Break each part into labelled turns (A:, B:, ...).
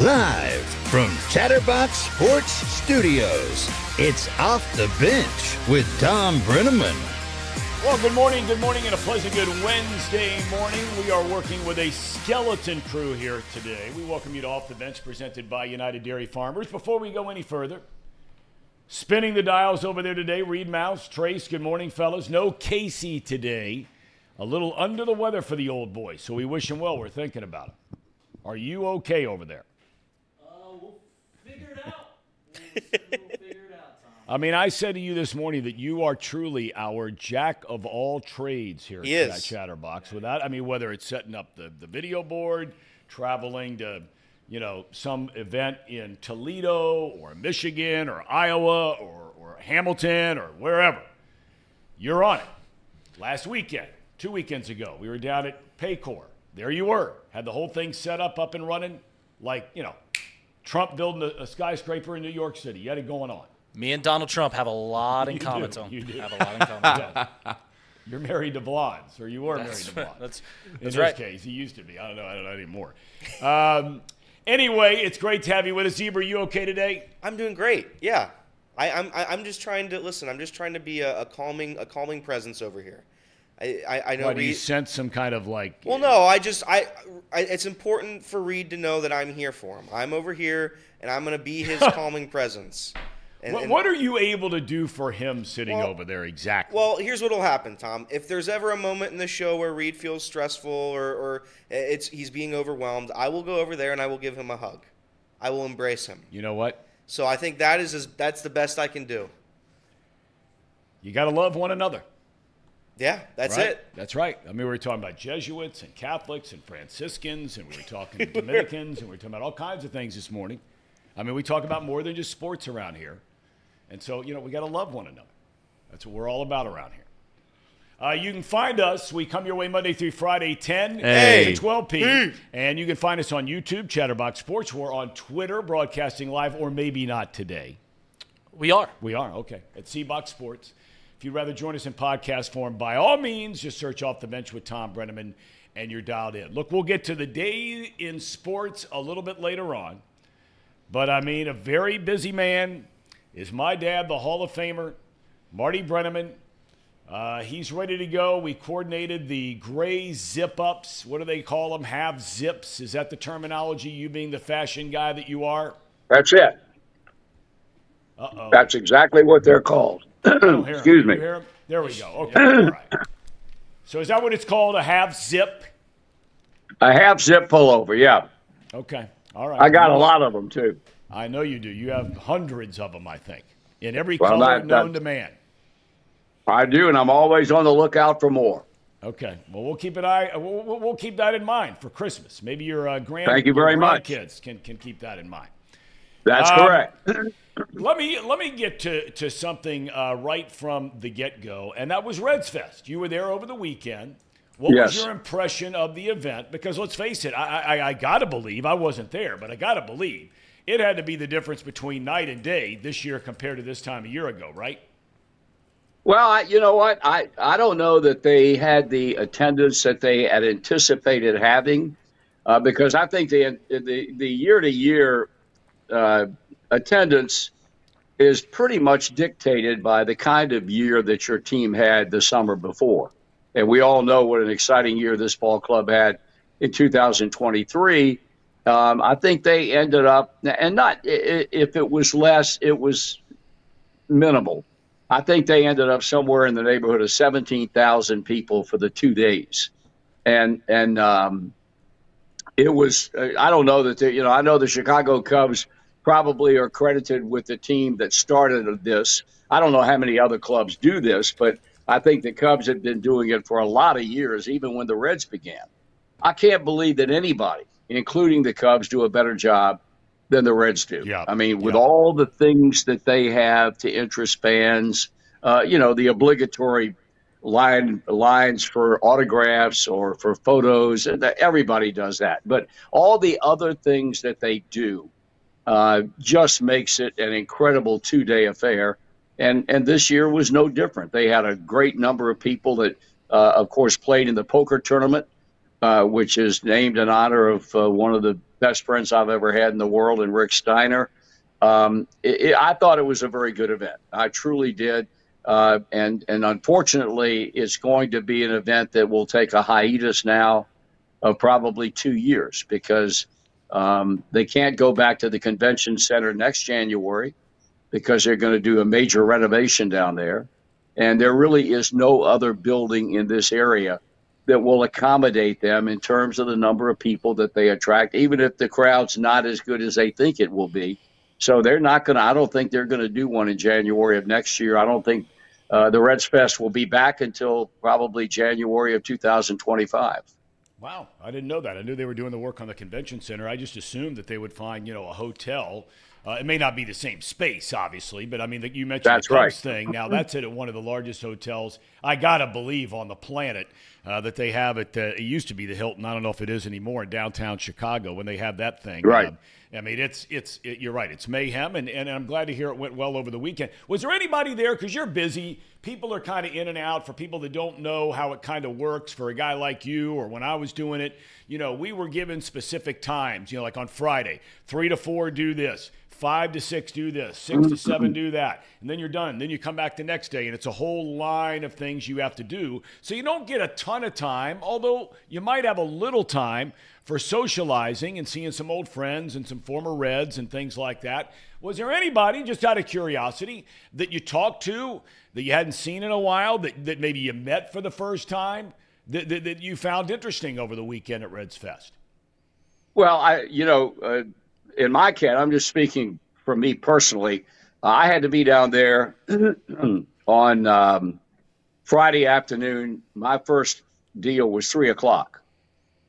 A: Live from Chatterbox Sports Studios, it's Off the Bench with Thom Brennaman.
B: Well, good morning, good morning, and a pleasant good Wednesday morning. We are working with a skeleton crew here today. We welcome you to Off the Bench, presented by United Dairy Farmers. Before we go any further, spinning the dials over there today, Reed Mouse, Trace, good morning, fellas. No Casey today. A little under the weather for the old boy, so we wish him well. We're thinking about him. Are you okay over there? I mean, I said to you this morning that you are truly our jack of all trades here
C: He
B: at. Chatterbox. Without, I mean, whether it's setting up the, the video board, traveling to, you know, some event in Toledo or Michigan or Iowa or, or Hamilton or wherever, you're on it. Last weekend, two weekends ago, we were down at Paycor. There you were. Had the whole thing set up, up and running, like, you know, Trump building a, a skyscraper in New York City. You had it going on.
D: Me and Donald Trump have a lot in
B: You
D: common,
B: do, you do.
D: Have a lot in common.
B: You're married to blondes, or you were married to
D: right.
B: blondes.
D: That's-
B: In
D: that's
B: this
D: right.
B: case, he used to be. I don't know. I don't know anymore. Um, anyway, it's great to have you with us, Zebra. You okay today?
C: I'm doing great. Yeah, I, I'm. I- I'm just trying to listen. I'm just trying to be a, a calming, a calming presence over here. I, I, I know
B: do you
C: Reed.
B: sense some kind of like?
C: Well, no, I just, I, I, it's important for Reed to know that I'm here for him. I'm over here, and I'm gonna be his calming presence. And,
B: What,
C: and-
B: what are you able to do for him sitting
C: Well-
B: over there exactly?
C: Well, here's what'll happen, Thom. If there's ever a moment in the show where Reed feels stressful or, or eh, it's he's being overwhelmed, I will go over there and I will give him a hug. I will embrace him.
B: you know what?
C: So I think that is as, that's the best I can do.
B: You got to love one another.
C: Yeah, that's
B: right?
C: it.
B: That's right. I mean, we were talking about Jesuits and Catholics and Franciscans, and we were talking to Dominicans, and we were talking about all kinds of things this morning. I mean, we talk about more than just sports around here. And so, you know, we got to love one another. That's what we're all about around here. Uh, you can find us. We come your way Monday through Friday, 10
E: Hey.
B: to 12 p. And you can find us on YouTube, Chatterbox Sports. We're on Twitter, broadcasting live, or maybe not today.
D: we are.
B: We are, okay. At Seabox Sports. If you'd rather join us in podcast form, by all means, just search off the bench with Thom Brennaman and you're dialed in. Look, we'll get to the day in sports a little bit later on. But I mean, a very busy man is my dad, the Hall of Famer, Marty Brennaman. Uh, he's ready to go. We coordinated the gray zip ups. What do they call them? Half zips. Is that the terminology? You being the fashion guy that you are?
E: That's it.
B: Uh oh.
E: That's exactly what they're called. Excuse me.
B: There we go. Okay. Right. So is that what it's called? A half zip?
E: A half zip pullover. Yeah,
B: Okay. All right.
E: I got a lot of them too.
B: I know you do. You have hundreds of them, I think, in every
E: Well,
B: color
E: that-
B: known
E: that-
B: to man.
E: I do, and I'm always on the lookout for more.
B: Okay. Well, we'll keep an eye. We'll, we'll, we'll keep that in mind for Christmas. Maybe your uh, grand.
E: Thank you very much.
B: Kids can can keep that in mind.
E: That's
B: Um,
E: correct.
B: Let me let me get to to something uh, right from the get go, and that was Redsfest. You were there over the weekend. What was your impression of the event? Because let's face it, I, I, I got to believe I wasn't there, but I got to believe it had to be the difference between night and day this year compared to this time a year ago, right?
E: Well, I, you know what? I, I don't know that they had the attendance that they had anticipated having, uh, because I think the the the year to year attendance is pretty much dictated by the kind of year that your team had the summer before, and we all know what an exciting year this ball club had in 2023. Um, I think they ended up, and not if it was less, it was minimal. I think they ended up somewhere in the neighborhood of 17,000 people for the two days. And, and, um, it was, uh, I don't know that, they, you know, I know the Chicago Cubs probably are credited with the team that started this. I don't know how many other clubs do this, but I think the Cubs have been doing it for a lot of years, even when the Reds began. I can't believe that anybody, including the Cubs, do a better job than the Reds do.
B: Yeah.
E: I mean, with
B: Yeah.
E: all the things that they have to interest fans, uh, you know, the obligatory line lines for autographs or for photos, and everybody does that. But all the other things that they do uh, just makes it an incredible two-day affair. And and this year was no different. They had a great number of people that, uh, of course, played in the poker tournament, uh, which is named in honor of uh, one of the best friends I've ever had in the world, and Rick Steiner. Um, it, it, I thought it was a very good event. I truly did. Uh, and and unfortunately, it's going to be an event that will take a hiatus now of probably two years because um, they can't go back to the convention center next January because they're going to do a major renovation down there, and there really is no other building in this area that will accommodate them in terms of the number of people that they attract, even if the crowd's not as good as they think it will be. So they're not going to. I don't think they're going to do one in January of next year. I don't think uh, the Redsfest will be back until probably January of 2025.
B: Wow, I didn't know that. I knew they were doing the work on the convention center. I just assumed that they would find, you know, a hotel. Uh, it may not be the same space, obviously, but I mean, that you mentioned
E: that's
B: the
E: right.
B: thing. Now that's it at one of the largest hotels I gotta believe on the planet uh, that they have at. Uh, it used to be the Hilton. I don't know if it is anymore in downtown Chicago when they have that thing.
E: Right.
B: Um, I mean, it's it's it, you're right. It's mayhem, and, and I'm glad to hear it went well over the weekend. Was there anybody there? Because you're busy. People are kind of in and out. For people that don't know how it kind of works, for a guy like you or when I was doing it, you know, we were given specific times. You know, like on Friday, three to four, do this. Five to six, do this. Six to seven, do that. And then you're done. Then you come back the next day, and it's a whole line of things you have to do. So you don't get a ton of time, although you might have a little time for socializing and seeing some old friends and some former Reds and things like that. Was there anybody, just out of curiosity, that you talked to that you hadn't seen in a while, that, that maybe you met for the first time, that, that, that you found interesting over the weekend at Redsfest?
E: Well, I, you know, uh, in my case, I'm just speaking for me personally. Uh, I had to be down there on um, Friday afternoon. My first deal was three o'clock,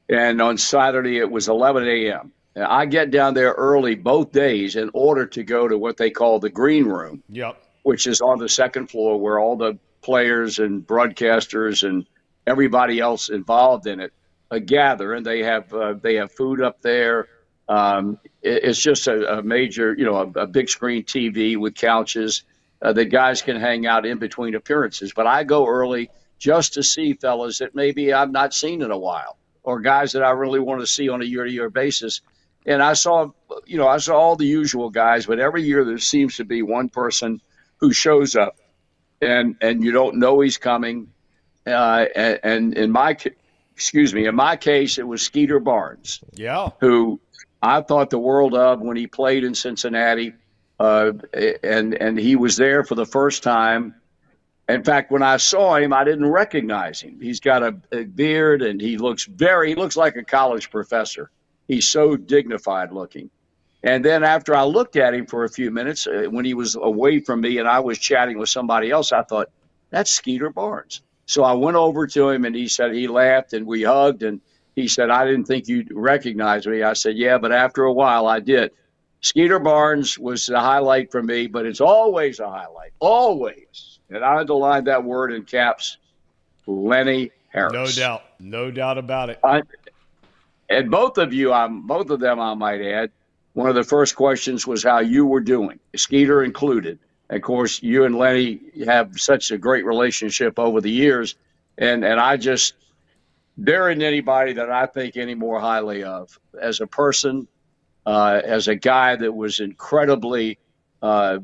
E: and on Saturday it was 11 a.m. I get down there early both days in order to go to what they call the green room.
B: Yep.
E: Which is on the second floor where all the players and broadcasters and everybody else involved in it uh, gather, and they have uh, they have food up there. Um, it, it's just a, a, major, you know, a, a, big screen TV with couches uh, that guys can hang out in between appearances. But I go early just to see fellas that maybe I've not seen in a while, or guys that I really want to see on a year-to-year basis. And I saw, you know, I saw all the usual guys, but every year there seems to be one person who shows up, and and you don't know he's coming. Uh, and, and in my, excuse me, in my case, it was Skeeter Barnes.
B: Yeah.
E: Who I thought the world of when he played in Cincinnati, uh, and and he was there for the first time. In fact, when I saw him, I didn't recognize him. He's got a, a beard, and he looks very he looks like a college professor. He's so dignified looking. And then after I looked at him for a few minutes, uh, when he was away from me and I was chatting with somebody else, I thought that's Skeeter Barnes. So I went over to him, and he said he laughed, and we hugged, and he said, I didn't think you'd recognize me. I said, Yeah, but after a while I did. Skeeter Barnes was the highlight for me, but it's always a highlight. Always. And I underlined that word in caps Lenny Harris.
B: No doubt. No doubt about it.
E: I, and both of you, I'm both of them, I might add, one of the first questions was how you were doing, Skeeter included. of course, you and Lenny have such a great relationship over the years. And, and I just there isn't anybody that I think any more highly of as a person, uh, as a guy that was incredibly uh,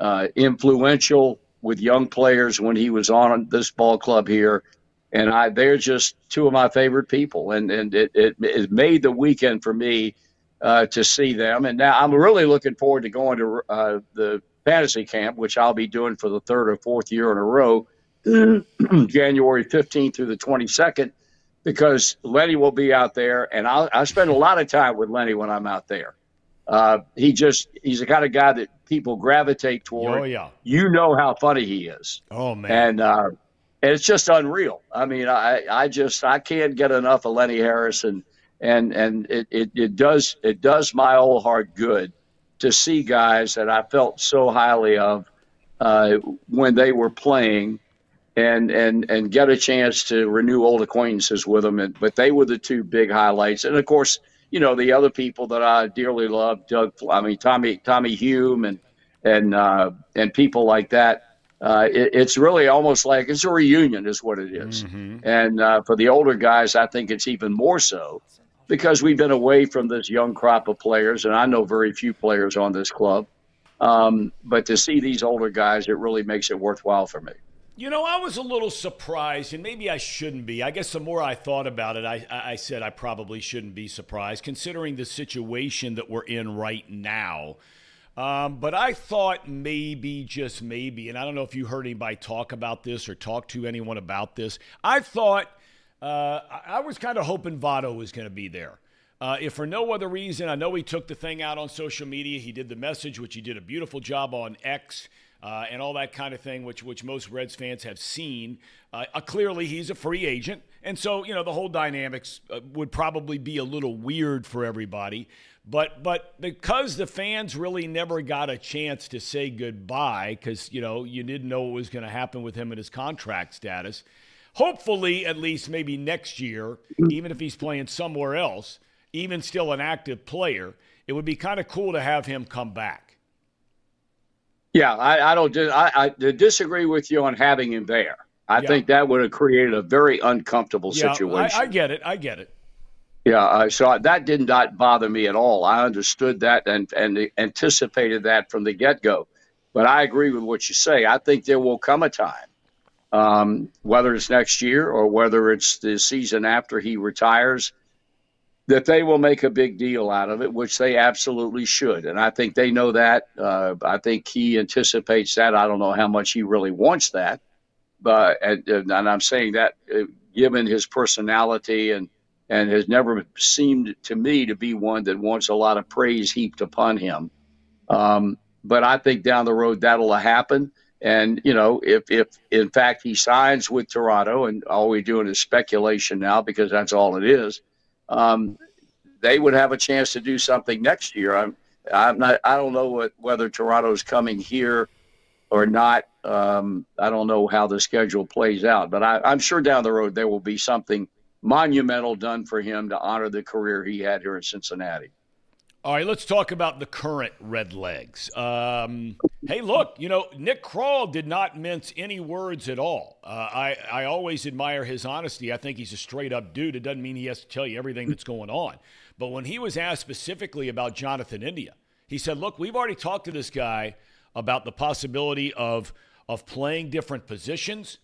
E: uh, influential with young players when he was on this ball club here. And I, they're just two of my favorite people, and and it it, it made the weekend for me uh, to see them. And now I'm really looking forward to going to uh, the fantasy camp, which I'll be doing for the third or fourth year in a row, January 15th through the 22nd because Lenny will be out there, and I'll, I spend a lot of time with Lenny when I'm out there. Uh, he just he's the kind of guy that people gravitate toward.
B: Oh yeah,
E: you know how funny he is.
B: Oh man,
E: and uh, and it's just unreal. I mean, I I just I can't get enough of Lenny Harris, and and and it, it, it does it does my old heart good to see guys that I felt so highly of uh, when they were playing and and and get a chance to renew old acquaintances with them. And, but they were the two big highlights, and of course, you know the other people that I dearly love, Doug. I mean Tommy Tommy Hume and and uh, and people like that. Uh, it, it's really almost like it's a reunion, is what it is.
B: Mm-hmm.
E: And uh, for the older guys, I think it's even more so because we've been away from this young crop of players, and I know very few players on this club. Um, but to see these older guys, it really makes it worthwhile for me.
B: You know, I was a little surprised, and maybe I shouldn't be. I guess the more I thought about it, I, I said I probably shouldn't be surprised, considering the situation that we're in right now. Um, but I thought maybe, just maybe, and I don't know if you heard anybody talk about this or talk to anyone about this. I thought uh, I was kind of hoping Votto was going to be there. Uh, if for no other reason, I know he took the thing out on social media. He did the message, which he did a beautiful job on X uh, and all that kind of thing, which which most Reds fans have seen. Uh, uh, clearly, he's a free agent, and so you know the whole dynamics uh, would probably be a little weird for everybody. But but because the fans really never got a chance to say goodbye, because you know you didn't know what was going to happen with him and his contract status. Hopefully, at least maybe next year, even if he's playing somewhere else, even still an active player, it would be kind of cool to have him come back.
E: Yeah, I, I don't. I, I disagree with you on having him there. I yeah. think that would have created a very uncomfortable yeah, situation.
B: I, I, get it. I get it.
E: Yeah, so that did not bother me at all. I understood that and and anticipated that from the get go. But I agree with what you say. I think there will come a time, um, whether it's next year or whether it's the season after he retires, that they will make a big deal out of it, which they absolutely should. And I think they know that. Uh, I think he anticipates that. I don't know how much he really wants that, but and, and I'm saying that uh, given his personality and and has never seemed to me to be one that wants a lot of praise heaped upon him. Um, but I think down the road that'll happen. And you know, if if in fact he signs with Toronto, and all we're doing is speculation now because that's all it is um, they would have a chance to do something next year. I'm, I'm not. I don't know what, whether Toronto's coming here or not. Um, I don't know how the schedule plays out, but I, I'm sure down the road there will be something monumental done for him to honor the career he had here in Cincinnati.
B: All right, let's talk about the current Redlegs. Um, hey, look, you know, Nick Krall did not mince any words at all. Uh, I, I always admire his honesty. I think he's a straight up dude. It doesn't mean he has to tell you everything that's going on. But when he was asked specifically about Jonathan India, he said, look, we've already talked to this guy about the possibility of, of playing different positions.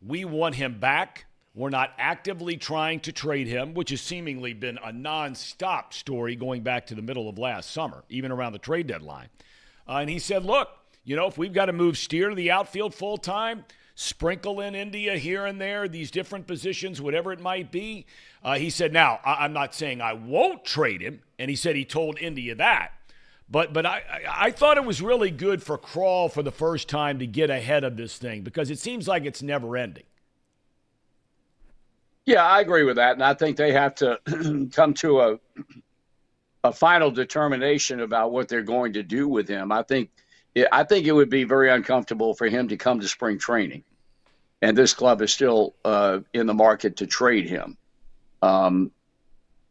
B: We want him back. We're not actively trying to trade him, which has seemingly been a nonstop story going back to the middle of last summer, even around the trade deadline. Uh, and he said, look, you know, if we've got to move Steer to the outfield full time, sprinkle in India here and there, these different positions, whatever it might be. Uh, he said, now, I- am not saying I won't trade him. And he said he told India that. But, but I, I thought it was really good for Krall for the first time to get ahead of this thing because it seems like it's never ending.
E: Yeah, I agree with that, and I think they have to come to a a final determination about what they're going to do with him. I think I think it would be very uncomfortable for him to come to spring training, and this club is still uh, in the market to trade him. Um,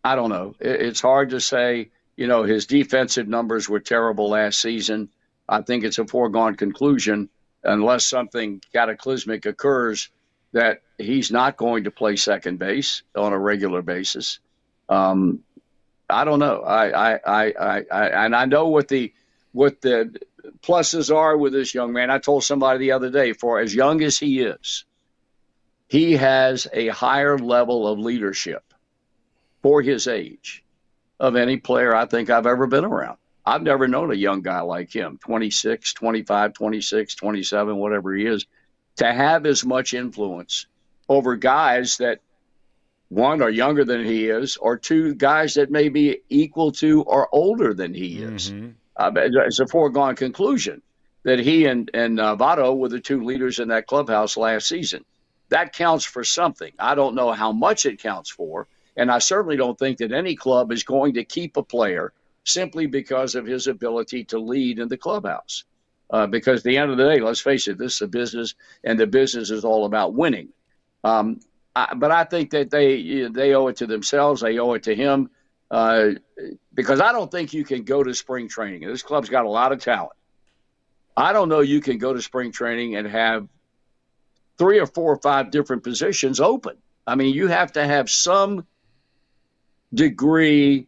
E: I don't know. It, it's hard to say. You know, his defensive numbers were terrible last season. I think it's a foregone conclusion unless something cataclysmic occurs that he's not going to play second base on a regular basis. Um, I don't know. I, I, I, I, and I know what the what the pluses are with this young man. I told somebody the other day, for as young as he is, he has a higher level of leadership for his age of any player I think I've ever been around. I've never known a young guy like him, 26, 25, 26, 27, whatever he is to have as much influence over guys that one are younger than he is, or two guys that may be equal to or older than he is. Mm-hmm. Uh, it's a foregone conclusion that he and and uh, Votto were the two leaders in that clubhouse last season. That counts for something. I don't know how much it counts for, and I certainly don't think that any club is going to keep a player simply because of his ability to lead in the clubhouse. Uh, because at the end of the day, let's face it, this is a business, and the business is all about winning. Um, I, but I think that they they owe it to themselves. They owe it to him uh, because I don't think you can go to spring training. This club's got a lot of talent. I don't know you can go to spring training and have three or four or five different positions open. I mean, you have to have some degree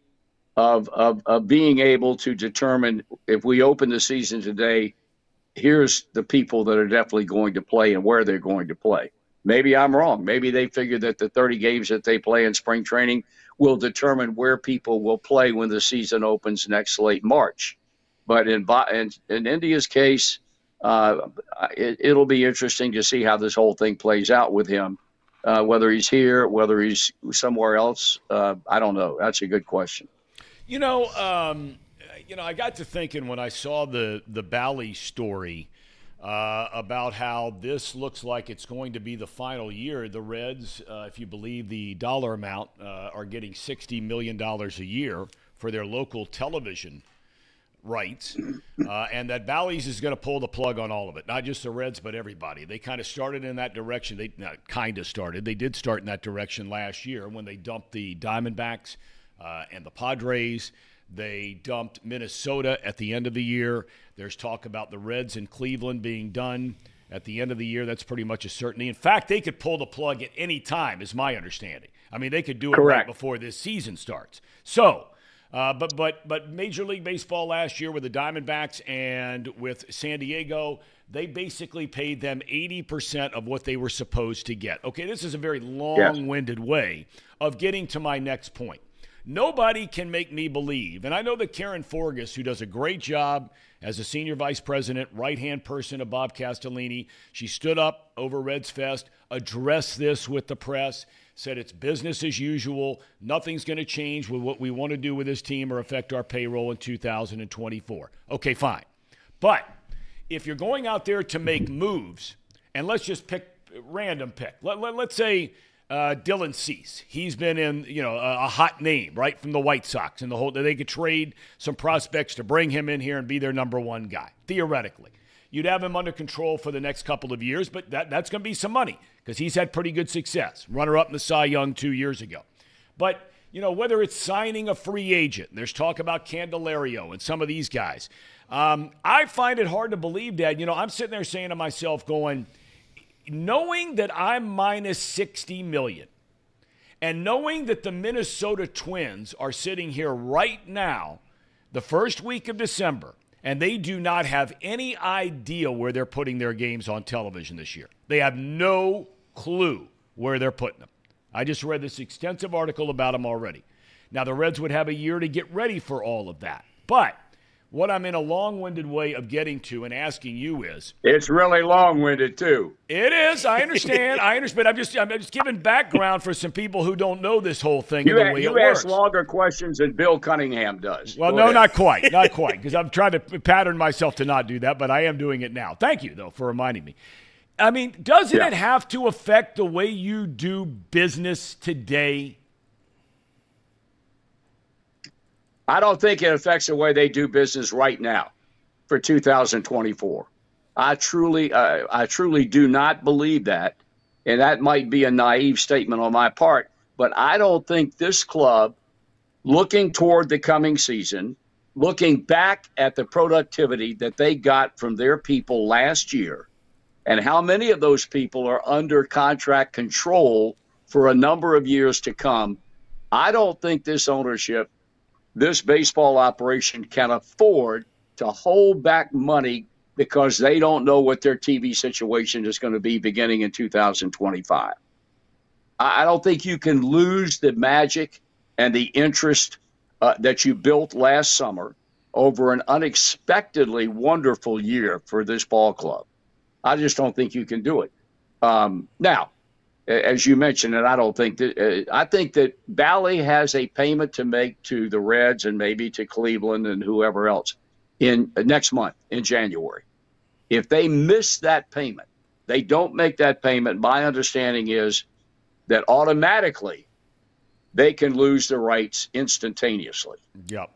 E: of, of, of being able to determine if we open the season today, here's the people that are definitely going to play and where they're going to play. Maybe I'm wrong. Maybe they figure that the 30 games that they play in spring training will determine where people will play when the season opens next late March. But in in, in India's case, uh, it, will be interesting to see how this whole thing plays out with him. Uh, whether he's here, whether he's somewhere else, uh, I don't know. That's a good question.
B: You know, um, you know, I got to thinking when I saw the the Bally story uh, about how this looks like it's going to be the final year. The Reds, uh, if you believe the dollar amount, uh, are getting $60 million a year for their local television rights, uh, and that Bally's is going to pull the plug on all of it, not just the Reds, but everybody. They kind of started in that direction. They kind of started. They did start in that direction last year when they dumped the Diamondbacks uh, and the Padres. They dumped Minnesota at the end of the year. There's talk about the Reds in Cleveland being done at the end of the year. That's pretty much a certainty. In fact, they could pull the plug at any time, is my understanding. I mean, they could do it Correct. right before this season starts. So, uh, but but but Major League Baseball last year with the Diamondbacks and with San Diego, they basically paid them 80% of what they were supposed to get. Okay, this is a very long-winded way of getting to my next point. Nobody can make me believe, and I know that Karen Forgus, who does a great job as a senior vice president, right hand person of Bob Castellini, she stood up over Redsfest, addressed this with the press, said it's business as usual. Nothing's going to change with what we want to do with this team or affect our payroll in 2024. Okay, fine. But if you're going out there to make moves, and let's just pick random pick, let, let, let's say uh, Dylan Cease. He's been in, you know, a, a, hot name right from the White Sox, and the whole they could trade some prospects to bring him in here and be their number one guy theoretically. You'd have him under control for the next couple of years, but that, that's going to be some money because he's had pretty good success. Runner up in the Cy Young two years ago. But, you know, whether it's signing a free agent, there's talk about Candelario and some of these guys. Um, I find it hard to believe, Dad. You know, I'm sitting there saying to myself, going, knowing that I'm minus 60 million and knowing that the Minnesota Twins are sitting here right now, the first week of December, and they do not have any idea where they're putting their games on television this year. They have no clue where they're putting them. I just read this extensive article about them already. Now, the Reds would have a year to get ready for all of that. But what I'm in a long-winded way of getting to and asking you is
E: It's really long-winded too.
B: It is. I understand. I understand. But I'm just I'm just giving background for some people who don't know this whole thing
E: you,
B: and the way
E: you
B: it
E: ask longer questions than Bill Cunningham does.
B: Well, Go no, ahead. not quite. Not quite because I'm trying to pattern myself to not do that, but I am doing it now. Thank you though for reminding me. I mean, doesn't yeah. it have to affect the way you do business today?
E: I don't think it affects the way they do business right now for 2024. I truly, uh, I truly do not believe that, and that might be a naive statement on my part. But I don't think this club, looking toward the coming season, looking back at the productivity that they got from their people last year, and how many of those people are under contract control for a number of years to come, I don't think this ownership this baseball operation can afford to hold back money because they don't know what their TV situation is going to be beginning in 2025. I don't think you can lose the magic and the interest uh, that you built last summer over an unexpectedly wonderful year for this ball club. I just don't think you can do it. Um, now, as you mentioned, and I don't think that uh, I think that Bally has a payment to make to the Reds and maybe to Cleveland and whoever else in uh, next month in January. If they miss that payment, they don't make that payment. My understanding is that automatically they can lose the rights instantaneously.
B: Yep.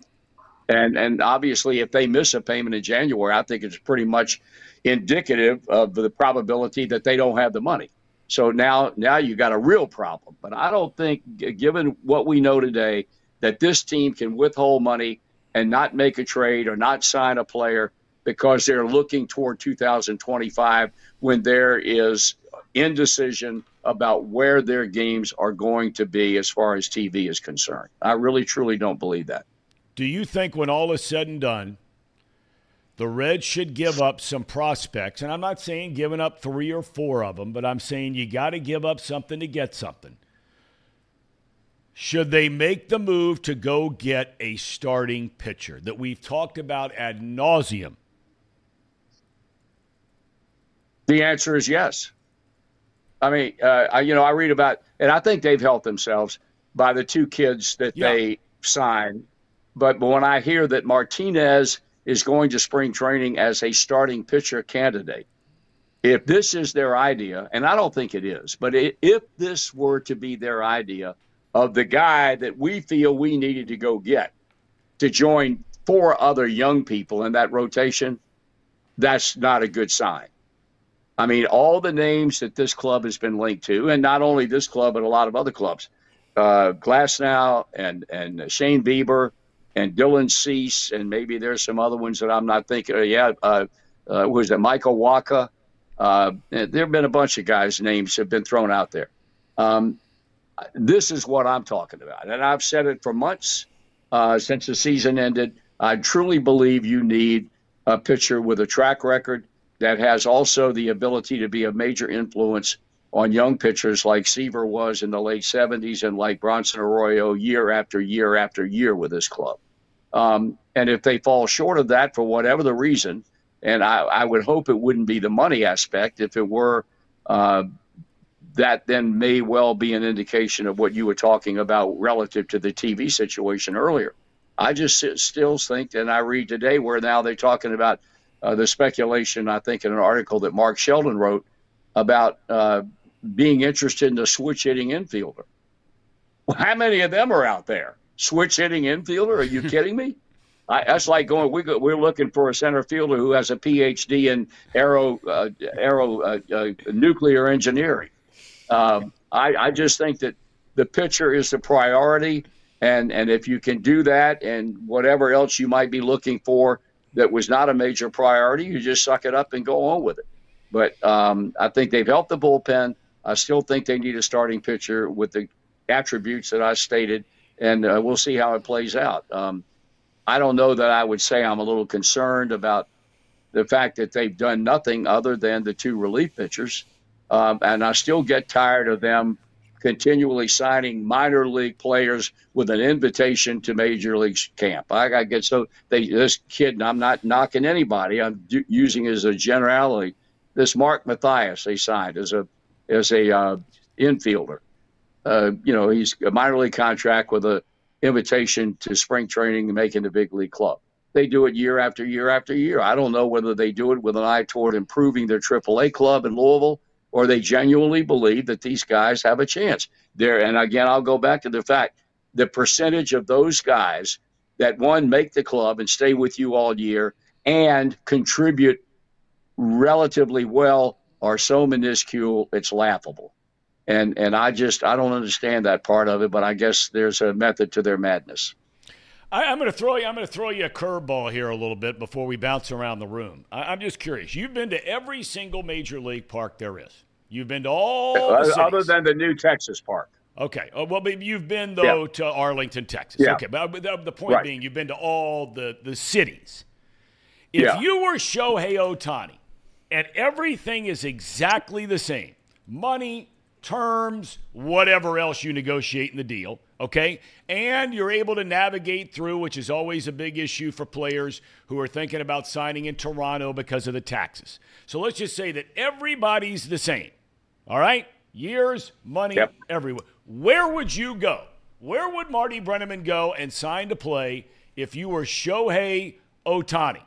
E: And and obviously, if they miss a payment in January, I think it's pretty much indicative of the probability that they don't have the money. So now, now you got a real problem. But I don't think, given what we know today, that this team can withhold money and not make a trade or not sign a player because they're looking toward 2025 when there is indecision about where their games are going to be as far as TV is concerned. I really, truly don't believe that.
B: Do you think when all is said and done, the Reds should give up some prospects? And I'm not saying giving up three or four of them, but I'm saying you got to give up something to get something. Should they make the move to go get a starting pitcher that we've talked about ad nauseum?
E: The answer is yes. I mean, uh, I, you know, I read about, and I think they've helped themselves by the two kids that yeah. they signed. But, but when I hear that Martinez is going to spring training as a starting pitcher candidate, if this is their idea, and I don't think it is, but if this were to be their idea of the guy that we feel we needed to go get to join four other young people in that rotation, that's not a good sign. I mean, all the names that this club has been linked to, and not only this club, but a lot of other clubs, uh, Glasnow and and Shane Bieber and Dylan Cease, and maybe there's some other ones that I'm not thinking. Of. Yeah, uh, uh, was it Michael Walker? Uh, there have been a bunch of guys' names have been thrown out there. Um, this is what I'm talking about, and I've said it for months uh, since the season ended. I truly believe you need a pitcher with a track record that has also the ability to be a major influence on young pitchers like Seaver was in the late 70s and like Bronson Arroyo year after year after year with this club. Um, and if they fall short of that for whatever the reason, and I, I would hope it wouldn't be the money aspect. If it were, uh, that then may well be an indication of what you were talking about relative to the TV situation earlier. I just still think, and I read today where now they're talking about uh, the speculation, I think, in an article that Mark Sheldon wrote about uh, being interested in the switch hitting infielder. How many of them are out there? Switch hitting infielder? Are you kidding me? I, that's like going. We go, we're looking for a center fielder who has a PhD in aero uh, aero uh, uh, nuclear engineering. Um, I, I just think that the pitcher is the priority, and and if you can do that, and whatever else you might be looking for, that was not a major priority. You just suck it up and go on with it. But um, I think they've helped the bullpen. I still think they need a starting pitcher with the attributes that I stated, and uh, we'll see how it plays out. Um, I don't know that I would say I'm a little concerned about the fact that they've done nothing other than the two relief pitchers. Um, and I still get tired of them continually signing minor league players with an invitation to major league camp. I, get so they this kid. I'm not knocking anybody. I'm using as a generality. This Mark Mathias they signed as a as a uh, infielder. Uh, you know, he's a minor league contract with a invitation to spring training and making the big league club. They do it year after year after year. I don't know whether they do it with an eye toward improving their AAA club in Louisville or they genuinely believe that these guys have a chance. There, and again, I'll go back to the fact the percentage of those guys that one make the club and stay with you all year and contribute relatively well are so minuscule it's laughable. And and I just I don't understand that part of it, but I guess there's a method to their madness.
B: I, am going to throw you. I'm going to throw you a curveball here a little bit before we bounce around the room. I, am just curious. You've been to every single major league park there is. You've been to all uh,
E: other than the new Texas park.
B: Okay. Oh, well, you've been though yeah. to Arlington, Texas.
E: Yeah.
B: Okay. But uh, the point right. being, you've been to all the the cities. If yeah. you were Shohei Ohtani, and everything is exactly the same, money, terms, whatever else you negotiate in the deal, okay? And you're able to navigate through, which is always a big issue for players who are thinking about signing in Toronto because of the taxes. So let's just say that everybody's the same, all right? Years, money, yep. everywhere. Where would you go? Where would Marty Brennaman go and sign to play if you were Shohei Ohtani?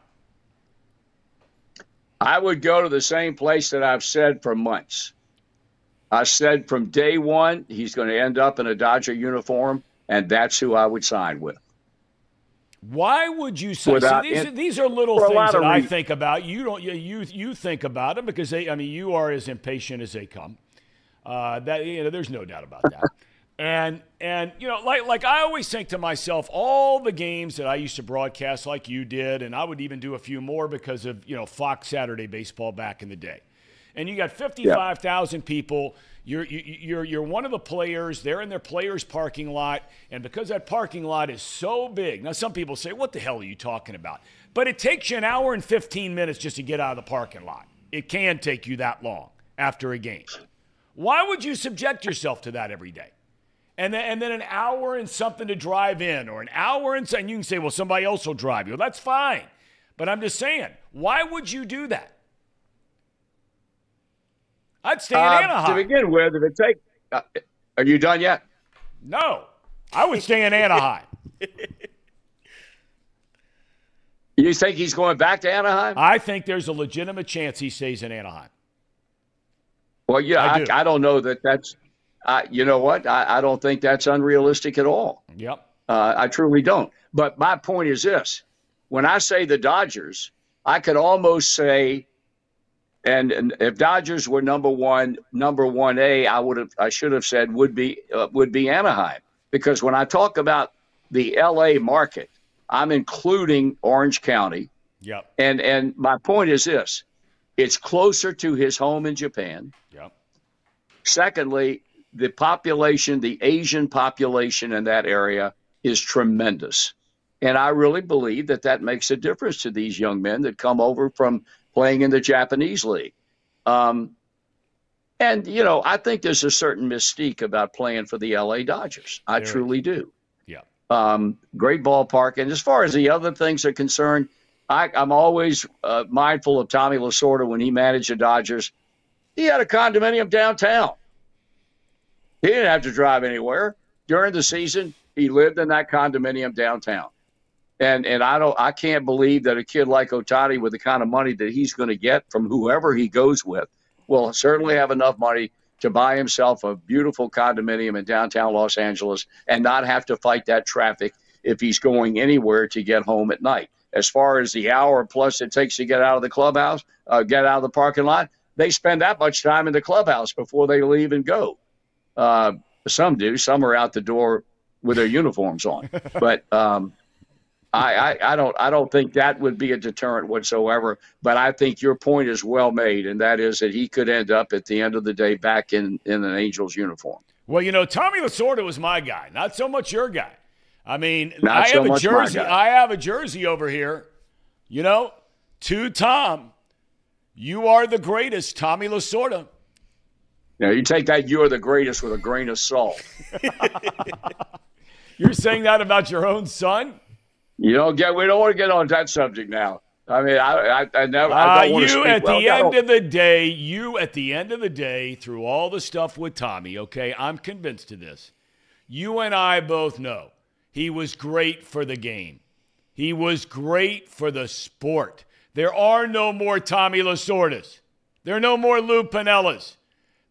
E: I would go to the same place that I've said for months I said from day one he's going to end up in a Dodger uniform, and that's who I would sign with.
B: Why would you say so these, in, these are little things that I think about. You don't you you think about them because they I mean you are as impatient as they come. Uh, that you know there's no doubt about that. and and you know like like I always think to myself all the games that I used to broadcast like you did and I would even do a few more because of you know Fox Saturday baseball back in the day. And you got 55,000 people. You're, you- you're, you're one of the players. They're in their players' parking lot. And because that parking lot is so big, now some people say, What the hell are you talking about? But it takes you an hour and 15 minutes just to get out of the parking lot. It can take you that long after a game. Why would you subject yourself to that every day? And then, and then an hour and something to drive in, or an hour and something. You can say, well, somebody else will drive you. Well, that's fine. But I'm just saying, why would you do that? I'd stay in
E: Uh, to begin with, if it take, uh, are you done yet?
B: no, I would stay in Anaheim.
E: You think he's going back to Anaheim?
B: I think there's a legitimate chance he stays in Anaheim.
E: Well, yeah,
B: I
E: I,
B: do.
E: I, don't know that that's. I you know what? I, I don't think that's unrealistic at all.
B: Yep.
E: Uh, I truly don't. But my point is this: when I say the Dodgers, I could almost say, and, and if Dodgers were number one, number one A, I would have, I should have said would be uh, would be Anaheim because when I talk about the L.A. market, I'm including Orange County,
B: Yep.
E: and and my point is this: it's closer to his home in Japan.
B: Yep.
E: Secondly, the population, the Asian population in that area is tremendous. And I really believe that that makes a difference to these young men that come over from playing in the Japanese league. Um, and, you know, I think there's a certain mystique about playing for the LA Dodgers. I
B: There is.
E: truly do.
B: Yeah.
E: Um, great ballpark. And as far as the other things are concerned, I, I'm always uh, mindful of Tommy Lasorda when he managed the Dodgers. He had a condominium downtown. He didn't have to drive anywhere during the season. He lived in that condominium downtown, and and I don't I can't believe that a kid like Ohtani with the kind of money that he's going to get from whoever he goes with will certainly have enough money to buy himself a beautiful condominium in downtown Los Angeles and not have to fight that traffic if he's going anywhere to get home at night. As far as the hour plus it takes to get out of the clubhouse, uh, get out of the parking lot, they spend that much time in the clubhouse before they leave and go. Uh, some do. Some are out the door with their uniforms on. But um, I, I, I don't I don't think that would be a deterrent whatsoever. But I think your point is well made, and that is that he could end up at the end of the day back in, in an Angels uniform.
B: Well, you know, Tommy Lasorda was my guy, not so much your guy. I mean,
E: Not
B: I
E: so
B: have a jersey. I have a jersey over here. You know, to Thom, you are the greatest, Tommy Lasorda.
E: Now you take that "you're the greatest" with a grain of salt.
B: You're saying that about your own son?
E: You don't get. We don't want to get on that subject now. I mean, I I, I never. I
B: Uh,
E: don't want to
B: you
E: speak
B: at
E: well.
B: the end of the day, you at the end of the day, through all the stuff with Tommy, okay, I'm convinced of this. You and I both know he was great for the game. He was great for the sport. There are no more Tommy Lasordas. There are no more Lou Piniellas.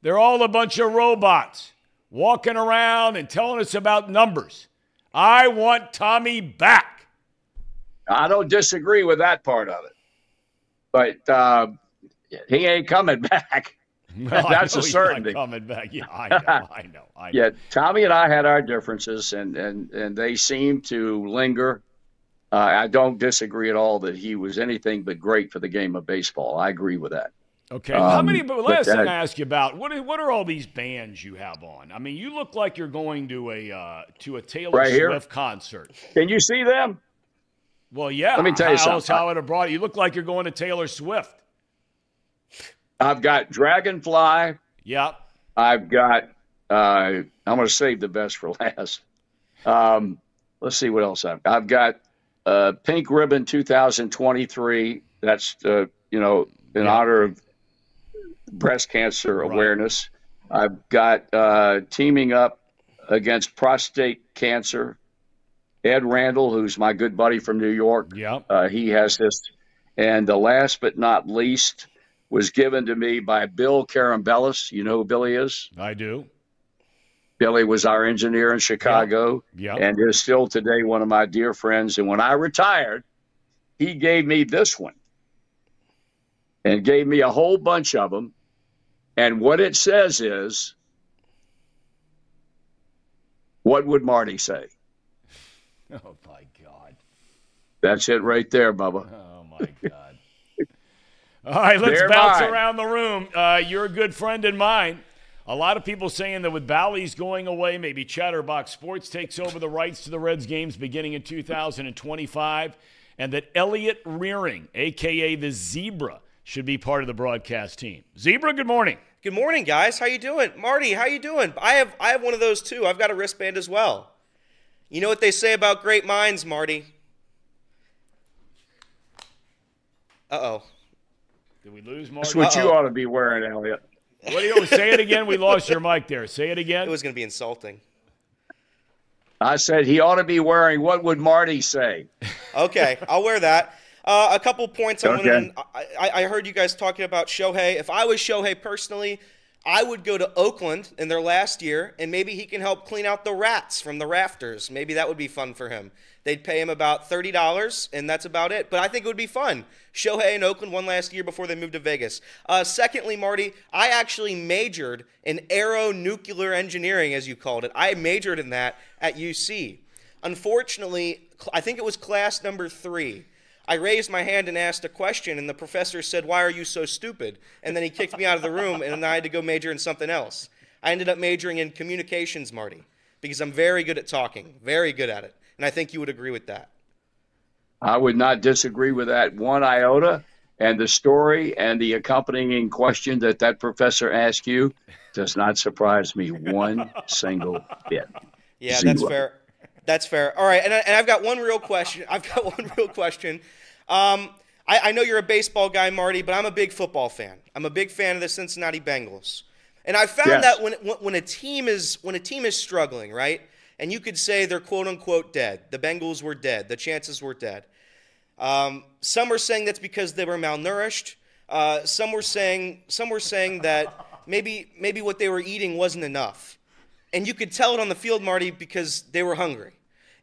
B: They're all a bunch of robots walking around and telling us about numbers. I want Tommy back.
E: I don't disagree with that part of it, but uh, he ain't coming back.
B: I
E: That's a certainty.
B: Coming back, yeah, I know, I know, I know.
E: Yeah, Tommy and I had our differences, and and and they seem to linger. Uh, I don't disagree at all that he was anything but great for the game of baseball. I agree with that.
B: Okay. How
E: Um,
B: many? But
E: but
B: last thing I ask you about what are, what are all these bands you have on? I mean, you look like you're going to a uh, to a Taylor
E: Right here?
B: Swift concert.
E: Can you see them?
B: Well, yeah.
E: Let me tell you
B: how else
E: something.
B: Have brought you? Look like you're going to Taylor Swift.
E: I've got Dragonfly.
B: Yeah.
E: I've got. Uh, I'm going to save the best for last. Um, let's see what else I've. Got. I've got uh, Pink Ribbon 2023. That's uh, you know in
B: Yeah.
E: honor of breast cancer
B: Right.
E: awareness. I've got uh, teaming up against prostate cancer. Ed Randall, who's my good buddy from New York,
B: Yeah.
E: uh, he has this. And the last but not least was given to me by Bill Carambellis. You know who Billy is?
B: I do.
E: Billy was our engineer in Chicago
B: Yeah.
E: and is still today one of my dear friends. And when I retired, he gave me this one and gave me a whole bunch of them. And what it says is, what would Marty say?
B: Oh my God.
E: That's it right there, Bubba.
B: Oh my God. All right, let's
E: They're
B: bounce
E: mine.
B: around the room. Uh, you're a good friend and mine. A lot of people saying that with Bally's going away, maybe Chatterbox Sports takes over the rights to the Reds games beginning in 2025, and that Elliot Rearing, aka the Zebra, should be part of the broadcast team. Zebra, good morning.
C: Good morning, guys. How you doing, Marty? How you doing? I have I have one of those too. I've got a wristband as well. You know what they say about great minds, Marty? Uh oh.
B: Did we lose Marty?
E: That's what you
C: Uh-oh.
E: ought to be wearing, Elliot.
B: What do you say it again? We lost your mic there. Say it again.
C: It was going to be insulting.
E: I said he ought to be wearing. What would Marty say?
C: Okay, I'll wear that. Uh, a couple points I
E: Okay.
C: wanted. I, I, I heard you guys talking about Shohei. If I was Shohei personally, I would go to Oakland in their last year, and maybe he can help clean out the rats from the rafters. Maybe that would be fun for him. They'd pay him about thirty dollars, and that's about it. But I think it would be fun. Shohei in Oakland one last year before they moved to Vegas. Uh, secondly, Marty, I actually majored in aeronuclear engineering, as you called it. I majored in that at UC. Unfortunately, I think it was class number three. I raised my hand and asked a question, and the professor said, Why are you so stupid? And then he kicked me out of the room, and I had to go major in something else. I ended up majoring in communications, Marty, because I'm very good at talking, very good at it. And I think you would agree with that.
E: I would not disagree with that one iota. And the story and the accompanying question that that professor asked you does not surprise me one single bit.
C: Yeah,
E: Zero.
C: that's fair. That's fair. All right, and, I, and I've got one real question. I've got one real question. Um, I, I know you're a baseball guy, Marty, but I'm a big football fan. I'm a big fan of the Cincinnati Bengals, and I found
E: Yes.
C: that when, when a team is when a team is struggling, right, and you could say they're quote unquote dead. The Bengals were dead. The chances were dead. Um, some are saying that's because they were malnourished. Uh, some were saying some were saying that maybe maybe what they were eating wasn't enough, and you could tell it on the field, Marty, because they were hungry.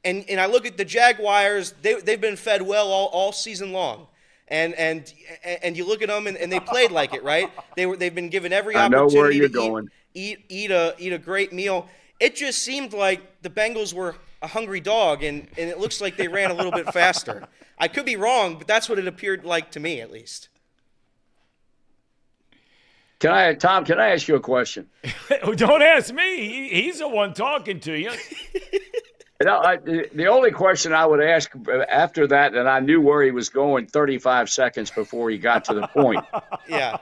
C: And and I look at the Jaguars; they they've been fed well all, all season long. And and and you look at them, and, and they played like it, right? They were they've been given every
E: I know
C: opportunity
E: where you're
C: to eat-
E: going.
C: eat eat a eat a great meal. It just seemed like the Bengals were a hungry dog, and, and it looks like they ran a little bit faster. I could be wrong, but that's what it appeared like to me, at least.
E: Can I, Tom? Can I ask you a question?
B: Don't ask me. He, he's the one talking to you.
E: I, the the only question I would ask uh, after that, and I knew where he was going 35 seconds before he got to the point.
C: Yeah.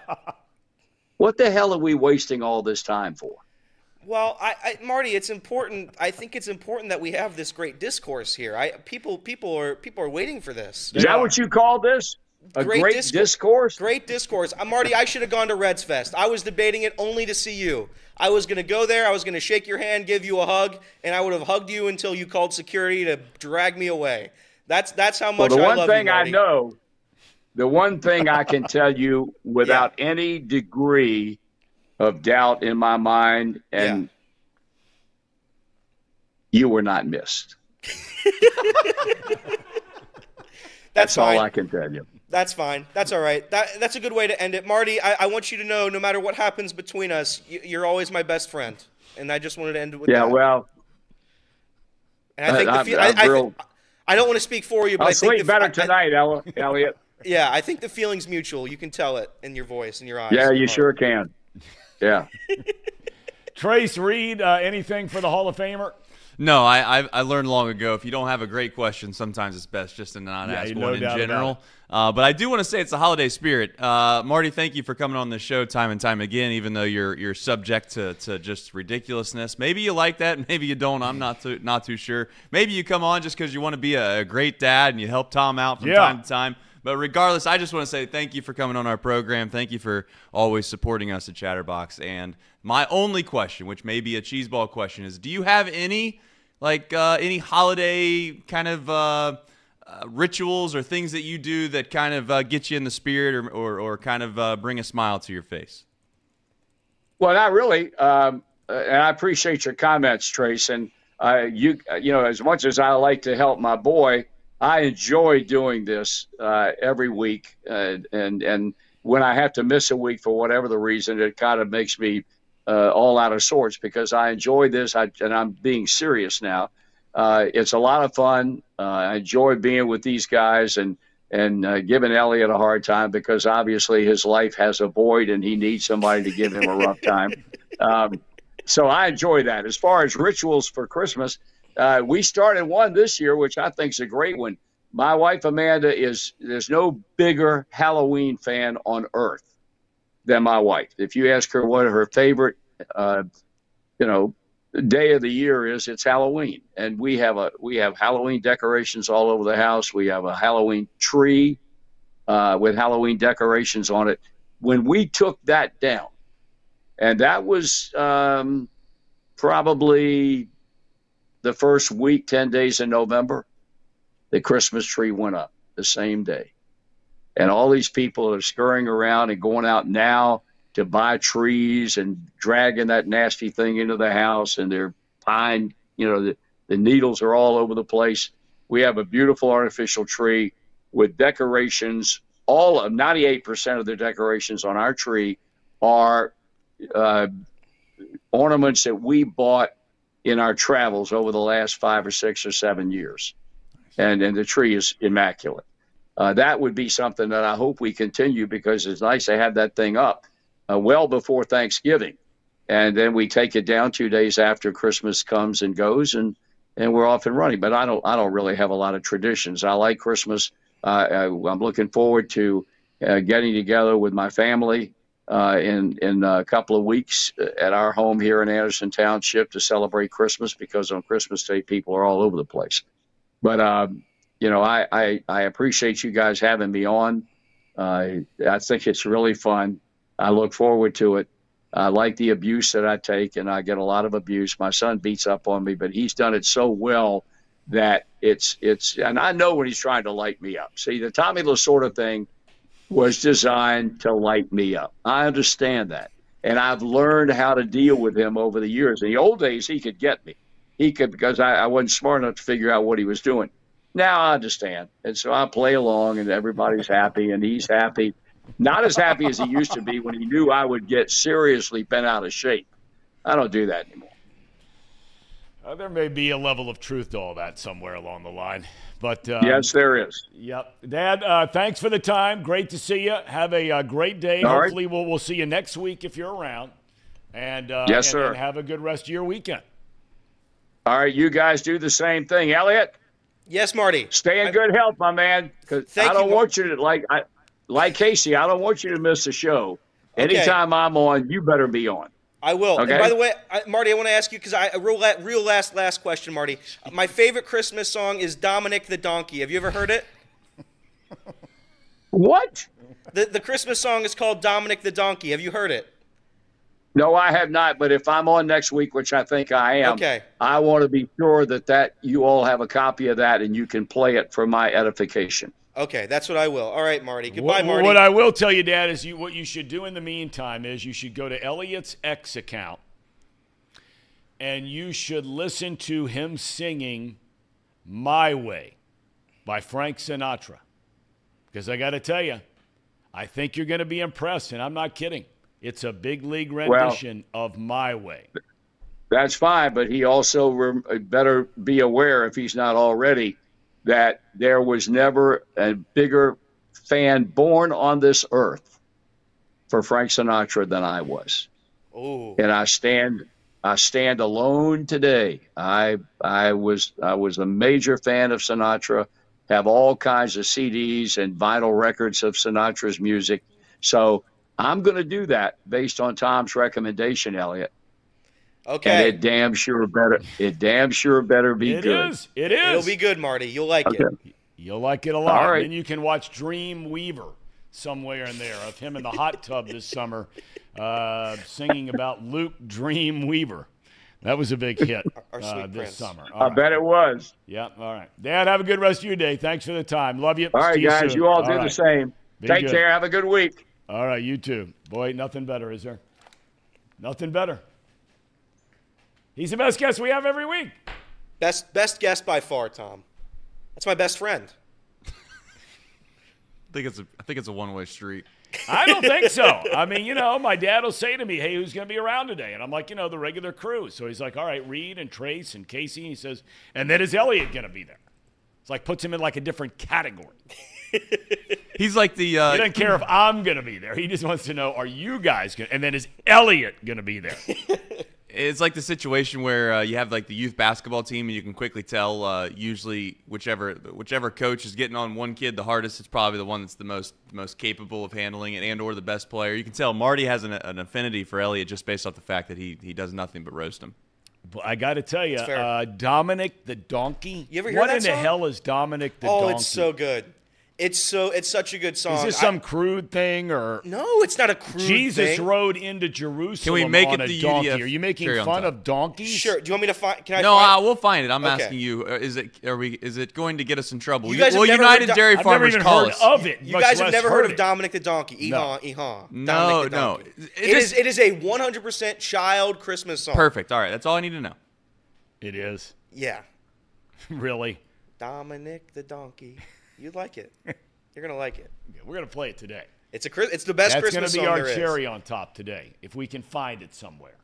E: what the hell are we wasting all this time for?
C: Well, I, I, Marty, it's important. I think it's important that we have this great discourse here. I people people are people are waiting for this.
E: Is that what you call this? A
C: Great
E: great,
C: discourse.
E: discourse?
C: Great discourse. Uh, Marty, I should have gone to Redsfest. I was debating it only to see you. I was going to go there. I was going to shake your hand, give you a hug, and I would have hugged you until you called security to drag me away. That's that's how
E: Well,
C: much
E: the
C: I
E: one thing
C: you,
E: I know, the one thing I can tell you without any degree of doubt in my mind, and you were not missed.
C: That's
E: That's all. I can tell you.
C: That's fine. That's all right. That, that's a good way to end it. Marty, I, I want you to know no matter what happens between us, you, you're always my best friend. And I just wanted to end it with
E: Yeah,
C: that.
E: well,
C: and I think the
E: I'm-
C: fe-
E: I'm
C: I, I,
E: real-
C: I don't want to speak for you, but
E: I'll
C: I think
E: sleep
C: the,
E: better
C: I- I-
E: tonight, Ella- Elliot.
C: yeah, I think the feeling's mutual. You can tell it in your voice and your eyes.
E: Yeah, you
C: your
E: sure can. Yeah.
B: Trace Reed, uh, anything for the Hall of Famer?
F: No, I, I I learned long ago if you don't have a great question, sometimes it's best just to not
B: Yeah,
F: ask
B: no
F: one in general. Uh, but I do want to say it's the holiday spirit. Uh, Marty, thank you for coming on the show time and time again, even though you're you're subject to, to just ridiculousness. Maybe you like that, maybe you don't. I'm not too, not too sure. Maybe you come on just because you want to be a, a great dad and you help Tom out from
B: Yeah.
F: time to time. But regardless, I just want to say thank you for coming on our program. Thank you for always supporting us at Chatterbox. And my only question, which may be a cheeseball question, is: Do you have any like uh, any holiday kind of uh, uh, rituals or things that you do that kind of uh, get you in the spirit or or, or kind of uh, bring a smile to your face?
E: Well, not really. Um, uh, and I appreciate your comments, Trace. And you, you know, as much as I like to help my boy, I enjoy doing this every week. And and when I have to miss a week for whatever the reason, it kind of makes me uh, all out of sorts because I enjoy this. I, and I'm being serious now. Uh, it's a lot of fun. Uh, I enjoy being with these guys and and uh, giving Elliot a hard time because obviously his life has a void and he needs somebody to give him a rough time. Um, so I enjoy that. As far as rituals for Christmas, uh, we started one this year, which I think is a great one. My wife Amanda is there's no bigger Halloween fan on earth than my wife. If you ask her what her favorite, uh, you know, day of the year is, it's Halloween, and we have a we have Halloween decorations all over the house. We have a Halloween tree uh, with Halloween decorations on it. When we took that down, and that was um, probably the first week, ten days in November the Christmas tree went up the same day. And all these people are scurrying around and going out now to buy trees and dragging that nasty thing into the house and they're pine, you know, the, the needles are all over the place. We have a beautiful artificial tree with decorations. All of 98% of the decorations on our tree are uh, ornaments that we bought in our travels over the last five or six or seven years and, and the tree is immaculate. Uh, that would be something that I hope we continue because it's nice to have that thing up uh, well before Thanksgiving, and then we take it down two days after Christmas comes and goes, and and we're off and running. But I don't I don't really have a lot of traditions. I like Christmas. Uh, I, am looking forward to uh, getting together with my family uh, in in a couple of weeks at our home here in Anderson Township to celebrate Christmas because on Christmas Day people are all over the place. But um, you know, I, I I appreciate you guys having me on. Uh, I think it's really fun. I look forward to it. I like the abuse that I take, and I get a lot of abuse. My son beats up on me, but he's done it so well that it's it's. And I know when he's trying to light me up. See, the Tommy Lasorda thing was designed to light me up. I understand that, and I've learned how to deal with him over the years. In the old days, he could get me he could because I, I wasn't smart enough to figure out what he was doing. Now I understand, and so I play along, and everybody's happy, and he's happy. Not as happy as he used to be when he knew I would get seriously bent out of shape. I don't do that anymore.
B: Uh, there may be a level of truth to all that somewhere along the line, but
E: um, yes, there is.
B: Yep, Dad. Uh, thanks for the time. Great to see you. Have a uh, great day.
E: All
B: Hopefully,
E: right.
B: we'll we'll see you next week if you're around. And
E: uh, yes,
B: and,
E: sir.
B: And have a good rest of your weekend.
E: All right, you guys do the same thing, Elliot.
C: Yes, Marty.
E: Stay in I, good health, my man. Because I don't you, want you to like I, like Casey. I don't want you to miss the show. Okay. Anytime I'm on, you better be on.
C: I will. Okay? By the way, I, Marty, I want to ask you because I real, real last last question, Marty. My favorite Christmas song is Dominic the Donkey. Have you ever heard it?
E: What?
C: The the Christmas song is called Dominic the Donkey. Have you heard it?
E: No, I have not. But if I'm on next week, which I think I am,
C: okay.
E: I want to be sure that that you all have a copy of that and you can play it for my edification.
C: Okay, that's what I will. All right, Marty. Goodbye,
B: what,
C: Marty.
B: What I will tell you, Dad, is you what you should do in the meantime is you should go to Elliot's X account and you should listen to him singing "My Way" by Frank Sinatra. Because I got to tell you, I think you're going to be impressed, and I'm not kidding. It's a big league rendition well, of My Way.
E: That's fine, but he also re- better be aware, if he's not already, that there was never a bigger fan born on this earth for Frank Sinatra than I was.
C: Ooh.
E: And I stand I stand alone today. I I was I was a major fan of Sinatra, have all kinds of CDs and vinyl records of Sinatra's music. So I'm going to do that based on Tom's recommendation, Elliot.
C: Okay.
E: And it damn sure better. It damn sure better be
B: it
E: good.
B: It is. It is.
C: It'll be good, Marty. You'll like
E: okay.
C: it.
B: You'll like it a lot.
E: All right.
B: Then you can watch Dream Weaver somewhere in there of him in the hot tub this summer, uh, singing about Luke Dream Weaver. That was a big hit
C: Our,
B: uh, this
C: prince.
B: summer.
E: All I right. bet it was.
B: Yep. All right. Dad, have a good rest of your day. Thanks for the time. Love you.
E: All right,
B: See
E: guys.
B: You,
E: you all,
B: all
E: do
B: right.
E: the same.
B: Be
E: Take
B: good.
E: care. Have a good week.
B: All right, you too. Boy, nothing better, is there? Nothing better. He's the best guest we have every week.
C: Best best guest by far, Tom. That's my best friend.
F: I think it's a I think it's a one way street.
B: I don't think so. I mean, you know, my dad will say to me, "Hey, who's going to be around today?" And I'm like, you know, the regular crew. So he's like, "All right, Reed and Trace and Casey." And he says, "And then is Elliot going to be there?" It's like puts him in like a different category.
F: He's like the uh,
B: He doesn't care if I'm going to be there. He just wants to know, are you guys going to, and then is Elliot going to be there?
F: It's like the situation where uh, you have like the youth basketball team and you can quickly tell uh, usually whichever whichever coach is getting on one kid the hardest it's probably the one that's the most most capable of handling it and or the best player you can tell marty has an, an affinity for elliot just based off the fact that he he does nothing but roast him
B: But I got to tell you, uh, Dominic the Donkey.
C: You ever hear
B: what
C: that
B: in the hell is Dominic the
C: oh,
B: Donkey?
C: Oh, it's so good. It's so it's such a good song.
B: Is this
C: I-
B: some crude thing or
C: no, it's not a crude
B: Jesus
C: thing.
B: rode into Jerusalem
F: Can we make
B: on
F: it
B: a
F: the
B: donkey?
F: UDF
B: Are you making fun of donkeys?
C: Sure. Do you want me to find? Can I?
F: no
C: find,
F: uh, we'll find it i'm
C: Okay.
F: asking you uh, is it are we is it going to get us in trouble
C: You guys have
F: well
C: never
F: united
C: heard Do-
F: dairy
B: I've
F: farmers
B: even
F: call us
B: of it.
C: You guys have never heard
B: it.
C: of Dominic the Donkey? Eha, eha.
F: No,
C: Dominic the
F: no.
C: Donkey.
F: It
C: it is. It is a 100% child Christmas song.
F: perfect all right that's all i need to know
B: It is
C: Yeah.
B: really.
C: Dominic the Donkey. You'd like it. You're gonna like it.
B: Yeah, We're gonna play it today.
C: It's a. It's the best
B: That's
C: Christmas
B: gonna be
C: song
B: our
C: there is.
B: cherry on top today, if we can find it somewhere.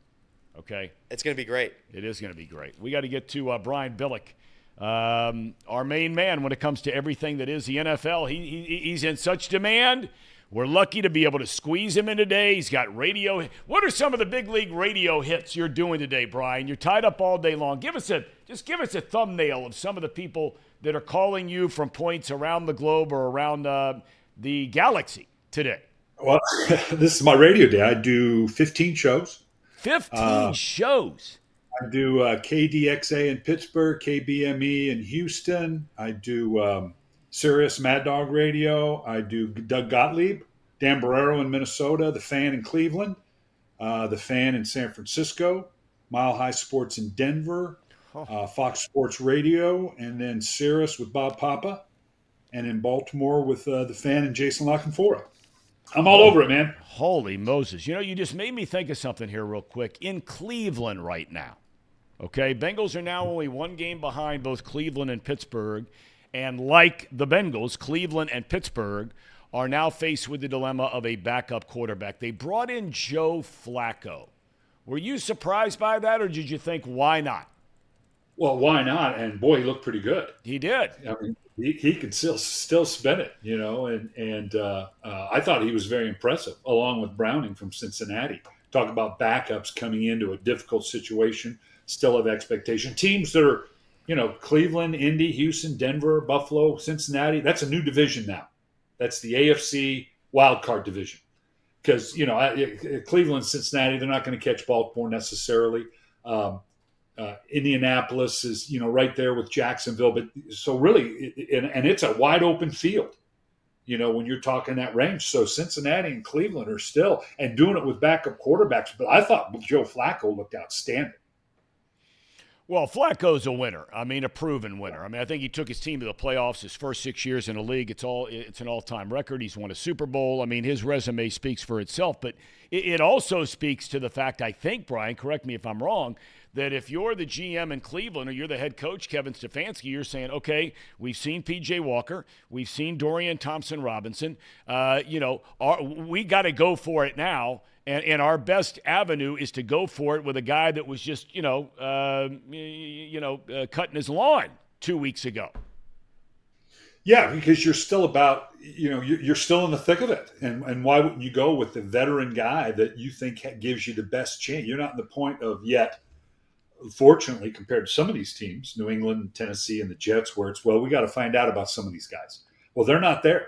B: Okay.
C: It's gonna be great.
B: It is going to be great. We got to get to uh, Brian Billick, um, our main man when it comes to everything that is the NFL. He, he, he's in such demand. We're lucky to be able to squeeze him in today. He's got radio. What are some of the big league radio hits you're doing today, Brian? You're tied up all day long. Give us a just give us a thumbnail of some of the people that are calling you from points around the globe or around uh, the galaxy today.
G: Well, this is my radio day. I do 15 shows.
B: 15 shows.
G: I do uh, KDKA in Pittsburgh, KBME in Houston. I do um, Sirius Mad Dog Radio. I do Doug Gottlieb, Dan Barreiro in Minnesota, The Fan in Cleveland, uh, The Fan in San Francisco, Mile High Sports in Denver, uh, Fox Sports Radio, and then Sirius with Bob Papa, and in Baltimore with uh, The Fan and Jason La Canfora. I'm all over it, man.
B: Holy Moses. You know, you just made me think of something here, real quick. In Cleveland right now, okay, Bengals are now only one game behind both Cleveland and Pittsburgh. And like the Bengals, Cleveland and Pittsburgh are now faced with the dilemma of a backup quarterback. They brought in Joe Flacco. Were you surprised by that, or did you think, why not?
G: Well, why not? And boy, he looked pretty good.
B: He did.
G: I mean, he, he could still still spin it, you know. And and uh, uh, I thought he was very impressive, along with Browning from Cincinnati. Talk about backups coming into a difficult situation, still have expectation. Teams that are, you know, Cleveland, Indy, Houston, Denver, Buffalo, Cincinnati. That's a new division now. That's the AFC wild card division. Because you know, I- Cleveland, Cincinnati, they're not going to catch Baltimore necessarily. Um, uh, Indianapolis is you know right there with Jacksonville, but so really, and, and it's a wide open field. You know when you're talking that range, so Cincinnati and Cleveland are still and doing it with backup quarterbacks. But I thought Joe Flacco looked outstanding.
B: Well, Flacco's a winner. I mean, a proven winner. I mean, I think he took his team to the playoffs his first six years in the league. It's all it's an all-time record. He's won a Super Bowl. I mean, his resume speaks for itself. But it, it also speaks to the fact, I think, Brian, correct me if I'm wrong, that if you're the GM in Cleveland or you're the head coach, Kevin Stefanski, you're saying, okay, we've seen P.J. Walker, we've seen Dorian Thompson Robinson. Uh, you know, our, we got to go for it now. And, and our best avenue is to go for it with a guy that was just, you know, uh, you know, uh, cutting his lawn two weeks ago.
G: Yeah, because you're still about you know you're, still in the thick of it, and and why wouldn't you go with the veteran guy that you think gives you the best chance? You're not in the point of yet. Fortunately, compared to some of these teams, New England, Tennessee, and the Jets, where it's well, we got to find out about some of these guys. Well, they're not there,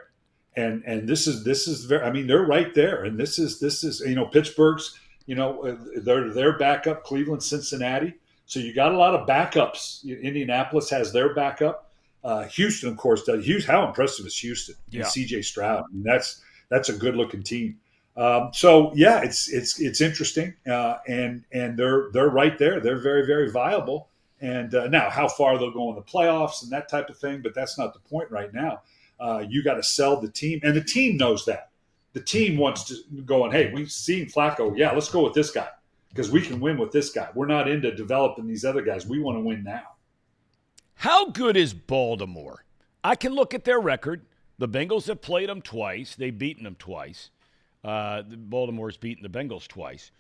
G: and and this is this is very. I mean, they're right there, and this is this is you know Pittsburgh's. You know, uh, they're they're backup. Cleveland, Cincinnati. So you got a lot of backups. Indianapolis has their backup. Uh, Houston, of course, does. Houston, how impressive is Houston? And
B: Yeah.
G: C.J. Stroud. I mean, that's that's a good looking team. Um, so yeah, it's it's it's interesting, uh, and and they're they're right there. They're very very viable. And uh, now, how far they'll go in the playoffs and that type of thing, but that's not the point right now. Uh, you got to sell the team, and the team knows that. The team wants to go on. hey, we've seen Flacco. Yeah, let's go with this guy because we can win with this guy. We're not into developing these other guys. We want to win now.
B: How good is Baltimore? I can look at their record. The Bengals have played them twice. They've beaten them twice. Uh, Baltimore's beaten the Bengals twice.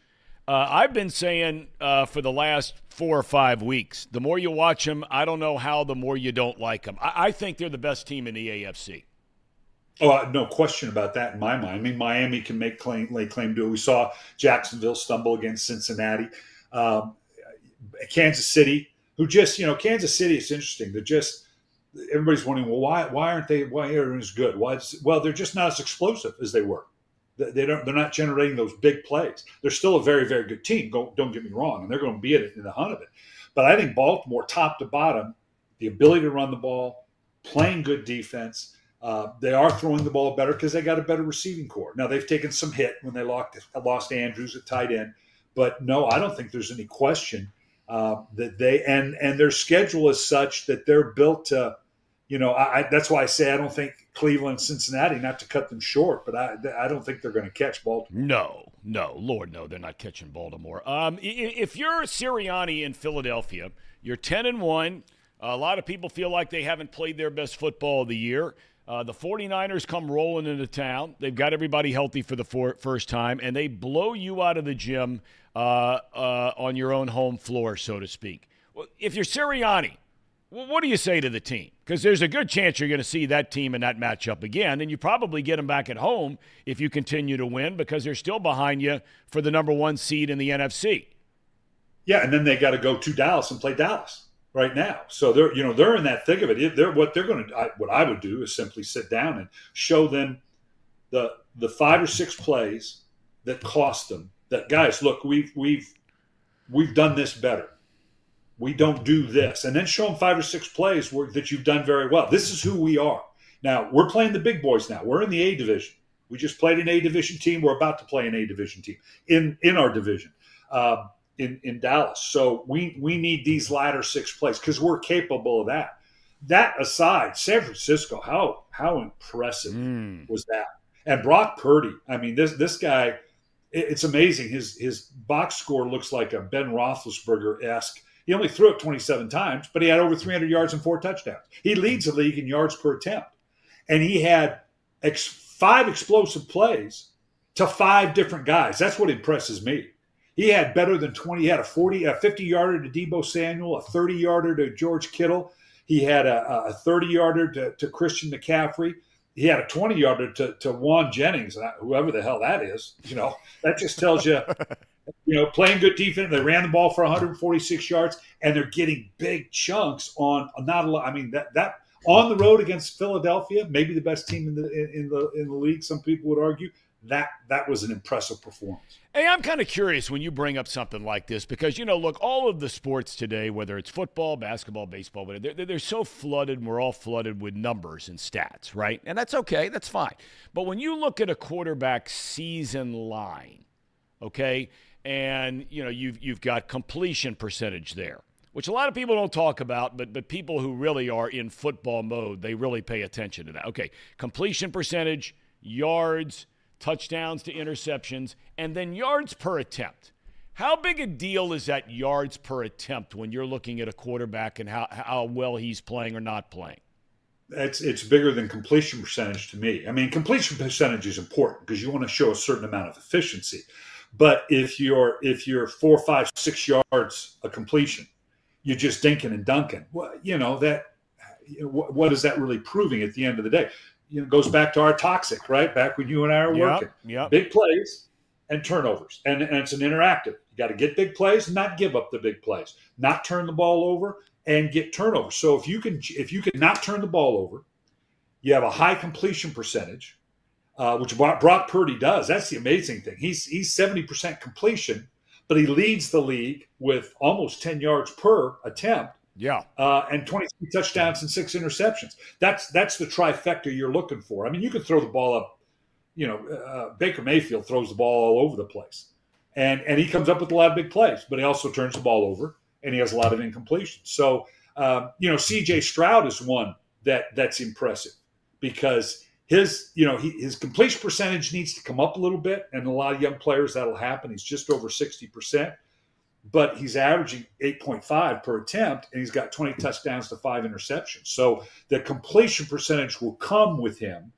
B: Uh, I've been saying uh, for the last four or five weeks, the more you watch them, I don't know how, the more you don't like them. I, I think they're the best team in the AFC.
G: Oh, uh, no question about that in my mind. I mean, Miami can make claim, lay claim to it. We saw Jacksonville stumble against Cincinnati, um, Kansas City, who just you know, Kansas City. It's interesting. They're just everybody's wondering, well, why why aren't they? Why aren't they as good? Why? Well, they're just not as explosive as they were. They don't. They're not generating those big plays. They're still a very very good team. Don't, don't get me wrong, and they're going to be in, the hunt of it. But I think Baltimore, top to bottom, the ability to run the ball, playing good defense uh, they are throwing the ball better because they got a better receiving corps. Now they've taken some hit when they lost, lost Andrews at tight end, but no, I don't think there's any question uh, that they and and their schedule is such that they're built to, you know, I, that's why I say I don't think Cleveland, Cincinnati, not to cut them short, but I I don't think they're going to catch Baltimore.
B: No, no, Lord, no, they're not catching Baltimore. Um, if you're Sirianni in Philadelphia, you're ten and one. A lot of people feel like they haven't played their best football of the year. Uh, the 49ers come rolling into town. They've got everybody healthy for the for- first time, and they blow you out of the gym uh, uh, on your own home floor, so to speak. Well, if you're Sirianni, what do you say to the team? Because there's a good chance you're going to see that team in that matchup again, and you probably get them back at home if you continue to win because they're still behind you for the number one seed in the NFC.
G: Yeah, and then they got to go to Dallas and play Dallas right now. So they're you know they're in that thick of it. They're what they're going to. What I would do is simply sit down and show them the the five or six plays that cost them. That guys, look, we've we've we've done this better. We don't do this, and then show them five or six plays where, that you've done very well. This is who we are. Now we're playing the big boys. Now we're in the A division. We just played an A division team. We're about to play an A division team in in our division. Um, in, in Dallas. So we we need these latter six plays because we're capable of that. That aside, San Francisco, how how impressive mm. was that? And Brock Purdy, I mean this this guy, it's amazing. His his box score looks like a Ben Roethlisberger esque. He only threw it 27 times, but he had over 300 yards and four touchdowns. He leads the league in yards per attempt, and he had ex- five explosive plays to five different guys. That's what impresses me. He had better than 20. He had a 40, a 50 yarder to Deebo Samuel, a 30 yarder to George Kittle. He had a, a 30 yarder to, to Christian McCaffrey. He had a 20 yarder to, to Jauan Jennings, whoever the hell that is. You know, that just tells you, you know, playing good defense. They ran the ball for 146 yards, and they're getting big chunks on not a lot. I mean, that that on the road against Philadelphia, maybe the best team in the in, in the in the league. Some people would argue that that was an impressive performance.
B: Hey, I'm kind of curious when you bring up something like this because you know, look, all of the sports today, whether it's football, basketball, baseball, they're, they're so flooded. And we're all flooded with numbers and stats, right? And that's okay, that's fine. But when you look at a quarterback season line, okay, and you know you've you've got completion percentage there, which a lot of people don't talk about, but but people who really are in football mode, they really pay attention to that. Okay, completion percentage, yards touchdowns to interceptions, and then yards per attempt. How big a deal is that yards per attempt when you're looking at a quarterback and how, how well he's playing or not playing?
G: It's it's bigger than completion percentage to me. I mean, completion percentage is important because you want to show a certain amount of efficiency. But if you're if you're four, five, six yards a completion, you're just dinking and dunking. Well, you know that. What is that really proving at the end of the day? You know, goes back to our toxic, right? Back when you and I are
B: yep,
G: working.
B: Yep.
G: Big plays and turnovers. And, and it's an interactive. You got to get big plays, not give up the big plays, not turn the ball over and get turnovers. So if you can if you can not turn the ball over, you have a high completion percentage, uh, which Brock Purdy does. That's the amazing thing. He's he's 70% completion, but he leads the league with almost 10 yards per attempt
B: yeah.
G: Uh, and 23 touchdowns and six interceptions. That's that's the trifecta you're looking for. I mean, you can throw the ball up. You know, uh, Baker Mayfield throws the ball all over the place, and and he comes up with a lot of big plays, but he also turns the ball over and he has a lot of incompletions. So, um, you know, C.J. Stroud is one that that's impressive because his you know he, his completion percentage needs to come up a little bit, and a lot of young players that'll happen. He's just over sixty percent but he's averaging 8.5 per attempt and he's got 20 touchdowns to five interceptions. So the completion percentage will come with him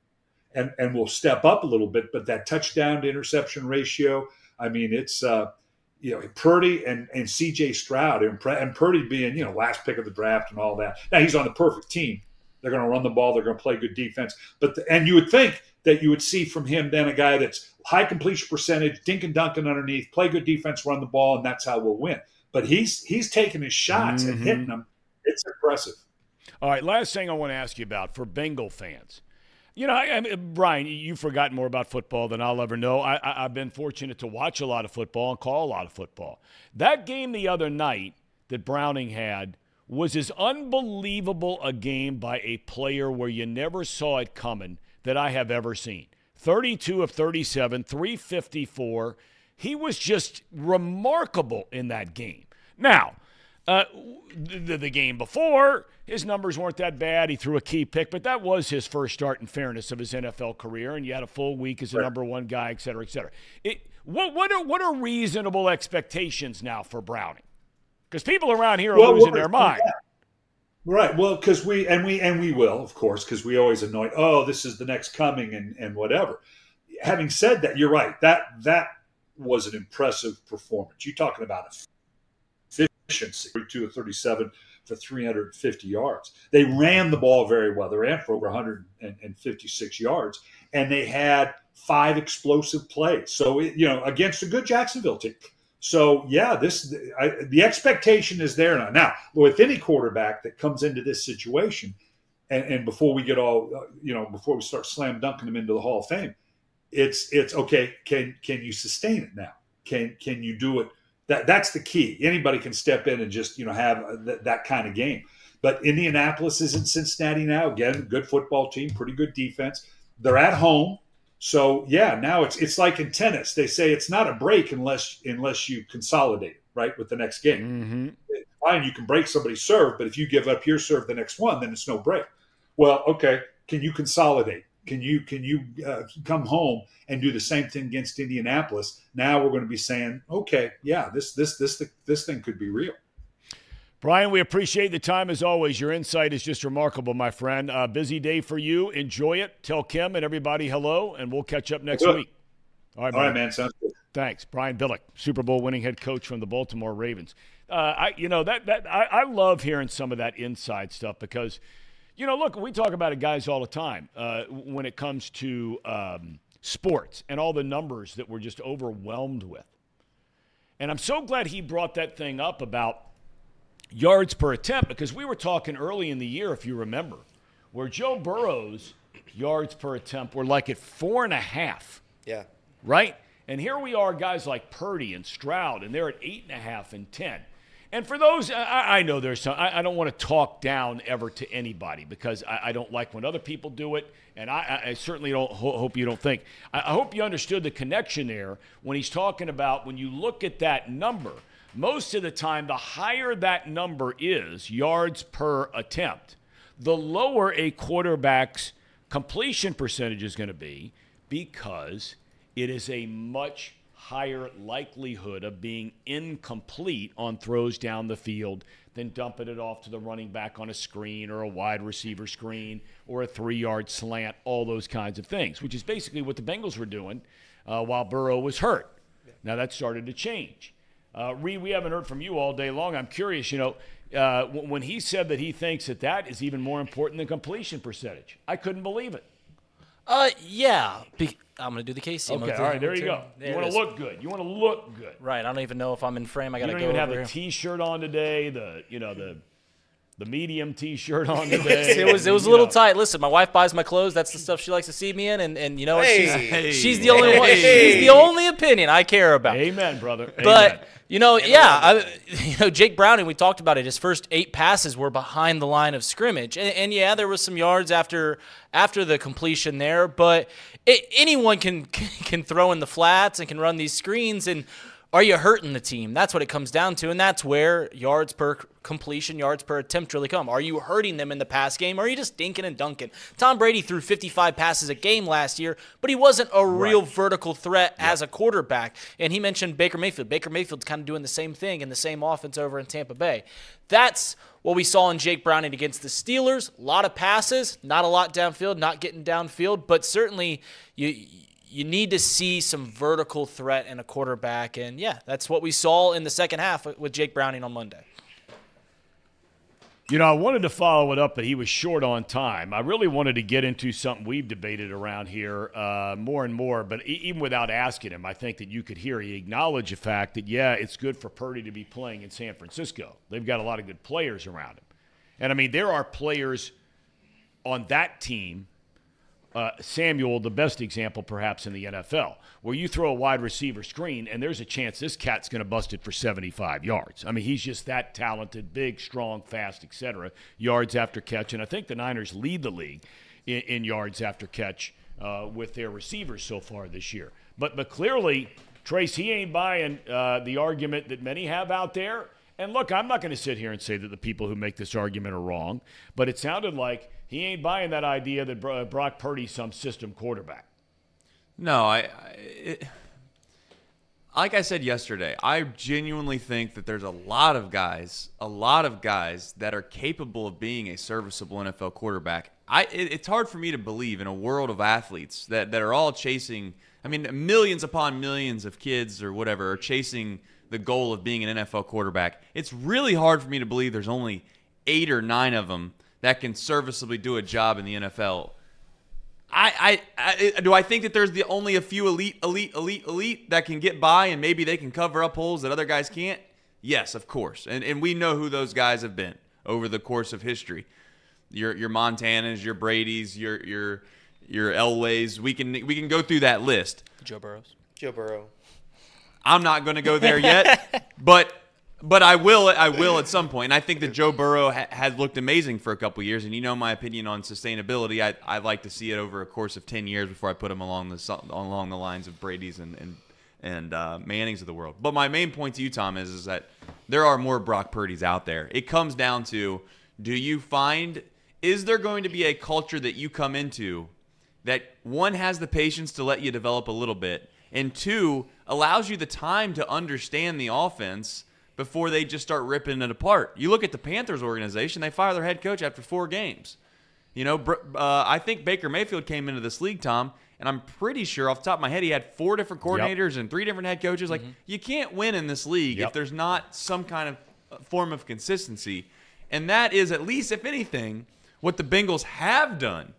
G: and, and will step up a little bit, but that touchdown to interception ratio, I mean, it's, uh, you know, Purdy and, and CJ Stroud and, Purdy being, you know, last pick of the draft and all that. Now he's on the perfect team. They're going to run the ball. They're going to play good defense. But the, and you would think that you would see from him then a guy that's high completion percentage, dink and dunking underneath, play good defense, run the ball, and that's how we'll win. But he's he's taking his shots mm-hmm. and hitting them. It's impressive.
B: All right, last thing I want to ask you about for Bengal fans. You know, I, I Brian, you've forgotten more about football than I'll ever know. I, I, I've been fortunate to watch a lot of football and call a lot of football. That game the other night that Browning had was as unbelievable a game by a player where you never saw it coming that I have ever seen. 32 of 37, 354. He was just remarkable in that game. Now, uh, the, the, game before, his numbers weren't that bad. He threw a key pick, but that was his first start, in fairness, of his NFL career. And you had a full week as a number one guy, et cetera, et cetera. It, what, what, are, what are reasonable expectations now for Browning? Because people around here are well, losing their mind. Yeah.
G: Right. Well, because we and we and we will, of course, because we always anoint. Oh, this is the next coming, and and whatever. Having said that, you're right. That that was an impressive performance. You're talking about efficiency, 32 of 37 for 350 yards. They ran the ball very well. They ran for over 156 yards, and they had five explosive plays. So, it, you know, against a good Jacksonville team. So, yeah, this I, the expectation is there now. Now, with any quarterback that comes into this situation, and, and before we get all, uh, you know, before we start slam dunking them into the Hall of Fame, it's it's okay. Can can you sustain it now? Can can you do it? That that's the key. Anybody can step in and just you know have th- that kind of game. But Indianapolis is in Cincinnati now. Again, good football team, pretty good defense. They're at home, so yeah. Now it's it's like in tennis. They say it's not a break unless unless you consolidate right with the next game. Mm-hmm. Fine, you can break somebody's serve, but if you give up your serve the next one, then it's no break. Well, okay. Can you consolidate? Can you can you uh, come home and do the same thing against Indianapolis? Now we're going to be saying, okay, yeah, this this this this thing could be real.
B: Brian, we appreciate the time as always. Your insight is just remarkable, my friend. Uh, busy day for you. Enjoy it. Tell Kim and everybody hello, and we'll catch up next week.
G: All right, All right man. Sounds good.
B: Thanks, Brian Billick, Super Bowl winning head coach from the Baltimore Ravens. Uh, I, you know that that I, I love hearing some of that inside stuff because – you know, look, we talk about it, guys, all the time uh, when it comes to um, sports and all the numbers that we're just overwhelmed with. And I'm so glad he brought that thing up about yards per attempt because we were talking early in the year, if you remember, where Joe Burrow's yards per attempt were like at four and a half.
C: Yeah.
B: Right? And here we are, guys like Purdy and Stroud, and they're at eight and a half and 10. And for those, I, I know there's some, I, I, don't want to talk down ever to anybody because I, I don't like when other people do it. And I, I certainly don't ho- hope you don't think. I, hope you understood the connection there when he's talking about when you look at that number, most of the time, the higher that number is, yards per attempt, the lower a quarterback's completion percentage is going to be because it is a much higher likelihood of being incomplete on throws down the field than dumping it off to the running back on a screen or a wide receiver screen or a three yard slant, all those kinds of things, which is basically what the Bengals were doing uh, while Burrow was hurt. Now that started to change. Uh, Reed, we haven't heard from you all day long. I'm curious, you know, uh, when he said that he thinks that that is even more important than completion percentage, I couldn't believe it.
D: Uh, yeah. Be- I'm gonna do the case.
B: Okay, all right, there you go. There you want to look good. You want to look good.
D: Right. I don't even know if I'm in frame. I gotta
B: you
D: don't
B: go.
D: even
B: have the T-shirt on today. The you know the the medium T-shirt on today.
D: it was it was a little know. tight. Listen, my wife buys my clothes. That's the stuff she likes to see me in, and, and you know what? Hey. She's, she's the only hey. one. She's the only opinion I care about.
B: Amen, brother. Amen.
D: But you know, yeah, I, you know, Jake Browning. We talked about it. His first eight passes were behind the line of scrimmage, and, and yeah, there was some yards after after the completion there. But it, anyone can can throw in the flats and can run these screens and are you hurting the team? That's what it comes down to, and that's where yards per completion, yards per attempt really come. Are you hurting them in the pass game, or are you just dinking and dunking? Tom Brady threw 55 passes a game last year, but he wasn't a real right. vertical threat yeah. as a quarterback. And he mentioned Baker Mayfield. Baker Mayfield's kind of doing the same thing in the same offense over in Tampa Bay. That's what we saw in Jake Browning against the Steelers. A lot of passes, not a lot downfield, not getting downfield, but certainly you you need to see some vertical threat in a quarterback. And yeah, that's what we saw in the second half with Jake Browning on Monday.
B: You know, I wanted to follow it up, but he was short on time. I really wanted to get into something we've debated around here uh, more and more, but even without asking him, I think that you could hear he acknowledged the fact that, yeah, it's good for Purdy to be playing in San Francisco. They've got a lot of good players around him. And I mean, there are players on that team uh, Samuel, the best example perhaps in the NFL, where you throw a wide receiver screen and there's a chance this cat's going to bust it for 75 yards. I mean, he's just that talented, big, strong, fast, etc. Yards after catch, and I think the Niners lead the league in, in yards after catch uh, with their receivers so far this year. But but clearly, Trace, he ain't buying uh, the argument that many have out there. And look, I'm not going to sit here and say that the people who make this argument are wrong, but it sounded like he ain't buying that idea that uh, Brock Purdy's some system quarterback.
F: No, I, I it, like I said yesterday, I genuinely think that there's a lot of guys, a lot of guys that are capable of being a serviceable NFL quarterback. I it, it's hard for me to believe in a world of athletes that that are all chasing. I mean, millions upon millions of kids or whatever are chasing the goal of being an NFL quarterback. It's really hard for me to believe there's only eight or nine of them that can serviceably do a job in the NFL. I, I, I, do I think that there's the only a few elite, elite, elite, elite that can get by and maybe they can cover up holes that other guys can't? Yes, of course. And and we know who those guys have been over the course of history. Your your Montanas, your Brady's, your your your Elways. We can we can go through that list.
D: Joe Burrows.
C: Joe Burrow.
F: I'm not going to go there yet, but but I will. I will at some point. And I think that Joe Burrow ha- has looked amazing for a couple years. And you know my opinion on sustainability. I I like to see it over a course of ten years before I put him along the along the lines of Brady's and and and uh, Manning's of the world. But my main point to you, Tom, is is that there are more Brock Purdy's out there. It comes down to do you find is there going to be a culture that you come into that one has the patience to let you develop a little bit, and two allows you the time to understand the offense before they just start ripping it apart. You look at the Panthers organization; they fire their head coach after four games. You know, uh, I think Baker Mayfield came into this league, Tom, and I'm pretty sure off the top of my head he had four different coordinators yep. and three different head coaches. Like, mm-hmm. you can't win in this league yep. if there's not some kind of uh, form of consistency. And that is, at least, if anything, what the Bengals have done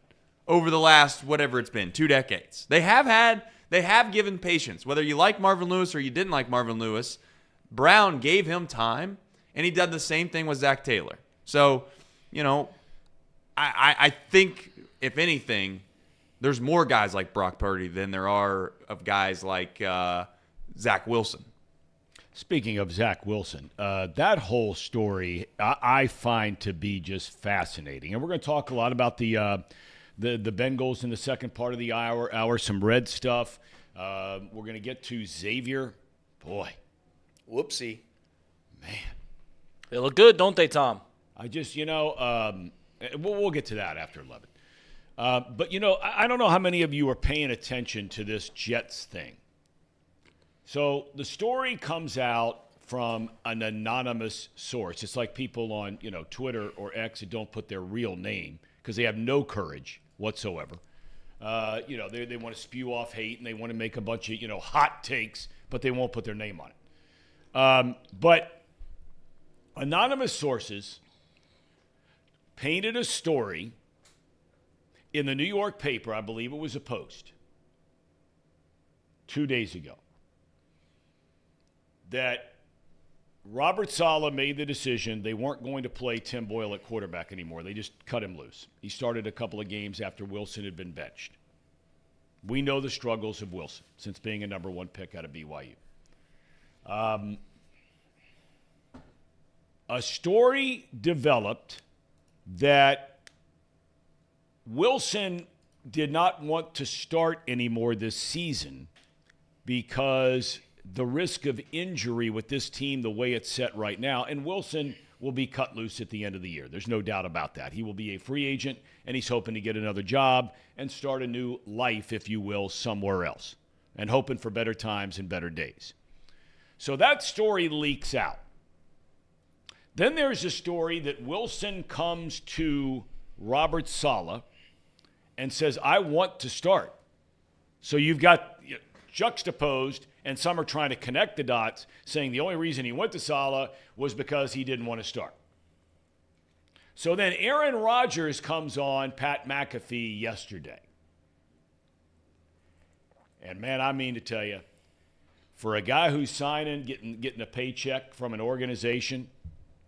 F: over the last whatever it's been, two decades. They have had, they have given patience. Whether you like Marvin Lewis or you didn't like Marvin Lewis, Brown gave him time, and he did the same thing with Zac Taylor. So, you know, I, I, I think, if anything, there's more guys like Brock Purdy than there are of guys like uh, Zach Wilson.
B: Speaking of Zach Wilson, uh, that whole story I, I, find to be just fascinating, and we're going to talk a lot about the uh, the the Bengals in the second part of the hour. Hour some red stuff. Uh, we're going to get to Xavier. Boy,
C: Whoopsie.
B: Man.
D: They look good, don't they, Tom?
B: I just, you know, um, we'll, we'll, get to that after 11. Uh, but, you know, I, I don't know how many of you are paying attention to this Jets thing. So the story comes out from an anonymous source. It's like people on, you know, Twitter or X that don't put their real name because they have no courage whatsoever. Uh, you know, they, they want to spew off hate and they want to make a bunch of, you know, hot takes, but they won't put their name on it. Um, but anonymous sources painted a story in the New York paper, I believe it was a post, two days ago, that Robert Saleh made the decision they weren't going to play Tim Boyle at quarterback anymore. They just cut him loose. He started a couple of games after Wilson had been benched. We know the struggles of Wilson since being a number one pick out of BYU. Um, a story developed that Wilson did not want to start anymore this season because the risk of injury with this team, the way it's set right now, and Wilson will be cut loose at the end of the year. There's no doubt about that. He will be a free agent, and he's hoping to get another job and start a new life, if you will, somewhere else, and hoping for better times and better days. So that story leaks out. Then there's a story that Wilson comes to Robert Saleh and says, I want to start. So you've got juxtaposed, and some are trying to connect the dots, saying the only reason he went to Saleh was because he didn't want to start. So then Aaron Rodgers comes on Pat McAfee yesterday. And man, I mean to tell you, for a guy who's signing, getting getting a paycheck from an organization,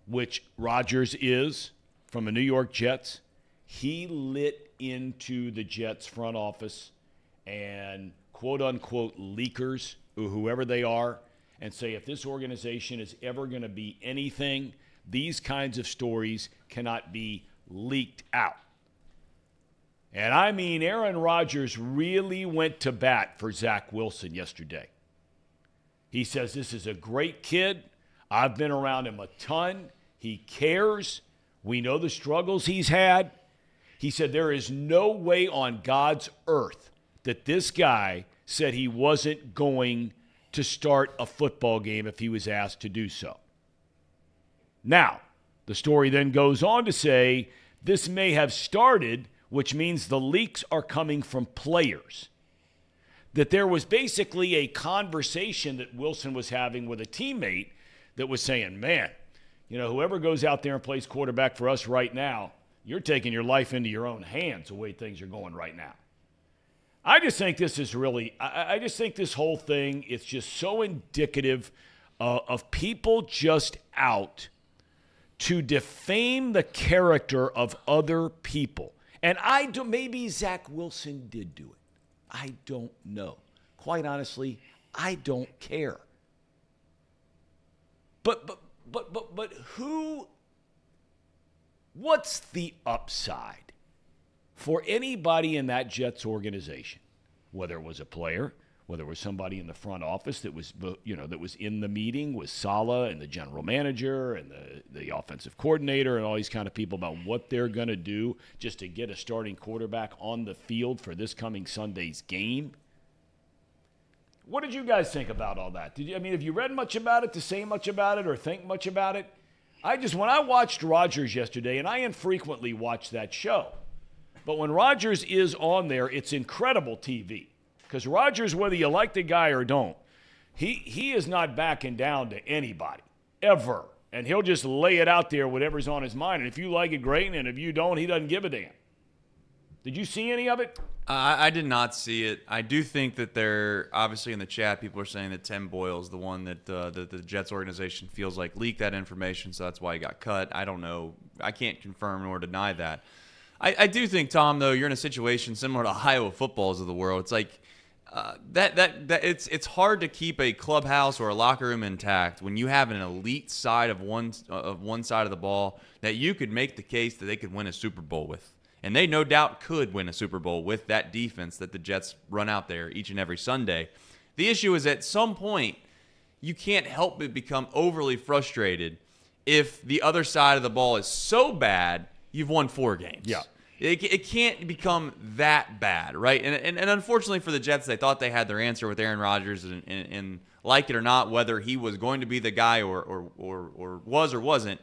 B: which Rodgers is from the New York Jets, he lit into the Jets front office and quote unquote leakers, whoever they are, and say if this organization is ever going to be anything, these kinds of stories cannot be leaked out. And I mean, Aaron Rodgers really went to bat for Zach Wilson yesterday. He says, This is a great kid. I've been around him a ton. He cares. We know the struggles he's had. He said, There is no way on God's earth that this guy said he wasn't going to start a football game if he was asked to do so. Now, the story then goes on to say this may have started, which means the leaks are coming from players. That there was basically a conversation that Wilson was having with a teammate that was saying, man, you know, whoever goes out there and plays quarterback for us right now, you're taking your life into your own hands the way things are going right now. I just think this is really, I, I just think this whole thing is just so indicative uh, of people just out to defame the character of other people. And I do, maybe Zach Wilson did do it. I don't know. Quite honestly, I don't care. But but but but but who what's the upside for anybody in that Jets organization, whether it was a player, whether it was somebody in the front office that was you know that was in the meeting with Saleh and the general manager and the the offensive coordinator and all these kind of people about what they're going to do just to get a starting quarterback on the field for this coming Sunday's game. What did you guys think about all that? Did you I mean have you read much about it to say much about it or think much about it? I just when I watched Rodgers yesterday and I infrequently watch that show. But when Rodgers is on there, it's incredible TV because Rodgers, whether you like the guy or don't, he, he is not backing down to anybody, ever. And he'll just lay it out there, whatever's on his mind. And if you like it, great. And if you don't, he doesn't give a damn. Did you see any of it?
F: I did not see it. I do think that they're obviously in the chat. People are saying that Tim Boyle is the one that uh, the, the Jets organization feels like leaked that information, so that's why he got cut. I don't know. I can't confirm nor deny that. I, I do think Thom, though, you're in a situation similar to Iowa footballs of the world. It's like that, that that it's it's hard to keep a clubhouse or a locker room intact when you have an elite side of one of one side of the ball that you could make the case that they could win a Super Bowl with. And they no doubt could win a Super Bowl with that defense that the Jets run out there each and every Sunday. The issue is at some point you can't help but become overly frustrated if the other side of the ball is so bad you've won four games.
B: Yeah.
F: It, it can't become that bad, right? And, and, and unfortunately for the Jets, they thought they had their answer with Aaron Rodgers, and, and, and like it or not, whether he was going to be the guy or, or, or, or was or wasn't,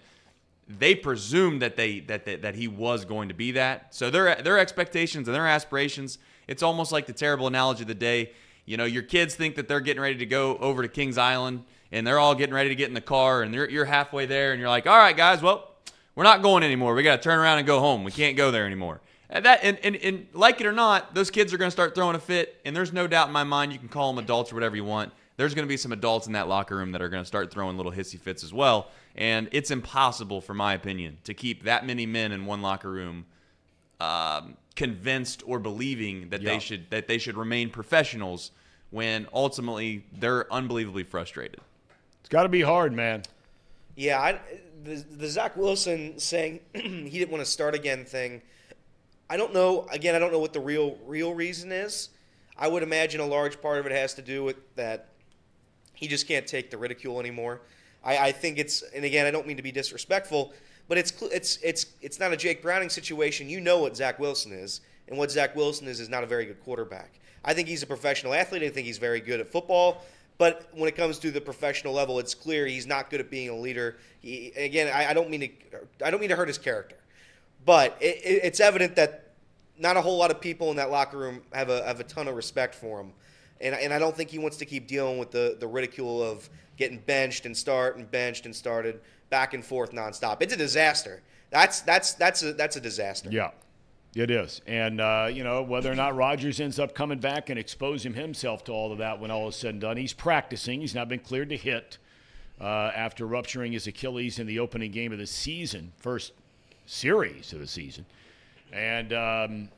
F: they presumed that they that, that that he was going to be that. So their their expectations and their aspirations, it's almost like the terrible analogy of the day. You know, your kids think that they're getting ready to go over to Kings Island, and they're all getting ready to get in the car, and you're you're halfway there, and you're like, all right, guys, well we're not going anymore. We got to turn around and go home. We can't go there anymore. And that and, and, and like it or not, those kids are going to start throwing a fit. And there's no doubt in my mind, you can call them adults or whatever you want. There's going to be some adults in that locker room that are going to start throwing little hissy fits as well. And it's impossible, for my opinion, to keep that many men in one locker room um, convinced or believing that they should that they should remain professionals when ultimately they're unbelievably frustrated.
B: It's got to be hard, man.
C: Yeah, I, the the Zach Wilson saying he didn't want to start again thing. I don't know. Again, I don't know what the real real reason is. I would imagine a large part of it has to do with that he just can't take the ridicule anymore. I, I think it's, and again, I don't mean to be disrespectful, but it's it's it's it's not a Jake Browning situation. You know what Zach Wilson is, and what Zach Wilson is is not a very good quarterback. I think he's a professional athlete. I think he's very good at football. But when it comes to the professional level, it's clear he's not good at being a leader. He, again, I, I, don't mean to I don't mean to hurt his character, but it, it, it's evident that not a whole lot of people in that locker room have a have a ton of respect for him, and and I don't think he wants to keep dealing with the the ridicule of getting benched and start and benched and started back and forth nonstop. It's a disaster. That's that's that's a that's a disaster.
B: Yeah. It is. And, uh, you know, whether or not Rodgers ends up coming back and exposing himself to all of that when all is said and done, he's practicing. He's not been cleared to hit uh, after rupturing his Achilles in the opening game of the season, first series of the season. And um,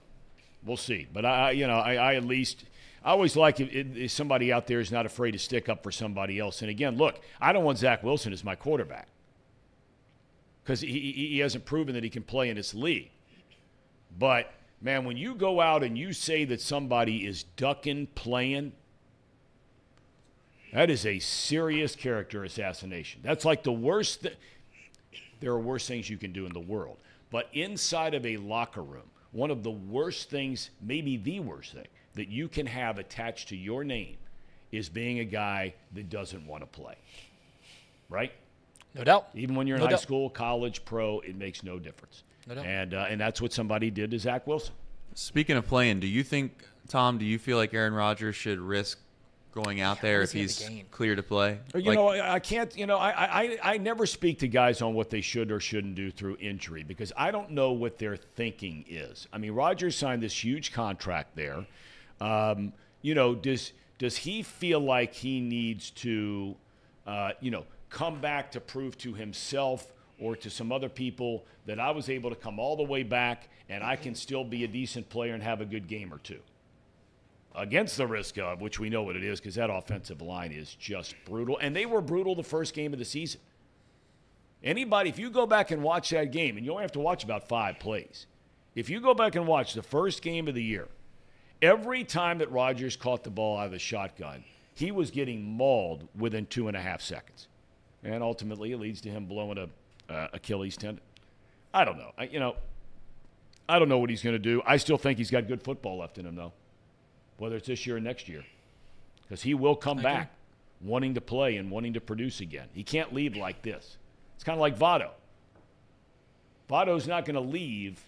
B: we'll see. But, I, you know, I, I at least. I always like if, if somebody out there is not afraid to stick up for somebody else. And again, look, I don't want Zach Wilson as my quarterback because he, he hasn't proven that he can play in this league. But man, when you go out and you say that somebody is ducking playing, that is a serious character assassination. That's like the worst. Th- there are worse things you can do in the world, but inside of a locker room, one of the worst things, maybe the worst thing that you can have attached to your name, is being a guy that doesn't want to play. Right?
D: No doubt.
B: Even when you're in
D: No
B: high
D: doubt.
B: school, college, pro, it makes no difference.
D: No doubt.
B: And uh, and that's what somebody did to Zach Wilson.
F: Speaking of playing, do you think Thom? Do you feel like Aaron Rodgers should risk going out there if
D: does he have
F: he's
D: to gain?
F: clear to play?
B: You
F: Like,
B: know, I I can't. You know, I, I I never speak to guys on what they should or shouldn't do through injury because I don't know what their thinking is. I mean, Rodgers signed this huge contract there. Um, you know, does does he feel like he needs to, uh, you know, come back to prove to himself or to some other people that I was able to come all the way back and I can still be a decent player and have a good game or two? against the risk of, which we know what it is because that offensive line is just brutal. And they were brutal the first game of the season. Anybody, if you go back and watch that game, and you only have to watch about five plays, if you go back and watch the first game of the year, every time that Rodgers caught the ball out of the shotgun, he was getting mauled within two and a half seconds. And ultimately, it leads to him blowing a uh, Achilles tendon. I don't know. I, you know, I don't know what he's going to do. I still think he's got good football left in him, though whether it's this year or next year, because he will come back wanting to play and wanting to produce again. He can't leave like this. It's kind of like Votto. Votto's not going to leave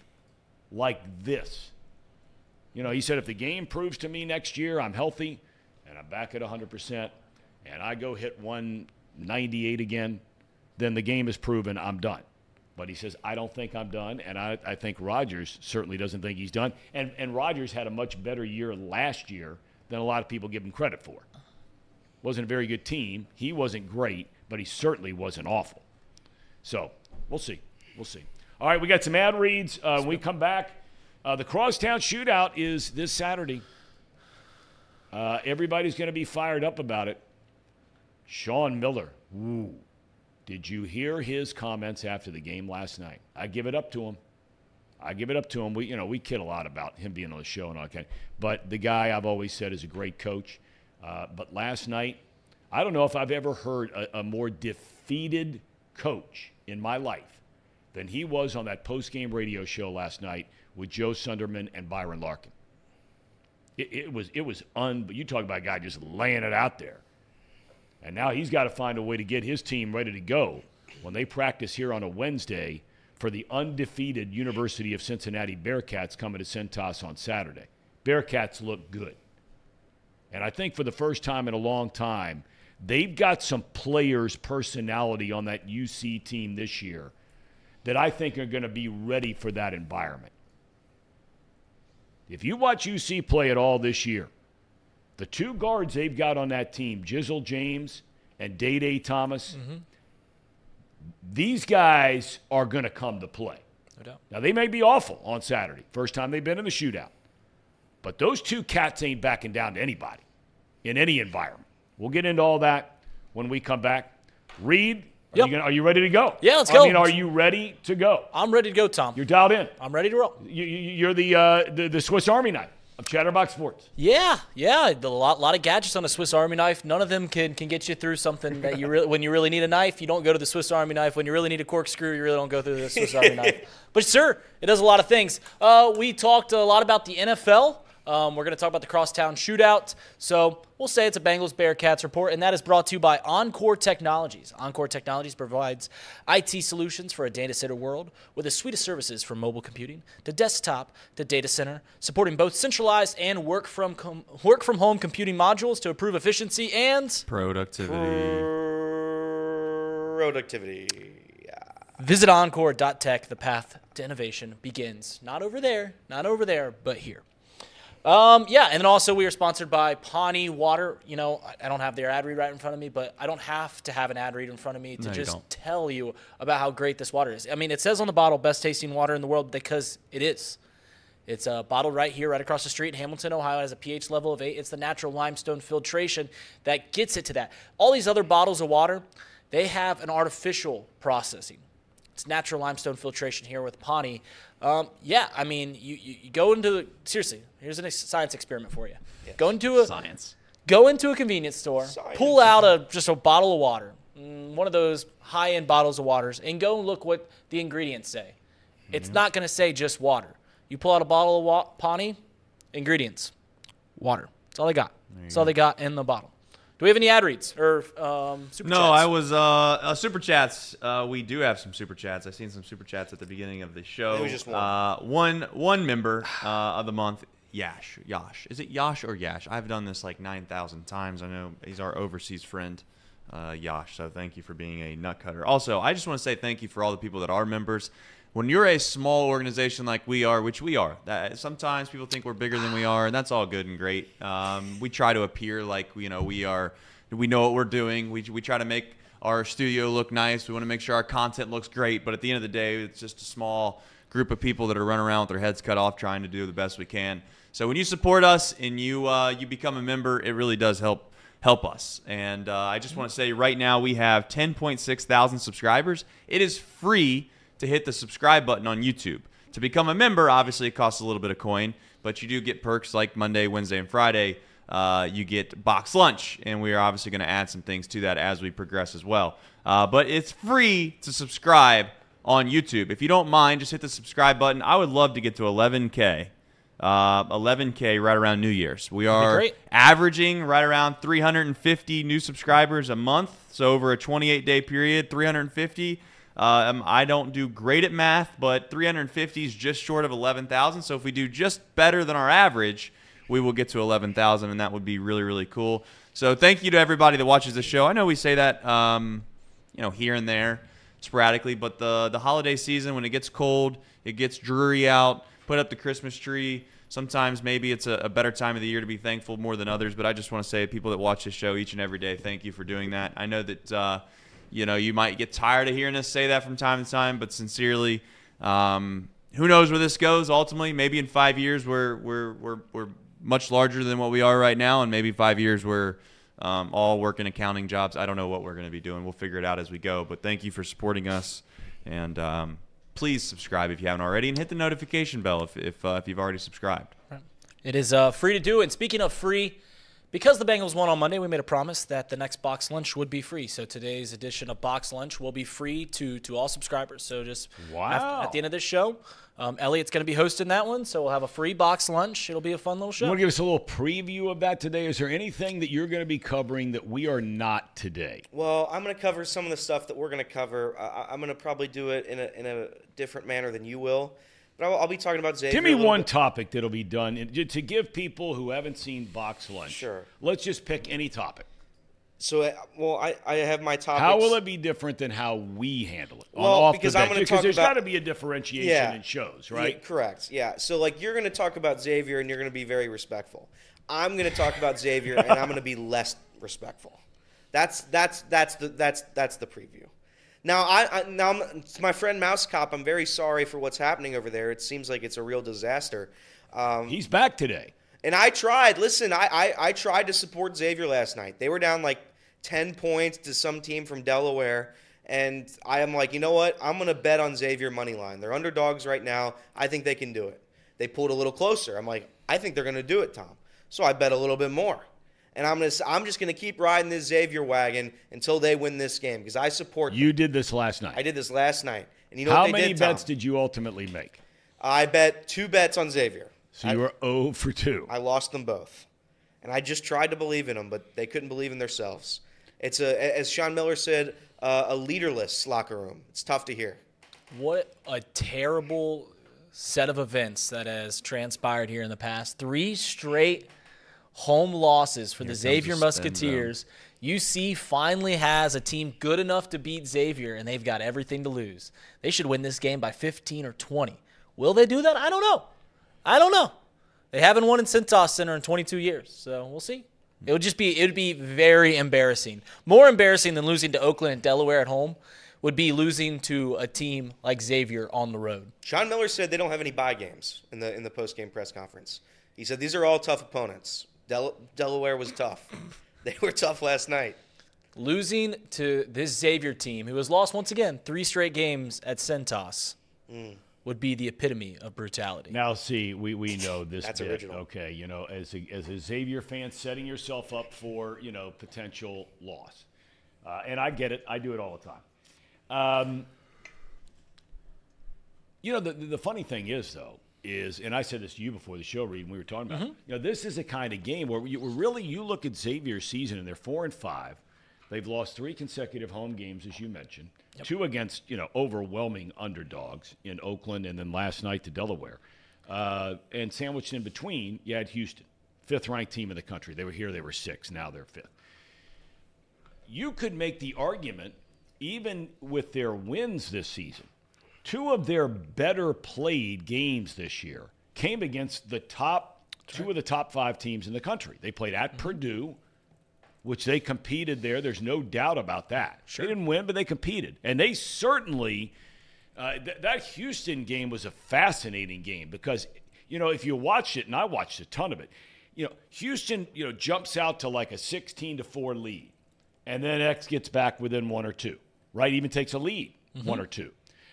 B: like this. You know, he said if the game proves to me next year I'm healthy and I'm back at 100% and I go hit 198 again, then the game is proven I'm done. But he says, I don't think I'm done. And I, I think Rodgers certainly doesn't think he's done. And, and Rodgers had a much better year last year than a lot of people give him credit for. Wasn't a very good team. He wasn't great, but he certainly wasn't awful. So we'll see. We'll see. All right, we got some ad reads. Uh, when we come back, uh, the Crosstown Shootout is this Saturday. Uh, everybody's going to be fired up about it. Sean Miller. Ooh. Did you hear his comments after the game last night? I give it up to him. I give it up to him. We, you know, we kid a lot about him being on the show and all that kind. But the guy I've always said is a great coach. Uh, but last night, I don't know if I've ever heard a, a more defeated coach in my life than he was on that post-game radio show last night with Joe Sunderman and Byron Larkin. It, it was it was un. You talk about a guy just laying it out there. And now he's got to find a way to get his team ready to go when they practice here on a Wednesday for the undefeated University of Cincinnati Bearcats coming to Cintas on Saturday. Bearcats look good. And I think for the first time in a long time, they've got some players' personality on that UC team this year that I think are going to be ready for that environment. If you watch UC play at all this year, the two guards they've got on that team, Jizzle James and Day Day Thomas, these guys are going to come to play.
D: No doubt.
B: Now, they may be awful on Saturday, first time they've been in the shootout. But those two cats ain't backing down to anybody in any environment. We'll get into all that when we come back. Reed, are,
D: Yep.
B: you, gonna, are you ready to go?
D: Yeah, let's
B: I
D: go.
B: I mean, are you ready to go?
D: I'm ready to go, Thom.
B: You're dialed in.
D: I'm ready to roll.
B: You, you're the, uh, the the Swiss Army knife of Chatterbox Sports.
D: Yeah, yeah. A lot, lot of gadgets on a Swiss Army knife. None of them can, can get you through something that you really. When you really need a knife, you don't go to the Swiss Army knife. When you really need a corkscrew, you really don't go through the Swiss Army knife. But sir, it does a lot of things. Uh, we talked a lot about the NFL. Um, we're going to talk about the crosstown shootout. So we'll say it's a Bengals Bearcats report, and that is brought to you by Encore Technologies. Encore Technologies provides IT solutions for a data center world with a suite of services from mobile computing to desktop to data center, supporting both centralized and work from com- work from home computing modules to improve efficiency and
F: Productivity.
C: Productivity.
D: Visit encore.tech. The path to innovation begins not over there, not over there, but here. Um, yeah, and then also we are sponsored by Pawnee Water. You know, I- I don't have their ad read right in front of me, but I don't have to have an ad read in front of me to
F: No,
D: just
F: don't.
D: tell you about how great this water is. I mean, it says on the bottle, best tasting water in the world because it is. It's uh, bottled right here, right across the street in Hamilton, Ohio. It has a pH level of 8. It's the natural limestone filtration that gets it to that. All these other bottles of water, they have an artificial processing. It's natural limestone filtration here with Pawnee. Um, yeah, I mean, you, you, you go into seriously. Here's a science experiment for you. Go into a
F: Science.
D: go into a convenience store, Science. pull out a just a bottle of water, mm, one of those high-end bottles of waters, and go and look what the ingredients say. It's not going to say just water. You pull out a bottle of wa- Pawnee, ingredients, water. That's all they got. That's all they got in the bottle. Do we have any ad reads or um, super
F: No,
D: chats?
F: I was uh, uh super chats. Uh, we do have some super chats. I seen some super chats at the beginning of the show.
C: It was just one.
F: Uh, one one member uh, of the month, Yash. Yash. Is it Yash or Yash? I've done this like nine thousand times. I know he's our overseas friend, uh, Yash. So thank you for being a nut cutter. Also, I just want to say thank you for all the people that are members. When you're a small organization like we are, which we are, that sometimes people think we're bigger than we are, and that's all good and great. Um, we try to appear like you know we are, we know what we're doing. We we try to make our studio look nice. We want to make sure our content looks great. But at the end of the day, it's just a small group of people that are running around with their heads cut off, trying to do the best we can. So when you support us and you uh, you become a member, it really does help help us. And uh, I just want to say right now we have 10.6 thousand subscribers. It is free to hit the subscribe button on YouTube. To become a member, obviously it costs a little bit of coin, but you do get perks like Monday, Wednesday, and Friday. Uh, you get box lunch, and we are obviously going to add some things to that as we progress as well. Uh, but it's free to subscribe on YouTube. If you don't mind, just hit the subscribe button. I would love to get to 11K. Uh, 11K right around New Year's. We are averaging right around 350 new subscribers a month. So over a 28 day period, 350. Um, I don't do great at math, but 350 is just short of 11,000. So if we do just better than our average, we will get to 11,000, and that would be really, really cool. So thank you to everybody that watches the show. I know we say that, um, you know, here and there, sporadically, but the the holiday season when it gets cold, it gets dreary out. Put up the Christmas tree. Sometimes maybe it's a, a better time of the year to be thankful more than others. But I just want to say, people that watch this show each and every day, thank you for doing that. I know that uh, you know you might get tired of hearing us say that from time to time, but sincerely, um, who knows where this goes ultimately? Maybe in five years we're we're we're we're much larger than what we are right now, and maybe five years we're um, all working accounting jobs. I don't know what we're going to be doing. We'll figure it out as we go. But thank you for supporting us, and um, please subscribe if you haven't already, and hit the notification bell if if, uh, if you've already subscribed.
D: It is uh, free to do. And speaking of free, because the Bengals won on Monday, we made a promise that the next box lunch would be free. So today's edition of Box Lunch will be free to to all subscribers. So just
B: Wow.
D: after- at the end of this show, um, Elliot's going to be hosting that one. So we'll have a free box lunch. It'll be a fun little show.
B: You want to give us a little preview of that today? Is there anything that you're going to be covering that we are not today?
C: Well, I'm going to cover some of the stuff that we're going to cover. I, I'm going to probably do it in a, in a different manner than you will. But I'll, I'll be talking about Xavier.
B: Give me one
C: bit.
B: topic that'll be done and to give people who haven't seen Box Lunch.
C: Sure.
B: Let's just pick any topic.
C: So, uh, well, I, I have my topics.
B: How will it be different than how we handle it?
C: Well,
B: off
C: because I'm gonna
B: because
C: talk
B: there's
C: about-
B: got to be a differentiation
C: Yeah.
B: in shows,
C: Yeah,
B: right?
C: correct. Yeah. So, like, you're going to talk about Xavier and you're going to be very respectful. I'm going to talk about Xavier and I'm going to be less respectful. That's that's that's the that's that's the preview. Now, I, I now I'm- to my friend Mouse Cop. I'm very sorry for what's happening over there. It seems like it's a real disaster. Um,
B: He's back today.
C: and I tried. Listen, I, I I tried to support Xavier last night. They were down like ten points to some team from Delaware, and I am like, you know what? I'm gonna bet on Xavier money line. They're underdogs right now. I think they can do it. They pulled a little closer. I'm like, I think they're gonna do it, Thom. So I bet a little bit more. And I'm gonna s- I'm just gonna keep riding this Xavier wagon until they win this game because I support. them.
B: You did this last night.
C: I did this last night, and you know
B: How
C: what they
B: many
C: did, Thom?
B: bets did you ultimately make?
C: I bet two bets on Xavier.
B: So you were 0 for 2.
C: I lost them both. And I just tried to believe in them, but they couldn't believe in themselves. It's a, as Sean Miller said, uh, a leaderless locker room. It's tough to hear.
D: What a terrible set of events that has transpired here in the past. Three straight home losses for the Xavier
F: a spin
D: Musketeers. UC finally has a team good enough to beat Xavier, and they've got everything to lose. They should win this game by 15 or 20. Will they do that? I don't know. I don't know. They haven't won in Cintas Center in 22 years, so we'll see. It would just be it would be very embarrassing. More embarrassing than losing to Oakland and Delaware at home would be losing to a team like Xavier on the road.
C: Sean Miller said they don't have any bye games in the in the post game press conference. He said these are all tough opponents. Del- Delaware was tough. they were tough last night.
D: Losing to this Xavier team, who has lost once again three straight games at Cintas, would be the epitome of brutality.
B: Now, see, we, we know this
C: That's
B: bit,
C: original.
B: Okay, you know, as a, as a Xavier fan, setting yourself up for you know potential loss, uh, and I get it. I do it all the time. Um, you know, the the funny thing is though is, and I said this to you before the show, Reed, when we were talking about, it, you know, this is a kind of game where you really you look at Xavier's season and they're four and five. They've lost three consecutive home games, as you mentioned, two against you know overwhelming underdogs in Oakland, and then last night to Delaware. Uh, and sandwiched in between, you had Houston, fifth ranked team in the country. They were here, they were six. Now they're fifth. You could make the argument, even with their wins this season, two of their better played games this year came against the top two of the top five teams in the country. They played at Purdue, which they competed there. There's no doubt about that. They didn't win, but they competed, and they certainly. Uh, th- that Houston game was a fascinating game because you know if you watched it, and I watched a ton of it. You know, Houston, you know, jumps out to like a 16 to four lead, and then X gets back within one or two. Right, even takes a lead, one or two.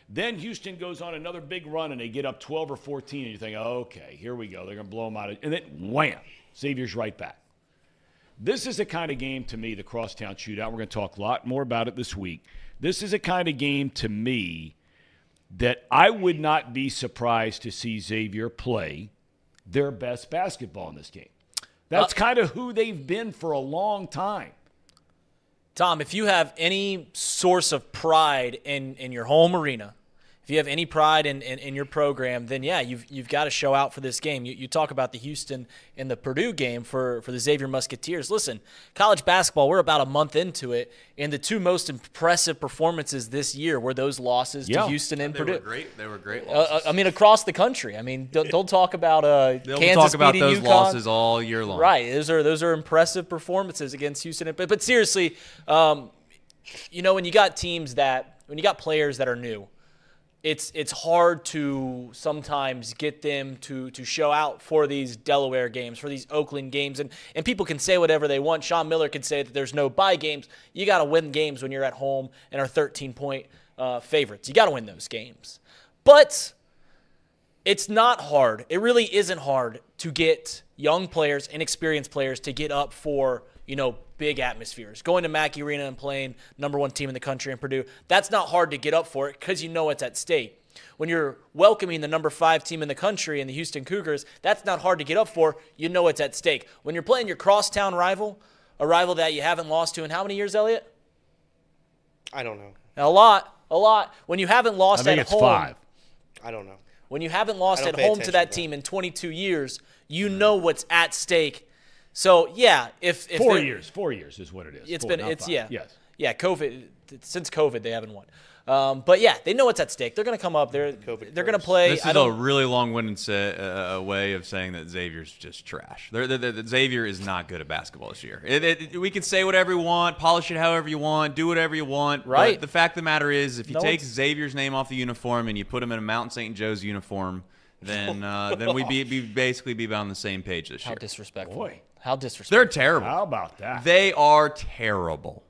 B: Then Houston goes on another big run, and they get up 12 or 14, and you think, okay, here we go. They're going to blow them out, and then wham, Xavier's right back. This is the kind of game to me, the crosstown shootout. We're going to talk a lot more about it this week. This is a kind of game to me that I would not be surprised to see Xavier play their best basketball in this game. That's uh, kind of who they've been for a long time.
D: Thom, if you have any source of pride in, in your home arena, if you have any pride in, in, in your program, then yeah, you've, you've got to show out for this game. You, you talk about the Houston and the Purdue game for, for the Xavier Musketeers. Listen, college basketball, we're about a month into it, and the two most impressive performances this year were those losses
B: Yeah.
D: to Houston and Purdue.
F: They
D: Purdue.
F: were great. They were great.
D: Uh, I mean, across the country. I mean, don't, don't talk about uh,
F: They'll
D: Kansas
F: talk about those
D: UConn.
F: losses all year long.
D: Right. Those are those are impressive performances against Houston. But but seriously, um, you know when you got teams that when you got players that are new, it's it's hard to sometimes get them to to show out for these Delaware games, for these Oakland games, and and people can say whatever they want. Sean Miller can say that there's no bye games. You got to win games when you're at home and are 13 point uh, favorites. You got to win those games, but it's not hard. It really isn't hard to get young players, inexperienced players, to get up for you know big atmospheres. Going to Mackey Arena and playing number one team in the country in Purdue, that's not hard to get up for it because you know it's at stake. When you're welcoming the number five team in the country in the Houston Cougars, that's not hard to get up for. You know it's at stake. When you're playing your crosstown rival, a rival that you haven't lost to in how many years, Elliot?
C: I don't know.
D: A lot, a lot. When you haven't lost
B: I
D: lost
B: think
D: at
B: it's
D: home,
B: five.
C: I don't know.
D: when you haven't lost at home to that
C: to that.
D: team in 22 years, you know what's at stake. So yeah, if, if
B: Four years. Four years is what it is.
D: it's
B: Four,
D: been it's
B: five.
D: yeah
B: Yes.
D: yeah COVID since COVID they haven't won. Um, but yeah, they know what's at stake. They're going to come up. They're
C: COVID
D: they're going to play.
F: This is a
D: don't.
F: really long-winded say, uh, way of saying that Xavier's just trash. They're, they're, they're- Xavier is not good at basketball this year. It, it, we can say whatever we want, polish it however you want, do whatever you want. but
D: Right.
F: the fact of the matter is, if you
D: No
F: take
D: one's-
F: Xavier's name off the uniform and you put him in a Mount St. Joe's uniform, then uh, then we'd be, be basically be on the same page this
D: how
F: year.
D: How disrespectful!
B: Boy.
D: How disrespectful.
F: They're terrible.
B: How about that?
F: They are terrible.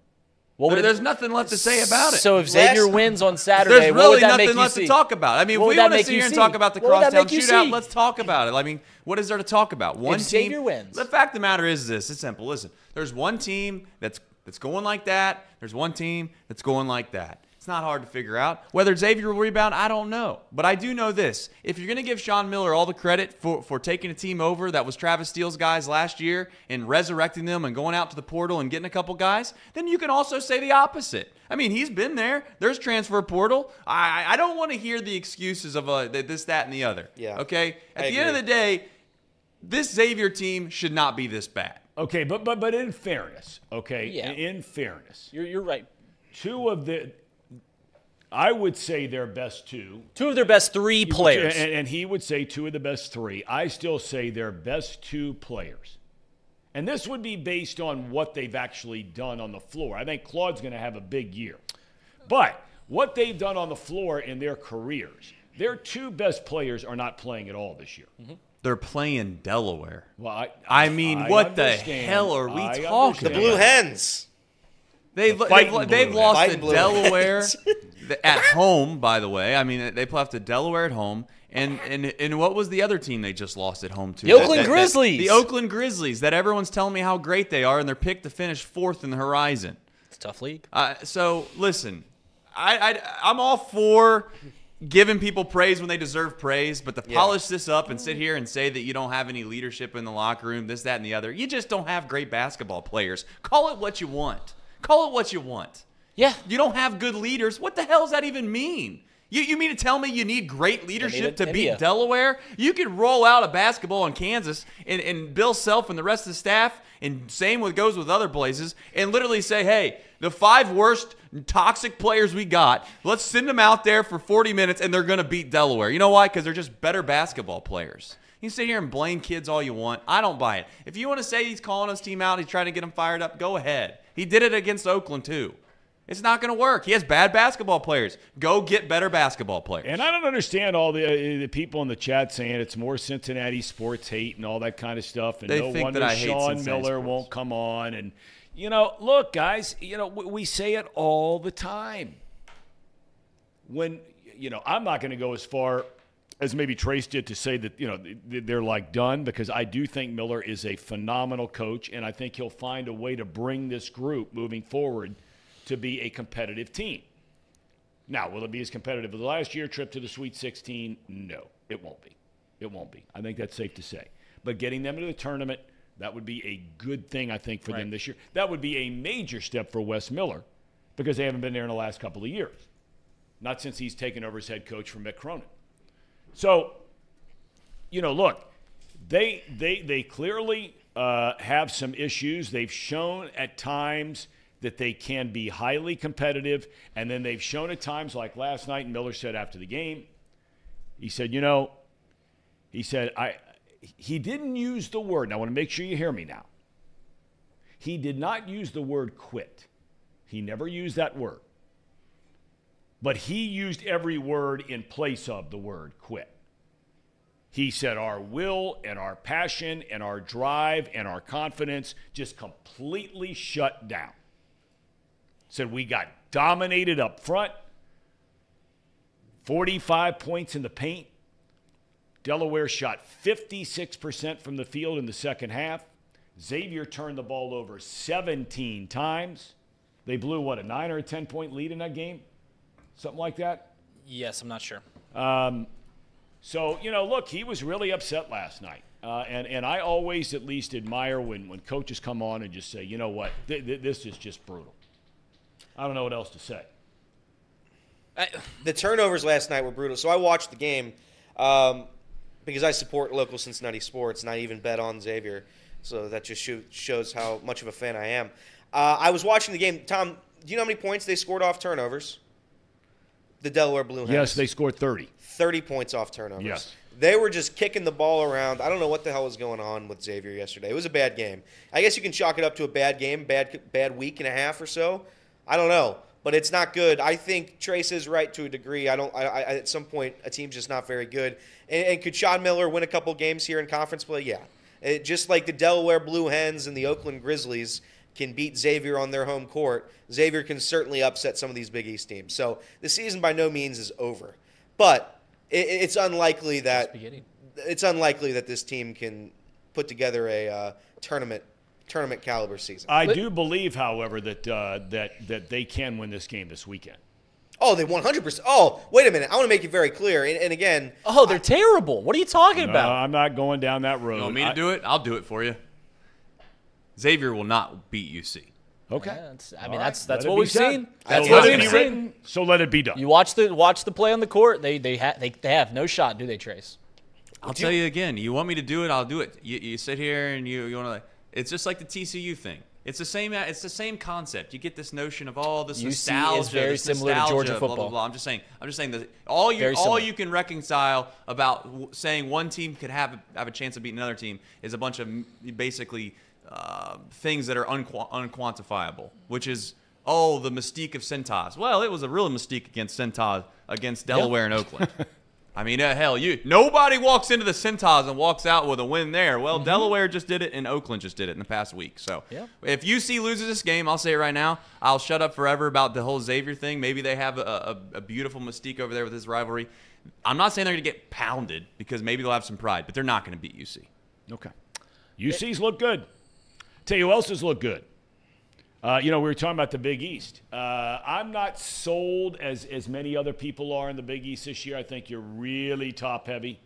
D: What would
F: There-
D: it-
F: there's nothing left to say about it.
D: So if Xavier
C: Last-
D: wins on Saturday,
F: There's
D: what
F: really
D: would that
F: nothing
D: make you
F: left
D: see?
F: to talk about. I mean,
D: What
F: if we want to
D: make
F: sit
D: you
F: here and talk about the
D: What would
F: crosstown shootout,
D: see?
F: let's talk about it. I mean, what is there to talk about? One team
D: Xavier wins.
F: The fact of the matter is this: it's simple. Listen, there's one team that's that's going like that. There's one team that's going like that. It's not hard to figure out. Whether Xavier will rebound, I don't know. But I do know this. If you're going to give Sean Miller all the credit for, for taking a team over that was Travis Steele's guys last year and resurrecting them and going out to the portal and getting a couple guys, then you can also say the opposite. I mean, he's been there. There's transfer portal. I, I don't want to hear the excuses of uh, this, that, and the other.
C: Yeah.
F: Okay? At
C: I
F: the end of the day, this Xavier team should not be this bad.
B: Okay, but but but in fairness, okay,
D: Yeah.
B: in fairness,
D: You're, you're right.
B: two of the, I would say their best two,
D: Two of their best three players.
B: and, and he would say two of the best three. I still say their best two players, and this would be based on what they've actually done on the floor. I think Claude's going to have a big year, but what they've done on the floor in their careers, their two best players are not playing at all this year. Mm-hmm.
F: They're playing Delaware.
B: Well, I,
F: I mean,
B: I
F: what the hell are we
B: I
F: talking
C: The. Blue Hens.
F: They've,
B: The
F: they've,
B: fighting
F: they've lost
C: Hens.
F: to Delaware
C: Hens.
F: th- at home, by the way. I mean, they play off to Delaware at home. And, and and what was the other team they just lost at home to?
D: The Oakland Grizzlies.
F: the Oakland Grizzlies. That everyone's telling me how great they are, and they're picked to finish fourth in the Horizon.
D: It's a tough league.
F: Uh, so listen, I, I I'm all for giving people praise when they deserve praise, but to
C: Yeah.
F: polish this up and sit here and say that you don't have any leadership in the locker room, this, that, and the other, you just don't have great basketball players. Call it what you want. Call it what you want.
D: Yeah.
F: You don't have good leaders. What the hell does that even mean? You, you mean to tell me you need great leadership to beat. Delaware? You could roll out a basketball in Kansas and, and Bill Self and the rest of the staff, and same with goes with other places, and literally say, hey, the five worst toxic players we got, let's send them out there for 40 minutes and they're going to beat Delaware. You know why? Because they're just better basketball players. You can sit here and blame kids all you want. I don't buy it. If you want to say he's calling his team out, he's trying to get them fired up, go ahead. He did it against Oakland too. It's not going to work. He has bad basketball players. Go get better basketball players.
B: And I don't understand all the uh, the people in the chat saying it's more Cincinnati sports hate and all that kind of stuff. And
F: They
B: no wonder Sean Miller
F: sports.
B: won't come on. And you know, look, guys, you know we, we say it all the time. When you know, I'm not going to go as far as maybe Trace did to say that you know they're like done because I do think Miller is a phenomenal coach, and I think he'll find a way to bring this group moving forward to be a competitive team. Now, will it be as competitive as last year trip to the Sweet 16? No, it won't be. It won't be. I think that's safe to say. But getting them into the tournament, that would be a good thing, I think, for them this year. That would be a major step for Wes Miller because they haven't been there in the last couple of years. Not since he's taken over as head coach from Mick Cronin. So, you know, look, they they they clearly uh, have some issues. They've shown at times that they can be highly competitive, and then they've shown at times, like last night. Miller said after the game, he said, "You know," he said, "I." He didn't use the word. And I want to make sure you hear me now. He did not use the word quit. He never used that word. But he used every word in place of the word quit. He said our will and our passion and our drive and our confidence just completely shut down. Said we got dominated up front, 45 points in the paint. Delaware shot 56% from the field in the second half. Xavier turned the ball over 17 times. They blew, what, a nine or a 10 point lead in that game? Something like that?
D: Yes, I'm not sure.
B: So, you know, look, he was really upset last night. Uh, and, and I always at least admire when, when coaches come on and just say, you know what, th- th- this is just brutal. I don't know what else to say.
D: I,
C: the turnovers last night were brutal. So I watched the game um, because I support local Cincinnati sports, and I even bet on Xavier. So that just sho- shows how much of a fan I am. Uh, I was watching the game. Thom, do you know how many points they scored off turnovers? The Delaware Blue Hens.
B: Yes, they scored 30.
C: 30 points off turnovers.
B: Yes.
C: They were just kicking the ball around. I don't know what the hell was going on with Xavier yesterday. It was a bad game. I guess you can chalk it up to a bad game, bad bad week and a half or so. I don't know, but it's not good. I think Trace is right to a degree. I don't. I, I at some point a team's just not very good. And, and could Sean Miller win a couple games here in conference play? Yeah. It, just like the Delaware Blue Hens and the Oakland Grizzlies can beat Xavier on their home court, Xavier can certainly upset some of these Big East teams. So the season by no means is over, but it, it's unlikely that
D: beginning.
C: it's unlikely that this team can put together a uh, tournament tournament caliber season.
B: I do believe, however, that, uh, that, that they can win this game this weekend.
C: Oh, they 100%. Oh, wait a minute. I want to make it very clear. And, and again,
D: Oh, they're terrible. What are you talking
B: No,
D: about?
B: I'm not going down that road.
F: You want me to
B: I-
F: do it? I'll do it for you. Xavier will not beat UC.
B: Okay.
D: Yeah, I mean,
B: right,
D: that's that's
B: it
D: what we've
B: said.
D: seen.
C: That's
D: That's
C: what
D: what
B: Let it
C: it
D: we've seen.
B: so let it be done.
D: You watch the watch the play on the court. They they ha- they they have no shot, do they, Trace?
F: I'll tell you again. You want me to do it? I'll do it. You, you sit here and you you want to. Like, it's just like the TCU thing. It's the same. It's the same concept. You get this notion of all this
D: UC is
F: nostalgia.
D: very
F: this
D: similar to
F: nostalgia,
D: Georgia
F: blah, blah,
D: football.
F: blah. I'm just saying. I'm just saying that all you
D: Very
F: all
D: similar.
F: you can reconcile about w- saying one team could have have a chance of beating another team is a bunch of basically uh, things that are unqu- unquantifiable, which is. Oh, the mystique of Cintas. Well, it was a real mystique against Cintas against Delaware and Oakland. I mean, uh, hell, you nobody walks into the Cintas and walks out with a win there. Well, Delaware just did it, and Oakland just did it in the past week. So,
D: Yeah.
F: if UC loses this game, I'll say it right now. I'll shut up forever about the whole Xavier thing. Maybe they have a, a, a beautiful mystique over there with this rivalry. I'm not saying they're going to get pounded because maybe they'll have some pride, but they're not going to beat UC.
B: Okay. UC's look good. Tell you who else has looked good. Uh, you know, we were talking about the Big East. Uh, I'm not sold as as many other people are in the Big East this year. I think you're really top heavy.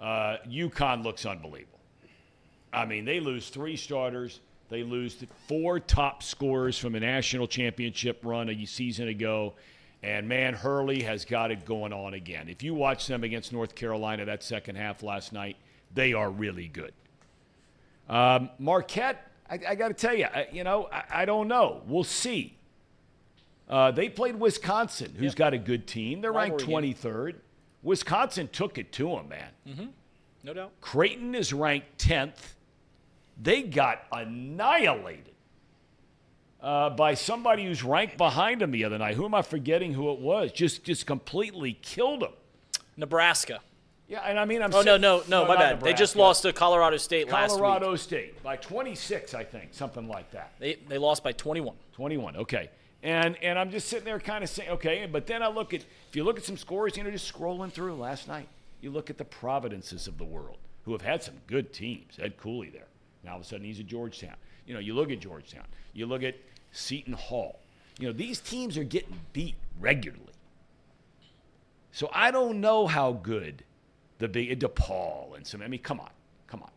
B: Uh, UConn looks unbelievable. I mean, they lose three starters. They lose four top scorers from a national championship run a season ago. And man, Hurley has got it going on again. If you watch them against North Carolina that second half last night, they are really good. Um, Marquette, I, I got to tell you, I, you know, I, I don't know. We'll see. Uh, they played Wisconsin, who's got a good team. They're ranked
D: Rivalry
B: 23rd. Wisconsin took it to them, man.
D: No doubt.
B: Creighton is ranked 10th. They got annihilated uh, by somebody who's ranked behind them the other night. Who am I forgetting who it was? Just just completely killed them.
D: Nebraska.
B: Yeah, and I mean, I'm
D: Oh no no no, my bad. They just lost to Colorado State last week.
B: Colorado State by 26, I think, something like that.
D: They they lost by 21.
B: 21. Okay. And and I'm just sitting there kind of saying, okay, but then I look at if you look at some scores, you know, just scrolling through last night, you look at the Providences of the world who have had some good teams. Ed Cooley there. Now all of a sudden he's at Georgetown. You know, you look at Georgetown, you look at Seton Hall. You know, these teams are getting beat regularly. So I don't know how good the big DePaul and some. I mean, come on, come on.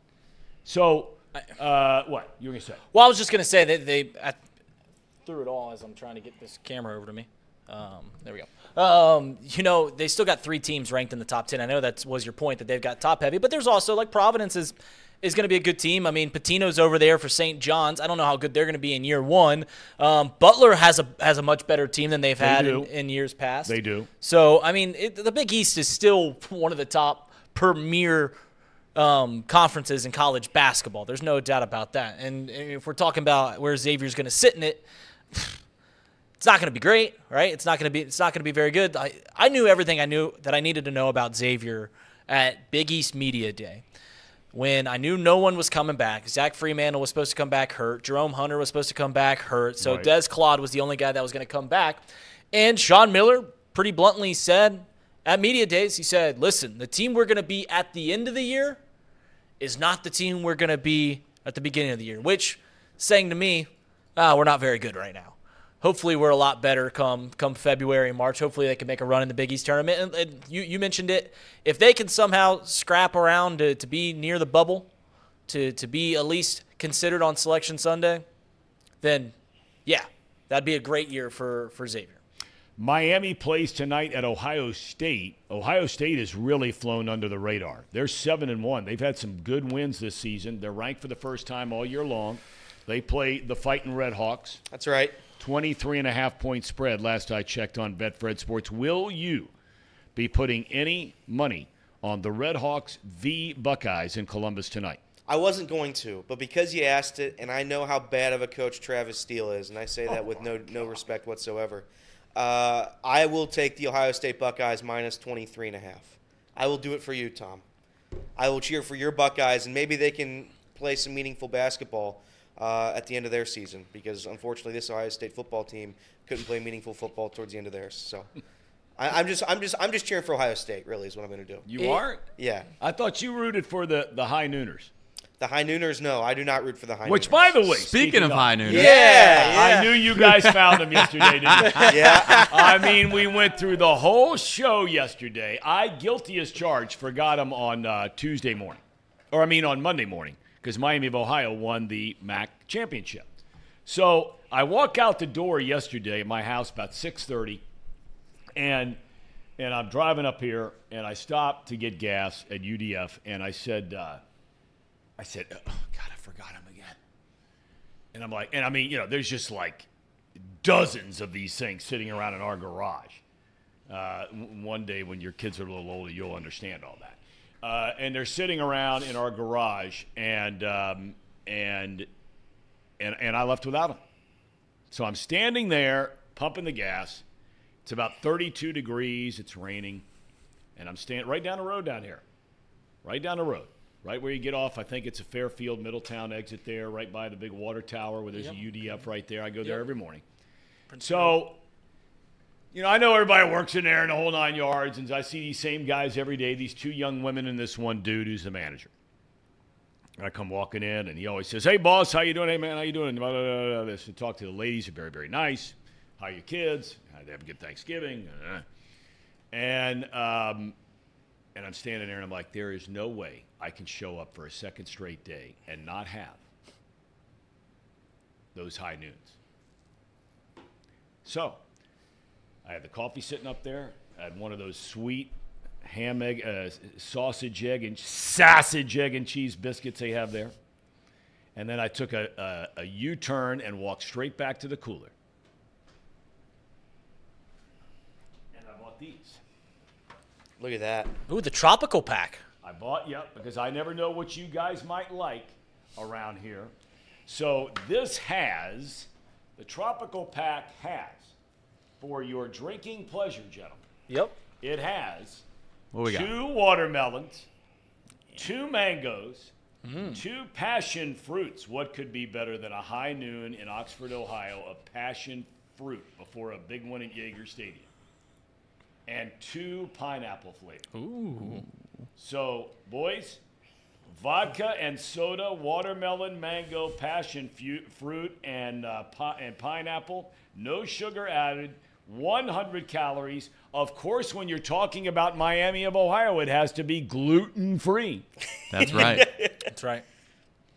B: So uh, what you were gonna say?
D: Well, I was just gonna say that they I threw it all as I'm trying to get this camera over to me. Um, there we go. Um, you know, they still got three teams ranked in the top ten. I know that was your point that they've got top heavy, but there's also like Providence is is going to be a good team. I mean, Pitino's over there for St. John's. I don't know how good they're going to be in year one. Um, Butler has a has a much better team than they've had in, in years past.
B: They do.
D: So I mean, it, the Big East is still one of the top premier um, conferences in college basketball. There's no doubt about that. And, and if we're talking about where Xavier's going to sit in it, it's not going to be great, right? It's not going to be. It's not going to be very good. I, I knew everything I knew that I needed to know about Xavier at Big East Media Day. When I knew no one was coming back, Zach Freemantle was supposed to come back hurt. Jerome Hunter was supposed to come back hurt. So
B: Right.
D: Des Claude was the only guy that was going to come back. And Sean Miller pretty bluntly said at Media Days, he said, listen, the team we're going to be at the end of the year is not the team we're going to be at the beginning of the year, which saying to me, ah, we're not very good right now. Hopefully, we're a lot better come come February and March. Hopefully, they can make a run in the Big East tournament. And, and you, you mentioned it. If they can somehow scrap around to, to be near the bubble, to, to be at least considered on Selection Sunday, then yeah, that'd be a great year for, for Xavier.
B: Miami plays tonight at Ohio State. Ohio State has really flown under the radar. They're 7 and 1. They've had some good wins this season. They're ranked for the first time all year long. They play the Fighting Red Hawks.
C: That's right.
B: 23 and a half point spread last I checked on Betfred Sports. Will you be putting any money on the Red Hawks v Buckeyes in Columbus tonight?
C: I wasn't going to, but because you asked it, and I know how bad of a coach Travis Steele is, and I say that with no no respect whatsoever, uh, I will take the Ohio State Buckeyes minus 23 and a half. I will do it for you, Thom. I will cheer for your Buckeyes, and maybe they can play some meaningful basketball uh, at the end of their season, because unfortunately, this Ohio State football team couldn't play meaningful football towards the end of theirs. So. I, I'm just, I'm just, I'm just cheering for Ohio State. Really, is what I'm going to do.
B: You are?
C: Yeah.
B: I thought you rooted for the, the high nooners.
C: The High Nooners, no, I do not root for the High Nooners.
B: Which,
C: Nooners.
B: by the way,
F: Speaking of high noon,
C: yeah, yeah,
B: I knew you guys found them yesterday, didn't you?
C: yeah.
B: I mean, we went through the whole show yesterday. I, guilty as charged, forgot them on uh, Tuesday morning. Or, I mean, on Monday morning, because Miami of Ohio won the MAC championship. So I walk out the door yesterday at my house about 6.30, and, and I'm driving up here, and I stopped to get gas at UDF, and I said, uh, I said, oh, God, I forgot him again. And I'm like, and I mean, you know, there's just like dozens of these things sitting around in our garage. Uh, one day when your kids are a little older, you'll understand all that. Uh, and they're sitting around in our garage, and um, and and and I left without them. So I'm standing there pumping the gas. It's about 32 degrees. It's raining, and I'm standing right down the road down here, right down the road, right where you get off. I think it's a Fairfield Middletown exit there, right by the big water tower where there's a UDF right there. I go there every morning. So, you know, I know everybody works in there in the whole nine yards, and I see these same guys every day. These two young women and this one dude who's the manager. And I come walking in, and he always says, "Hey, boss, how you doing? Hey, man, how you doing?" Blah, blah, blah, blah, This and talk to the ladies. They're very, very nice. How are your kids? How they have a good Thanksgiving? Uh, And um, and I'm standing there, and I'm like, there is no way I can show up for a second straight day and not have those high noons. So, I had the coffee sitting up there. I had one of those sweet ham egg, uh, sausage egg and sausage egg and cheese biscuits they have there. And then I took a, a, a U-turn and walked straight back to the cooler. And I bought these.
C: Look at that.
D: Ooh, the tropical pack.
B: I bought, yep, because I never know what you guys might like around here. So this has, the tropical pack has, for your drinking pleasure, gentlemen,
D: Yep.
B: it has
F: what we got?
B: two watermelons, two mangoes, mm-hmm. two passion fruits. What could be better than a high noon in Oxford, Ohio of passion fruit before a big one at Yager Stadium? And two pineapple flavors.
D: Ooh.
B: So, boys, vodka and soda, watermelon, mango, passion fu- fruit, and, uh, pi- and pineapple. No sugar added. 100 calories. Of course, when you're talking about Miami of Ohio, it has to be gluten free,
F: That's right.
D: That's right.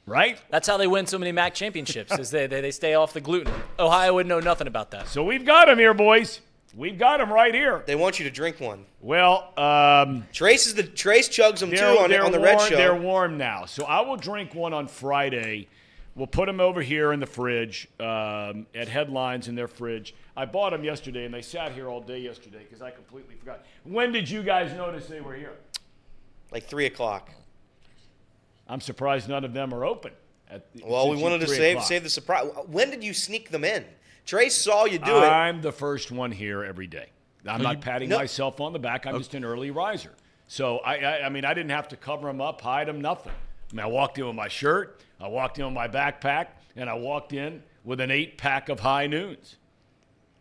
B: right?
D: That's how they win so many MAC championships. is they, they they stay off the gluten. Ohio would know nothing about that.
B: So we've got them here, boys. We've got them right here.
C: They want you to drink one.
B: Well, um,
C: Trace is the Trace chugs them too on, on the
B: warm,
C: red show.
B: They're warm now. So I will drink one on Friday. We'll put them over here in the fridge um, at Headlines in their fridge. I bought them yesterday, and they sat here all day yesterday because I completely forgot. When did you guys notice they were here?
C: like three o'clock.
B: I'm surprised none of them are open. At,
C: Well, we wanted to save
B: o'clock.
C: save the surprise. When did you sneak them in? Trace saw you do it.
B: I'm the first one here every day. I'm not patting
C: No.
B: myself on the back. I'm just an early riser. So I, I, I mean, I didn't have to cover them up, hide them, nothing. I mean, I walked in with my shirt, I walked in with my backpack, and I walked in with an eight pack of high noons.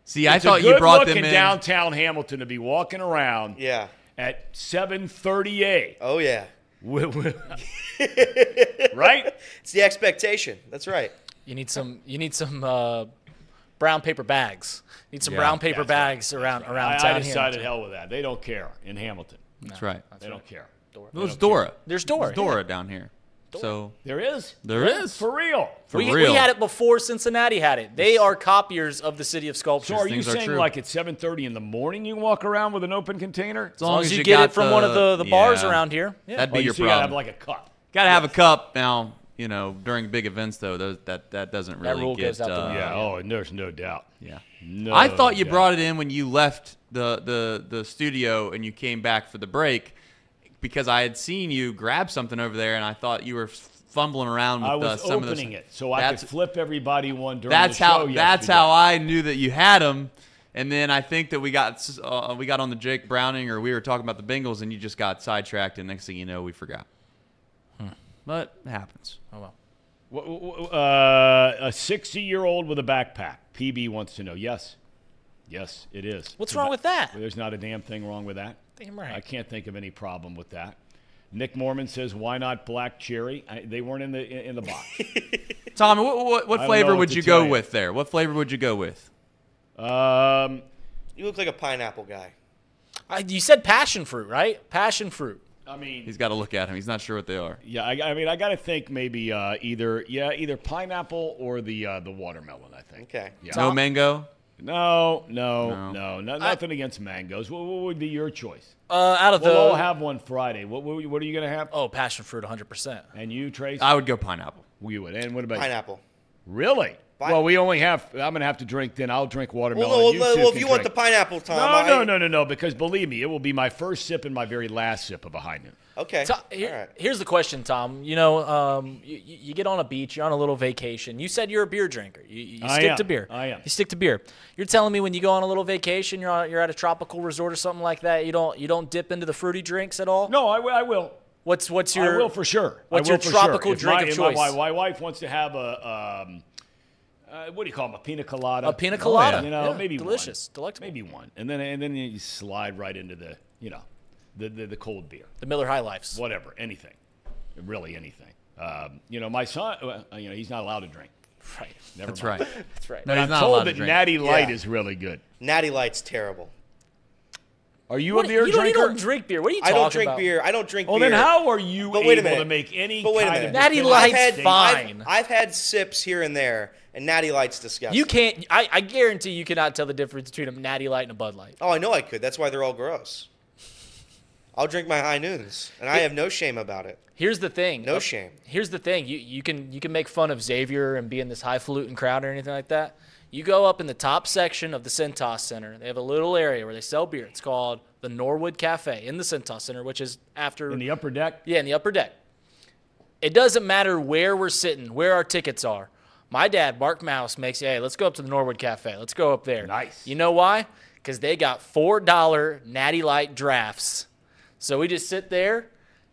F: See, I thought
B: a
F: you
B: good
F: brought them
B: in
F: in.
B: downtown Hamilton to be walking around
C: Yeah.
B: at 7:38.
C: Oh yeah.
B: With- with- right?
C: It's the expectation. That's right.
D: You need some. You need some uh, brown paper bags. Need some
F: Yeah.
D: brown paper
B: That's right.
D: bags around around
B: I,
D: town.
B: I decided
D: here.
B: hell with that. They don't care in Hamilton.
F: That's right.
B: They don't care.
F: There's Dora.
D: There's Dora,
F: There's Dora down here. So
B: There is.
F: There is.
B: For real.
F: for
D: we,
F: real.
D: we had it before Cincinnati had it. They are copiers of the city of sculptures.
B: So are you
F: things are
B: saying
F: true.
B: like at 7:30 in the morning you walk around with an open container?
F: as
D: as long as you, get
F: got
D: it from one of the, the bars around here. Yeah.
F: That'd
B: Oh,
F: be
B: you
F: your
B: see, you gotta have like a cup.
F: Got to have a cup now. You know, during big events though, those, that that doesn't really
D: That
F: really
D: rule
F: get.
D: goes out the
F: uh,
D: window.
B: Yeah. Oh, and there's no doubt.
F: yeah.
B: No.
F: I thought you
B: doubt.
F: brought it in when you left the, the, the studio and you came back for the break because I had seen you grab something over there and I thought you were fumbling around with
B: I
F: uh,
B: was
F: some of those.
B: I was opening it so I could flip everybody one during
F: That's
B: the
F: how
B: show
F: that's
B: yesterday.
F: how I knew that you had them. And then I think that we got uh, we got on the Jake Browning or we were talking about the Bengals and you just got sidetracked and next thing you know we forgot. But it happens.
D: Oh well.
B: W- w- Uh, a 60 year old with a backpack. PB wants to know. Yes. Yes, it is.
D: What's
B: The
D: wrong
B: ba-
D: with that?
B: There's not a damn thing wrong with that.
D: Damn right.
B: I can't think of any problem with that. Nick Mormon says, "Why not black cherry?" I, they weren't in the in, in the box.
F: Thom, what, what, what flavor
B: know what
F: would you go
B: you.
F: with there? What flavor would you go with?
B: um,
C: You look like a pineapple guy.
D: I, you said passion fruit, right? Passion fruit.
B: I mean,
F: He's got to look at him. He's not sure what they are.
B: yeah, I, I mean, I got to think maybe uh, either yeah, either pineapple or the uh, the watermelon. I think.
C: Okay.
B: Yeah.
F: No mango.
B: No, no,
F: No.
B: no, no, nothing against mangoes. What, what would be your choice?
D: Uh, out of the
B: We'll have one Friday. What, what, what are you going to have?
D: oh passion fruit, 100. percent
B: And you, Trace?
F: I would go pineapple.
B: you would. And what about you?
C: Pineapple.
B: Really?
C: Pi-
B: well, we only have. I'm gonna have to drink. Then I'll drink watermelon.
C: Well, no,
B: you
C: well,
B: two
C: well, if
B: can
C: you want the pineapple, Thom.
B: No,
C: I,
B: no, no, no, no. Because believe me, it will be my first sip and my very last sip of a high noon.
C: Okay.
D: To- here-
C: All right.
D: Here's the question, Thom. You know, um, you, you you get on a beach, you're on a little vacation. You said you're a beer drinker. You, you
B: I
D: stick
B: am.
D: to beer.
B: I am.
D: You stick to beer. You're telling me when you go on a little vacation, you're on, you're at a tropical resort or something like that. You don't you don't dip into the fruity drinks at all.
B: No, I, will- I will.
D: What's what's your
B: I will for sure.
D: what's
B: I will
D: your
B: for
D: tropical
B: sure.
D: Drink
B: my,
D: of choice?
B: My, my wife wants to have a. Um, uh, what do you call them? A pina colada.
D: A pina colada.
B: You know,
D: Yeah,
B: maybe
D: delicious,
B: one.
D: delectable.
B: Maybe one, and then and then you slide right into the you know, the the, the cold beer.
D: the Miller High Lifes?
B: whatever, anything, really anything. Um, you know, my son, uh, you know, he's not allowed to drink.
D: Right.
B: Never
F: That's
B: mind.
F: right.
D: That's right.
F: No,
B: But
F: he's
B: I'm
F: not allowed
B: told
F: to
B: that
F: drink.
B: Natty Light
C: Yeah.
B: is really good.
C: Natty Light's terrible.
B: Are you
D: What-
B: a beer
D: you, don't, you
B: drinker?
D: don't drink beer. What are you talking about?
C: I don't drink
D: about?
C: beer. I don't drink
B: well,
C: beer.
B: then how are you
C: But wait a
B: able to make any
C: But wait a
B: kind
C: minute.
B: of
D: Natty
B: definitive
D: Light's
C: I've had,
B: statement?
C: I've,
D: fine.
C: I've had sips here and there, and Natty Light's disgusting.
D: You can't. I, I guarantee you cannot tell the difference between a Natty Light and a Bud Light.
C: Oh, I know I could. That's why they're all gross. I'll drink my high noons, and I have no shame about it.
D: Here's the thing.
C: No
D: Uh,
C: shame.
D: Here's the thing. You you can you can make fun of Xavier and be in this highfalutin crowd or anything like that. You go up in the top section of the Cintas Center. They have a little area where they sell beer. It's called the Norwood Cafe in the Cintas Center, which is after
B: in the upper deck.
D: yeah, in the upper deck. It doesn't matter where we're sitting, where our tickets are. My dad, Mark Mouse, makes, hey, let's go up to the Norwood Cafe. Let's go up there.
B: Nice.
D: You know why? Because they got $4 Natty Light drafts. So we just sit there.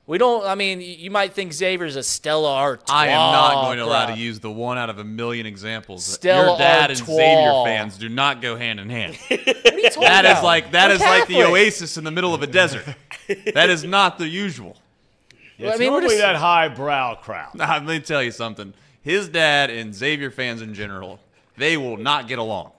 D: We don't, I mean, you might think Xavier's a Stella Artois.
F: I am not going to allow to use the one out of a million examples. that
D: Stella
F: Your dad and
D: Artois.
F: Xavier fans do not go hand in hand.
D: What are you talking
F: That is
D: about?
F: like that
D: We're
F: is like the oasis in the middle of a desert. that is not the usual.
B: It's
D: I mean, we're
B: normally
D: just-
B: that highbrow crowd.
F: Nah, let me tell you something. His dad and Xavier fans in general, they will not get along.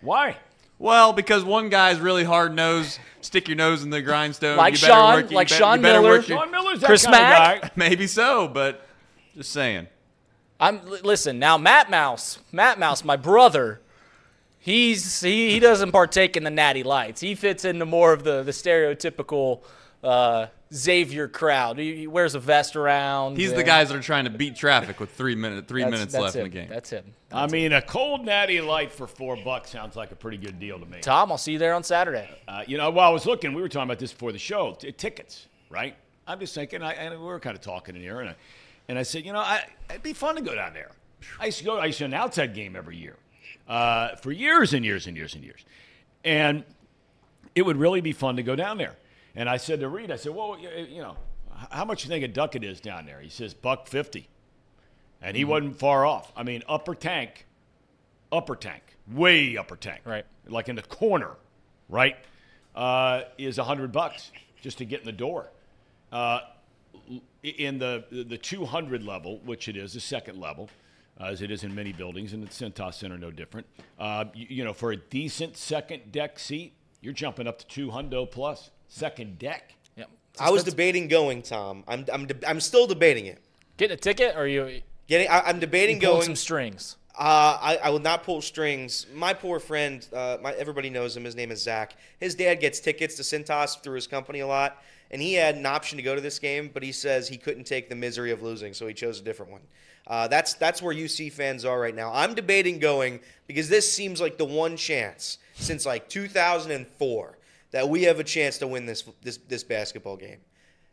B: Why?
F: Well, because one guy's really hard nosed, stick your nose in the grindstone.
D: Like
F: you
D: Sean-
F: work,
D: like
F: bet-
D: Sean
F: you better
D: Miller.
F: work your-
B: Sean Miller's that
D: Chris
B: kind
D: Mack?
B: of guy.
F: Maybe so, but just saying.
D: I'm li- listen now. Matt Mouse, Matt Mouse, my brother. He's he, he doesn't partake in the natty lights. He fits into more of the the stereotypical uh, Xavier crowd. He, he wears a vest around.
F: He's
D: yeah.
F: the guys that are trying to beat traffic with three minute three
D: That's-
F: minutes
D: that's
F: left in the game.
D: That's him.
B: I mean, a cold natty light for four bucks sounds like a pretty good deal to me.
D: Thom, I'll see you there on Saturday.
B: Uh, you know, while I was looking, we were talking about this before the show. T- tickets, right? I'm just thinking, I, and we were kind of talking in here, and I, and I said, you know, I, it'd be fun to go down there. I used to go. I used to announce that game every year, uh, for years and years and years and years, and it would really be fun to go down there. And I said to Reed, I said, well, you know, how much you think a duck it is down there? He says, buck fifty, and he wasn't far off. I mean, upper tank, upper tank, way upper tank,
D: Right.
B: Like in the corner, right? Uh, is a hundred bucks just to get in the door. Uh, in the the 200 level, which it is, the second level, uh, as it is in many buildings, and the Cintas Center no different. Uh, you, you know, for a decent second deck seat, you're jumping up to two hundo plus second deck.
D: Yep.
C: I was debating going, Thom. I'm, I'm, de- I'm still debating it.
D: Getting a ticket, or are you
C: Getting, I, I'm debating
D: pulling
C: going.
D: some strings?
C: Uh, I, I will not pull strings. My poor friend, uh, my, everybody knows him. His name is Zach. His dad gets tickets to Cintas through his company a lot, and he had an option to go to this game, but he says he couldn't take the misery of losing, so he chose a different one. Uh, that's that's where UC fans are right now. I'm debating going because this seems like the one chance since like 2004 that we have a chance to win this this this basketball game.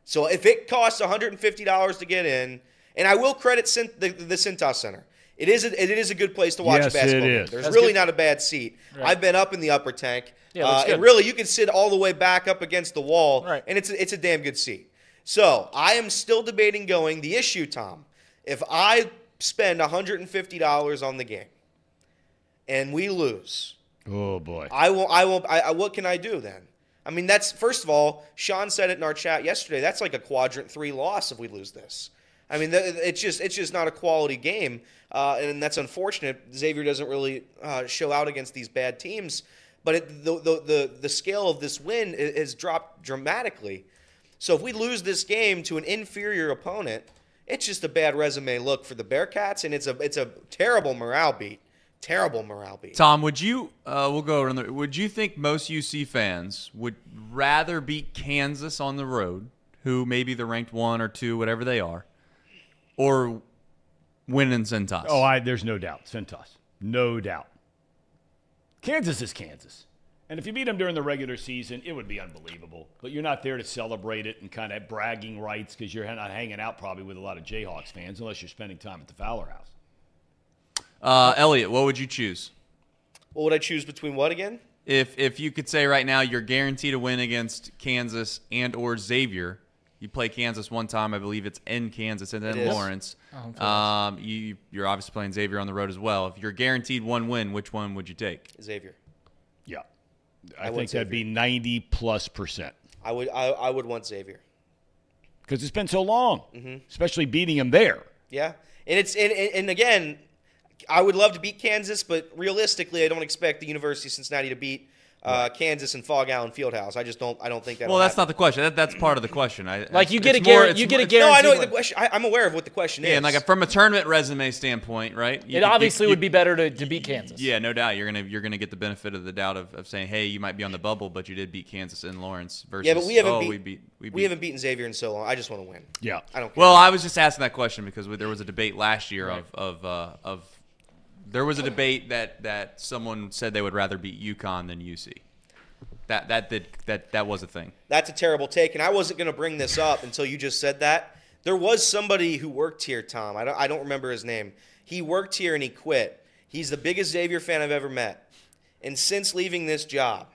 C: So if it costs $150 to get in, and I will credit Cin- the, the Cintas Center. It is a, it is a good place to watch
B: Yes,
C: a basketball
B: it
C: game. There's
D: That's
C: really
D: good.
C: not a bad seat. I've been up in the upper tank.
D: Yeah,
C: uh,
D: good.
C: and really you can sit all the way back up against the wall,
D: Right.
C: and it's a, it's a damn good seat. So I am still debating going. The issue, Thom, if I spend $150 on the game and we lose,
B: Oh boy.
C: I won't. I won't. I, I, what can I do then? I mean, that's first of all, Sean said it in our chat yesterday. That's like a quadrant three loss if we lose this. I mean, it's just it's just not a quality game, uh, and that's unfortunate. Xavier doesn't really uh, show out against these bad teams, but it, the, the the the scale of this win has dropped dramatically. So if we lose this game to an inferior opponent, it's just a bad resume look for the Bearcats, and it's a it's a terrible morale beat. Terrible morale beat.
F: Thom, would you? Uh, we'll go around. The, would you think most UC fans would rather beat Kansas on the road, who maybe they're ranked one or two, whatever they are, or win in Cintas?
B: Oh, I, there's no doubt. Cintas. No doubt. Kansas is Kansas. And if you beat them during the regular season, it would be unbelievable. But you're not there to celebrate it and kind of bragging rights because you're not hanging out probably with a lot of Jayhawks fans unless you're spending time at the Fowler House.
F: Uh, Elliot, what would you choose?
C: What would I choose between what again?
F: If if you could say right now you're guaranteed to win against Kansas and or Xavier, you play Kansas one time, I believe it's in Kansas and then
C: It is.
F: Lawrence. Um, you you're obviously playing Xavier on the road as well. If you're guaranteed one win, which one would you take?
C: Xavier.
B: Yeah. I,
C: I
B: think that'd be 90 plus percent
C: I would I, I would want Xavier.
B: because it's been so long,
C: Mm-hmm.
B: especially beating him there.
C: Yeah, and it's and, and and again, I would love to beat Kansas, but realistically, I don't expect the University of Cincinnati to beat uh, Kansas and Phog Allen Fieldhouse. I just don't. I don't think that.
F: Well, that's not the question. That, that's part of the question. I,
D: Like, you get
F: it's
D: a guar-
F: more- it's
D: you get a
F: more-
C: No, I know
D: guaranteed
C: the
D: win.
C: question. I, I'm aware of what the question
F: Yeah,
C: is.
F: and like from a tournament resume standpoint, right? you
D: It
F: could- you-
D: obviously
F: you-
D: would be better to, to beat Kansas.
F: Yeah, no doubt. You're gonna you're gonna get the benefit of the doubt of, of saying, hey, you might be on the bubble, but you did beat Kansas and Lawrence versus.
C: yeah, but we haven't
F: oh,
C: beat,
F: we beat we beat.
C: we haven't beaten Xavier in so long. I just want to win.
B: Yeah.
C: I don't. Care.
F: Well, I was just asking that question because there was a debate last year of of uh, of there was a debate that that someone said they would rather beat UConn than UC. That that did that that was a thing.
C: That's a terrible take, and I wasn't going to bring this up until you just said that. There was somebody who worked here, Thom. I don't, I don't remember his name. He worked here and he quit. He's the biggest Xavier fan I've ever met. And since leaving this job,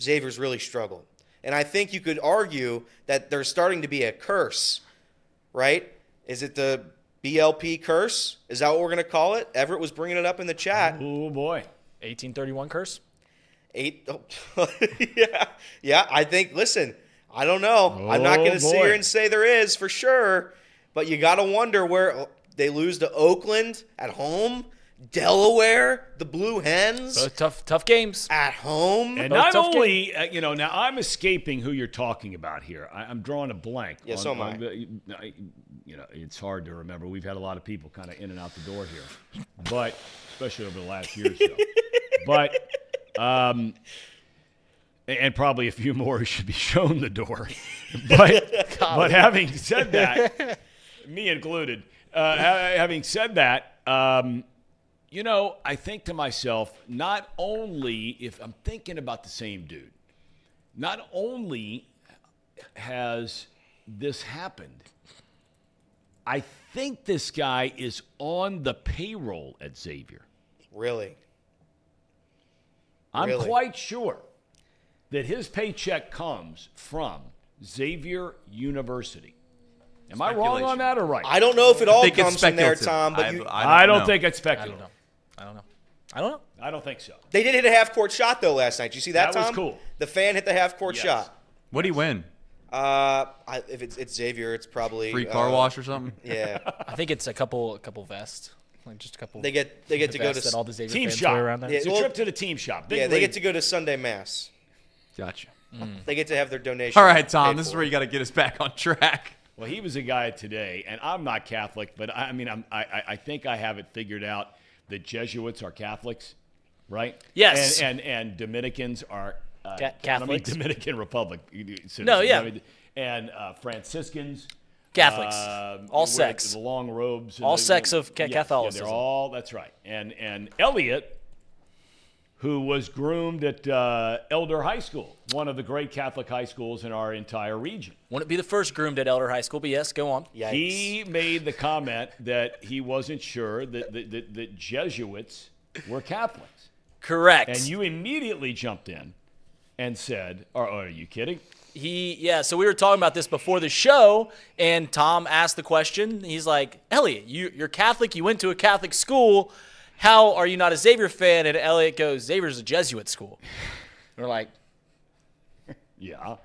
C: Xavier's really struggled. And I think you could argue that there's starting to be a curse, right? Is it the BLP curse? Is that what we're going to call it? Everett was bringing it up in the chat.
B: Oh, boy.
D: 1831 curse.
C: Eight. Oh, yeah, yeah. I think. Listen, I don't know. I'm not
B: Oh,
C: going to sit here and say there is for sure, but you got to wonder where oh, they lose to Oakland at home, Delaware, the Blue Hens
D: Both tough tough games.
C: at home.
B: And
D: Both
B: not only, uh, you know, now I'm escaping who you're talking about here. I, I'm drawing a blank.
C: Yeah,
B: on-
C: so am
B: on
C: I.
B: You know, it's hard to remember. We've had a lot of people kind of in and out the door here, but especially over the last year or so. but, um, and probably a few more who should be shown the door. But, but having said that, me included, uh, having said that, um, you know, I think to myself, not only if I'm thinking about the same dude, not only has this happened, I think this guy is on the payroll at Xavier.
C: really?
B: I'm
C: Really?
B: quite sure that his paycheck comes from Xavier University. Am I wrong on that or right?
C: I don't know if it all comes from there,
F: speculative.
C: Thom. But
F: I-
C: you,
B: I don't
F: know.
B: think it's
D: I
B: speculative.
D: don't know. I don't know. I don't know.
B: I don't think so.
C: they did hit a half court shot though last night. Did you see that,
B: That was cool.
C: The fan hit the half court
B: Yes.
C: shot.
F: What do you win?
C: Uh, I, if it's, it's Xavier, it's probably
F: Free car
C: uh,
F: wash or something?
C: Yeah,
D: I think it's a couple a couple vests. Like just a couple
C: they get they get to go to
D: vests that all the Xavier
B: Team
D: fans
B: shop.
D: wear around there.
C: Yeah,
B: It's a
C: well-
B: trip to the team shop. Big
C: yeah they
B: league.
C: get to go to Sunday mass.
F: Gotcha.
C: They get to have their donation.
F: All right, Thom.
C: paid
F: This is
C: for.
F: where you got to get us back on track.
B: Well, he was a guy today, and I'm not Catholic, but I, I mean, I'm, I, I- I think I have it figured out The Jesuits are Catholics, right?
D: Yes.
B: And and, and Dominicans are uh,
D: Ca-
B: I mean, Dominican Republic. citizens.
D: No, yeah.
B: I mean, And uh, Franciscans.
D: Catholics.
B: um,
D: All
B: with
D: sex.
B: The long robes.
D: All
B: the-
D: sects of ca-
B: yes, yeah,
D: Catholicism.
B: they're all, that's right. And, and Elliot, who was groomed at uh, Elder High School, one of the great Catholic high schools in our entire region.
D: Wouldn't be the first groomed at Elder High School, but yes, go on.
C: Yikes.
B: He made the comment that he wasn't sure that, that, that, that Jesuits were Catholics.
D: Correct.
B: And you immediately jumped in and said, Are, are you kidding?
D: He yeah, so we were talking about this before the show, and Thom asked the question. He's like, Elliot, you you're Catholic, you went to a Catholic school. How are you not a Xavier fan? And Elliot goes, Xavier's a Jesuit school. We're like,
B: Yeah.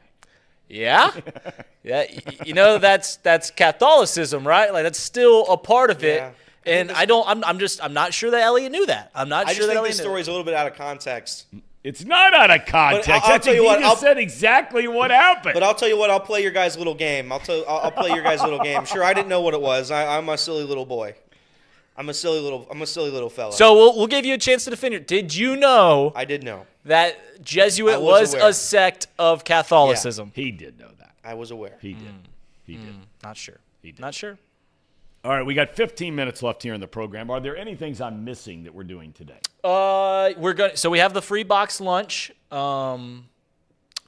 D: Yeah, yeah. You know that's that's Catholicism, right? Like that's still a part of it.
C: Yeah.
D: And I don't. I'm. I'm just. I'm not sure that Elliot knew that. I'm not
C: I
D: sure
C: just
D: that
C: think
D: Elliot
C: this story is a little bit out of context.
B: It's not out of context.
C: I'll
B: That's
C: tell you what,
B: just
C: I'll-
B: said exactly what happened.
C: But I'll tell you what, I'll play your guys' little game. I'll tell, I'll, I'll play your guys' little game. Sure, I didn't know what it was. I, I'm a silly little boy. I'm a silly little, I'm a silly little fella.
D: So we'll we'll give you a chance to defend it. Did you know
C: I did know.
D: that Jesuit
C: I was
D: was, a sect of Catholicism?
B: he did know that.
C: I was aware.
B: He did. He did.
D: Hmm, not sure.
B: He did.
D: Not sure.
B: All right, we got 15 minutes left here in the program. Are there any things I'm missing that we're doing today?
D: Uh, we're going. So we have the free box lunch. Um,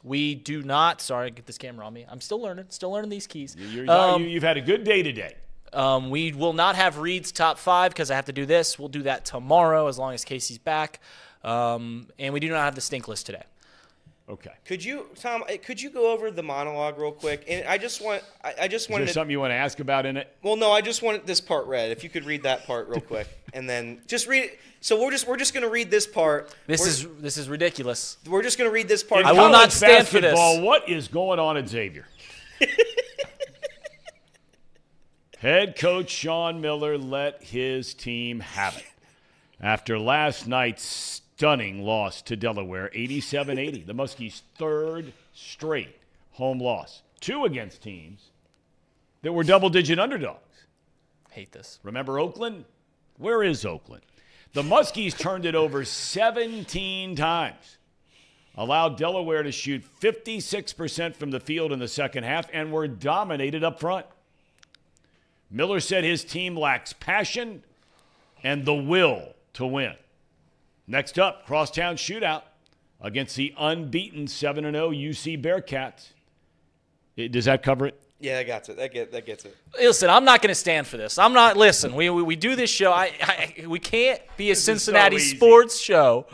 D: we do not. Sorry, get this camera on me. I'm still learning. Still learning these keys.
B: You're,
D: Um,
B: you, you've had a good day today.
D: Um, we will not have Reed's top five because I have to do this. We'll do that tomorrow as long as Casey's back. Um, and we do not have the stink list today.
B: Okay.
C: Could you, Thom? Could you go over the monologue real quick? And I just want, I, I just
B: Is there.
C: To,
B: something you want to ask about in it?
C: well, no, I just wanted this part read. If you could read that part real quick, and then just read. it. So we're just we're just gonna read this part.
D: This
C: we're,
D: is this is ridiculous.
C: we're just gonna read this part.
B: In
D: I will not stand for this.
B: What is going on at Xavier? Head coach Sean Miller let his team have it after last night's stunning loss to Delaware, 87-80. The Muskies' third straight home loss, two against teams that were double-digit underdogs.
D: Hate this.
B: Remember Oakland? Where is Oakland? The Muskies turned it over 17 times, allowed Delaware to shoot 56% from the field in the second half, and were dominated up front. Miller said his team lacks passion and the will to win. Next up, crosstown shootout against the unbeaten 7 0 UC Bearcats. It- Does that cover it?
C: Yeah, that gets it. That get that gets it.
D: Listen, I'm not going to stand for this. I'm not. Listen, we we, we do this show. I, I we can't be a
B: is so
D: Cincinnati
B: easy.
D: sports show.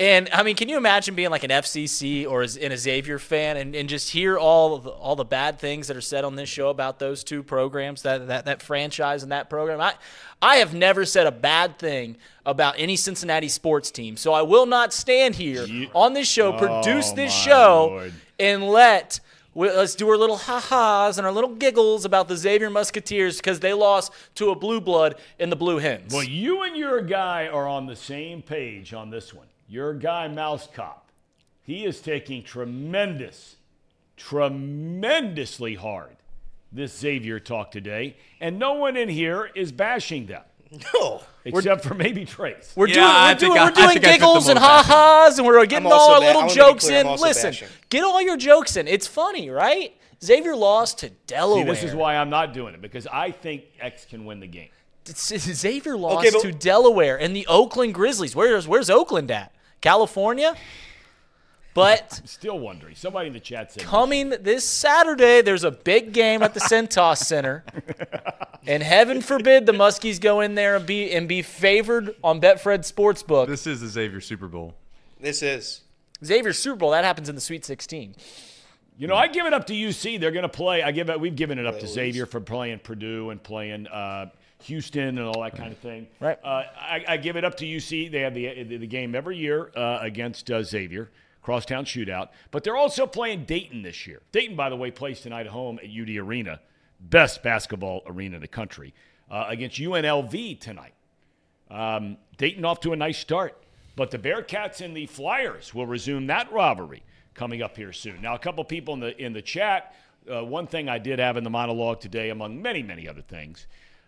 D: And I mean, can you imagine being like an FCC or as- an Xavier fan and, and just hear all of the, all the bad things that are said on this show about those two programs, that, that that franchise and that program? I I have never said a bad thing about any Cincinnati sports team. So I will not stand here
B: You-
D: on this show, produce
B: Oh,
D: this show,
B: Lord.
D: and let we, let's do our little ha-has and our little giggles about the Xavier Musketeers because they lost to a blue blood in the Blue Hens.
B: Well, you and your guy are on the same page on this one. Your guy, Mouse Cop, he is taking tremendous, tremendously hard this Xavier talk today, and no one in here is bashing them,
C: No.
B: except for maybe Trace.
D: We're
F: Yeah,
D: doing,
F: I
D: we're
F: think
D: doing,
F: I-
D: we're
F: I
D: doing
F: I
D: giggles and ha-has, and we're getting all our
C: ba-
D: little
C: I wanna be
D: jokes
C: clear,
D: in. Listen,
C: bashing.
D: get all your jokes in. It's funny, right? Xavier lost to
B: See,
D: Delaware.
B: this is why I'm not doing it because I think X can win the game.
D: Xavier lost
C: Okay, but-
D: to Delaware and the Oakland Grizzlies. Where's Where's Oakland at? California. But
B: I'm still wondering. Somebody in the chat said
D: coming this Saturday, there's a big game at the Cintas Center, and heaven forbid the Muskies go in there and be and be favored on Betfred Sportsbook.
F: This is the Xavier Super Bowl.
C: This is.
D: Xavier Super Bowl that happens in the Sweet 16.
B: You know, I give it up to UC. They're going to play. I give it. We've given it up to Xavier for playing Purdue and playing uh, Houston and all that kind of thing.
D: Right.
B: Uh, I, I give it up to UC. They have the the, the game every year uh, against uh, Xavier, crosstown shootout. But they're also playing Dayton this year. Dayton, by the way, plays tonight at home at UD Arena, best basketball arena in the country, uh, against UNLV tonight. Um, Dayton off to a nice start, but the Bearcats and the Flyers will resume that rivalry coming up here soon. Now, a couple people in the in the chat. Uh, one thing I did have in the monologue today, among many many other things,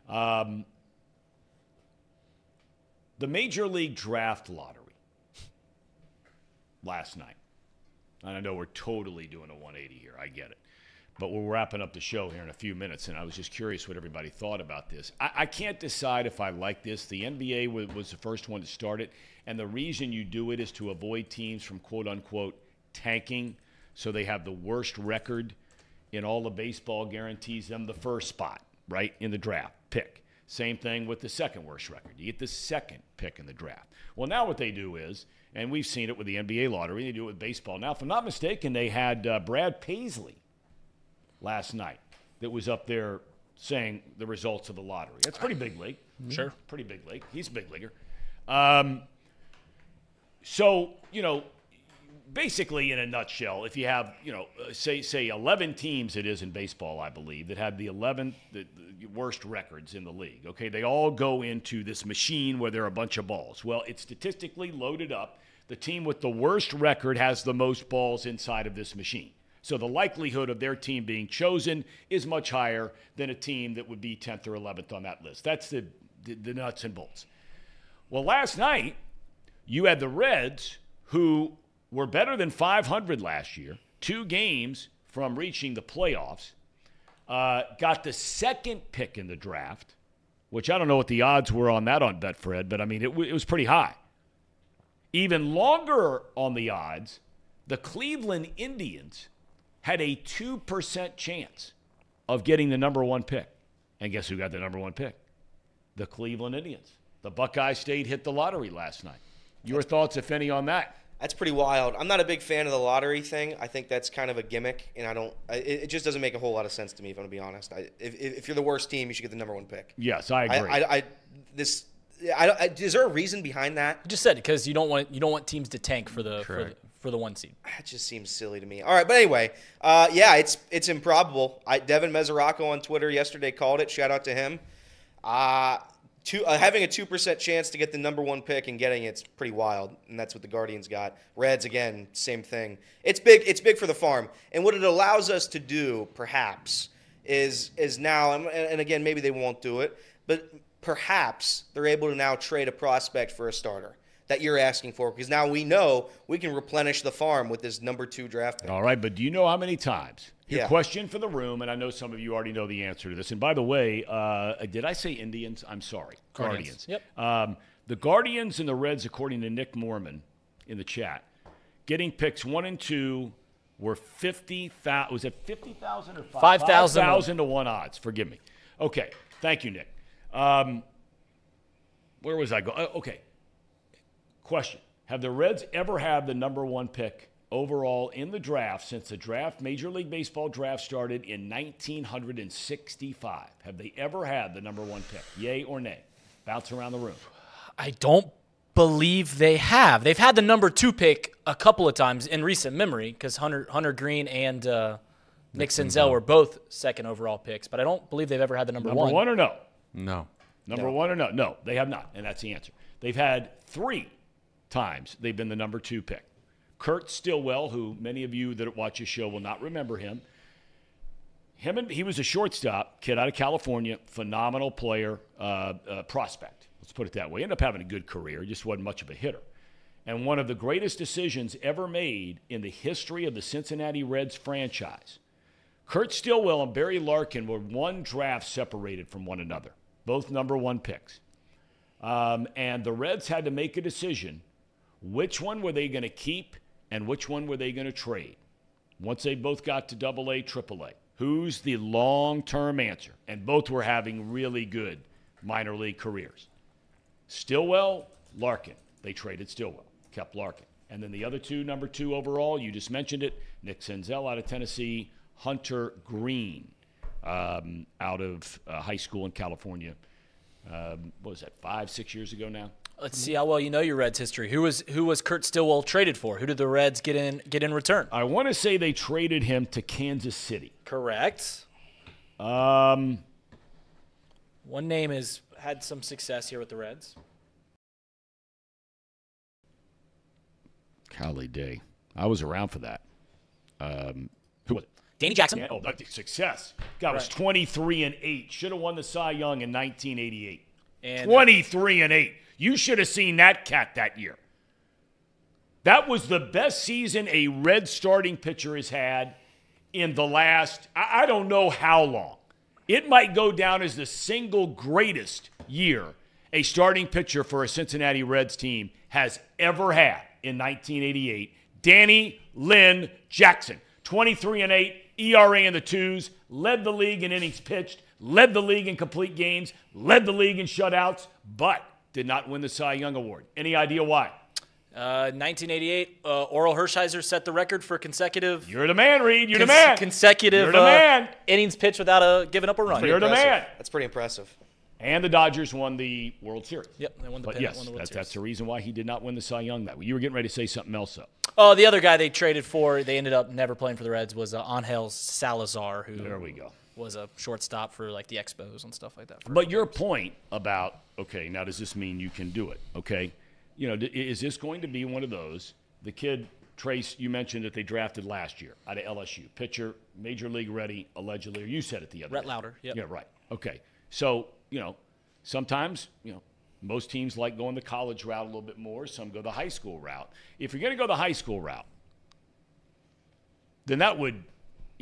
B: um, the Major League Draft Lottery last night. And I know we're totally doing a 180 here. I get it. But we're wrapping up the show here in a few minutes, and I was just curious what everybody thought about this. I, I can't decide if I like this. The NBA was, was the first one to start it, and the reason you do it is to avoid teams from quote unquote tanking, so they have the worst record in all of baseball, guarantees them the first spot, right, in the draft pick. Same thing with the second worst record. You get the second pick in the draft. Well, now what they do is, and we've seen it with the NBA lottery, they do it with baseball. Now, if I'm not mistaken, they had uh, Brad Paisley last night that was up there saying the results of the lottery. That's pretty big league. Sure. Pretty big league. He's a big leaguer. Um, so, you know, basically, in a nutshell, if you have, you know, uh, say say 11 teams, it is in baseball, I believe, that have the 11 the, the worst records in the league. Okay, they all go into this machine where there are a bunch of balls. Well, it's statistically loaded up. The team with the worst record has the most balls inside of this machine. So the likelihood of their team being chosen is much higher than a team that would be 10th or 11th on that list. That's the, the, the nuts and bolts. Well, last night, you had the Reds, who were better than 500 last year, two games from reaching the playoffs, uh, got the second pick in the draft, which I don't know what the odds were on that on Betfred, but I mean, it, w- it was pretty high. Even longer on the odds, the Cleveland Indians had a 2% chance of getting the number one pick. And guess who got the number one pick? The Cleveland Indians. The Buckeye State hit the lottery last night. Your thoughts, if any, on that?
C: That's pretty wild. I'm not a big fan of the lottery thing. I think that's kind of a gimmick, and I don't. I, it it just doesn't make a whole lot of sense to me, if I'm gonna be honest. I, if, if you're the worst team, you should get the number one pick.
B: Yes, I
C: I,
B: agree.
C: I, I this. I, I, is there a reason behind that?
D: You just said it because you don't want you don't want teams to tank for the for the, for the one seed.
C: That just seems silly to me. All right, but anyway, uh, yeah, it's it's improbable. I, Devin Mesoraco on Twitter yesterday called it. Shout out to him. Uh, two, uh, having a two percent chance to get the number one pick and getting it's pretty wild, and that's what the Guardians got. Reds again, same thing. It's big. It's big for the farm, and what it allows us to do, perhaps, is is now, and, and again, maybe they won't do it, but perhaps they're able to now trade a prospect for a starter that you're asking for because now we know we can replenish the farm with this number two draft pick.
B: All right, but do you know how many times? Your
C: Yeah.
B: question for the room, and I know some of you already know the answer to this. And by the way, uh, did I say Indians? I'm sorry.
D: Guardians. Yep.
B: Um, the Guardians and the Reds, according to Nick Mormon in the chat, getting picks one and two were 50,000. Was it 50,000 or
D: 5,000
B: 5,000 to one odds. Forgive me. Okay. Thank you, Nick. Um, where was I going? okay. Question Have the Reds ever had the number one pick overall in the draft since the draft, Major League Baseball draft started in 1965? Have they ever had the number one pick? Yay or nay? Bounce around the room.
D: I don't believe they have. They've had the number two pick a couple of times in recent memory because Hunter Hunter Greene and uh, Nick Senzel were both second overall picks, but I don't believe they've ever had the number, one.
B: Number one, or no?
F: No.
B: Number one or no? No, they have not, and that's the answer. They've had three times they've been the number two pick. Kurt Stillwell, who many of you that watch this show will not remember him. Him and he was a shortstop, kid out of California, phenomenal player, uh, uh, prospect. Let's put it that way. Ended up having a good career, just wasn't much of a hitter. And one of the greatest decisions ever made in the history of the Cincinnati Reds franchise. Kurt Stillwell and Barry Larkin were one draft separated from one another, both number one picks. Um, and the Reds had to make a decision which one were they going to keep and which one were they going to trade once they both got to double A, triple A. Who's the long term answer? And both were having really good minor league careers. Stillwell, Larkin. They traded Stillwell, kept Larkin. And then the other two, number two overall, you just mentioned it Nick Senzel out of Tennessee, Hunter Greene um, out of uh, high school in California. Um, what was that, five, six years ago now?
D: Let's see how well you know your Reds history. Who was who was Kurt Stillwell traded for? Who did the Reds get in get in return?
B: I want to say they traded him to Kansas City.
D: Correct.
B: Um,
D: One name has had some success here with the Reds.
B: Golly day. I was around for that. Um, who was it?
D: Danny Jackson.
B: Yeah, oh, that's success. Guy was 23 and 8. Should have won the Cy Young in 1988.
D: And-
B: 23 and 8. You should have seen that cat that year. That was the best season a Red starting pitcher has had in the last, I don't know how long. It might go down as the single greatest year a starting pitcher for a Cincinnati Reds team has ever had in 1988. Danny Lynn Jackson, 23 and 8, ERA in the twos, led the league in innings pitched, led the league in complete games, led the league in shutouts, but did not win the Cy Young Award. Any idea why?
D: Uh, 1988, uh, Orel Hershiser set the record for consecutive
B: You're the man, Reed. You're the man.
D: consecutive
B: You're the
D: uh,
B: man.
D: innings pitched without a giving up a run.
B: You're the man.
C: That's pretty impressive.
B: And the Dodgers won the World Series.
D: Yep, they won the
B: But
D: pennant,
B: yes,
D: won the World
B: that's,
D: Series.
B: that's the reason why he did not win the Cy Young that way. You were getting ready to say something else, though.
D: Oh, the other guy they traded for, they ended up never playing for the Reds, was uh, Angel Salazar, who
B: There we go.
D: Was a shortstop for like the Expos and stuff like that.
B: But your point about okay, now does this mean you can do it? Okay, you know, is this going to be one of those? The kid Trace, you mentioned that they drafted last year out of LSU, pitcher, major league ready, allegedly. Or you said it the other
D: Rhett
B: day.
D: Lowder, yep.
B: Yeah, right. Okay, so you know, sometimes you know. Most teams like going the college route a little bit more. Some go the high school route. If you're going to go the high school route, then that would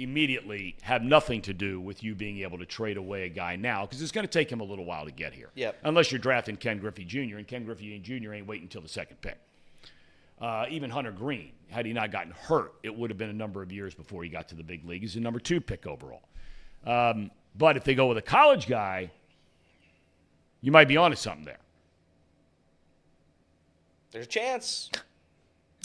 B: immediately have nothing to do with you being able to trade away a guy now because it's going to take him a little while to get here.
C: Yep.
B: Unless you're drafting Ken Griffey Jr. and Ken Griffey Jr. ain't waiting until the second pick. Uh, even Hunter Greene, had he not gotten hurt, it would have been a number of years before he got to the big league. He's a number two pick overall. Um, but if they go with a college guy, you might be onto something there.
C: There's a chance.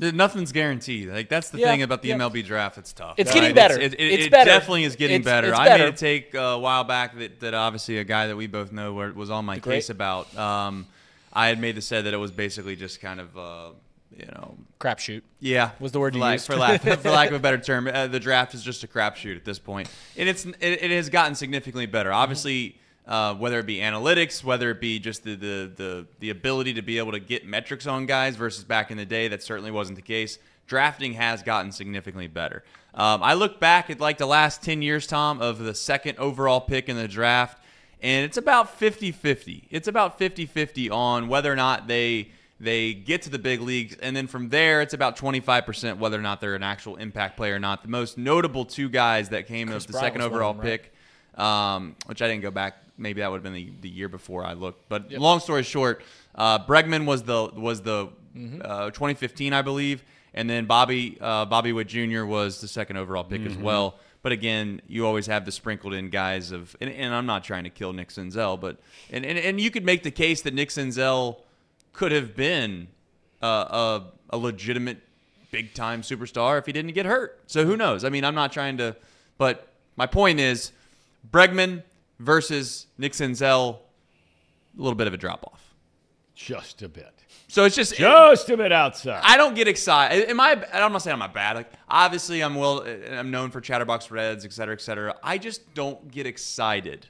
F: Nothing's guaranteed. Like that's the
D: Yeah,
F: thing about the
D: yeah.
F: MLB draft. It's tough.
D: It's
F: right?
D: getting better.
F: It, it,
D: It's
F: it
D: better.
F: definitely is getting
D: It's-
F: better.
D: it's
F: I
D: better.
F: made a take uh, a while back that, that obviously a guy that we both know was on my case about. Um, I had made the said that it was basically just kind of uh, you know
D: crapshoot.
F: yeah,
D: Was the word
F: for
D: you
F: lack,
D: used.
F: for lack for lack of a better term. Uh, the draft is just a crapshoot at this point. point, and it's it, it has gotten significantly better. Obviously, uh, whether it be analytics, whether it be just the, the the the ability to be able to get metrics on guys versus back in the day, that certainly wasn't the case. Drafting has gotten significantly better. Um, I look back at like the last 10 years, Thom, of the second overall pick in the draft, and it's about 50-50. It's about 50-50 on whether or not they they get to the big leagues, and then from there, it's about 25% whether or not they're an actual impact player or not. The most notable two guys that came
D: Chris
F: of the
D: Bryant
F: second
D: was one
F: overall
D: right?
F: pick, um, which I didn't go back. Maybe that would have been the, the year before I looked. But long story short, uh, Bregman was the was the
D: Mm-hmm.
F: uh, 2015, I believe, and then Bobby uh, Bobby Witt Jr. was the second overall pick
D: Mm-hmm.
F: as well. But again, you always have the sprinkled in guys of, and, and I'm not trying to kill Nick Senzel, but and, and and you could make the case that Nick Senzel could have been a a legitimate big time superstar if he didn't get hurt. So who knows? I mean, I'm not trying to, but my point is, Bregman versus Nick Senzel, a little bit of a drop off.
B: Just a bit.
F: So it's just
B: Just a bit outside.
F: I don't get excited. Am I? I'm not saying I'm not bad. Like obviously, I'm well. I'm known for Chatterbox Reds, et cetera, et cetera. I just don't get excited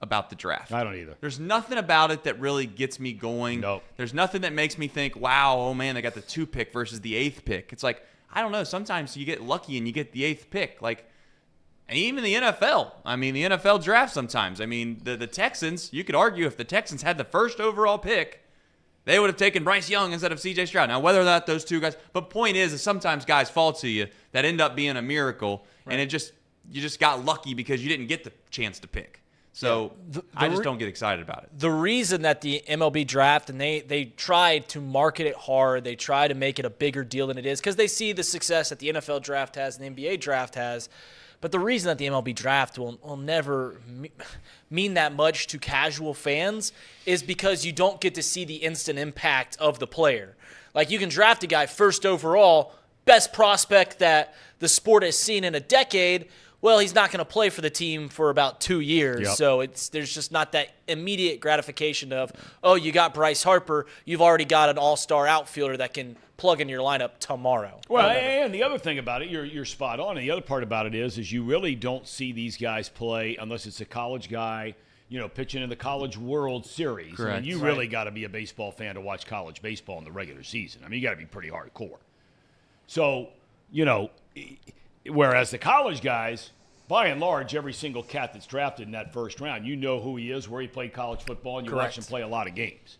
F: about the draft.
B: I don't either.
F: There's nothing about it that really gets me going.
B: Nope.
F: There's nothing that makes me think, wow, oh man, they got the two pick versus the eighth pick. It's like I don't know. Sometimes you get lucky and you get the eighth pick. Like and even the NFL. I mean, the NFL draft sometimes. I mean, the the Texans. You could argue if the Texans had the first overall pick, they would have taken Bryce Young instead of C.J. Stroud. Now, whether or not those two guys, but point is, is sometimes guys fall to you that end up being a miracle, and it just you just got lucky because you didn't get the chance to pick. So I just
D: re-
F: don't get excited about it.
D: the reason that the MLB draft and they they tried to market it hard, they try to make it a bigger deal than it is because they see the success that the NFL draft has and the NBA draft has. But the reason that the MLB draft will, will never me- mean that much to casual fans is because you don't get to see the instant impact of the player. Like you can draft a guy first overall, best prospect that the sport has seen in a decade. Well, he's not going to play for the team for about two years,
B: Yep.
D: so it's there's just not that immediate gratification of oh you got Bryce Harper, you've already got an all-star outfielder that can plug in your lineup tomorrow.
B: Well, and the other thing about it, you're you're spot on. And the other part about it is, is you really don't see these guys play unless it's a college guy, you know, pitching in the College World Series. I mean, you really got to be a baseball fan to watch college baseball in the regular season. I mean, you got to be pretty hardcore. So, you know, whereas the college guys, by and large, every single cat that's drafted in that first round, you know who he is, where he played college football, and you watch
D: Correct.
B: him play a lot of games.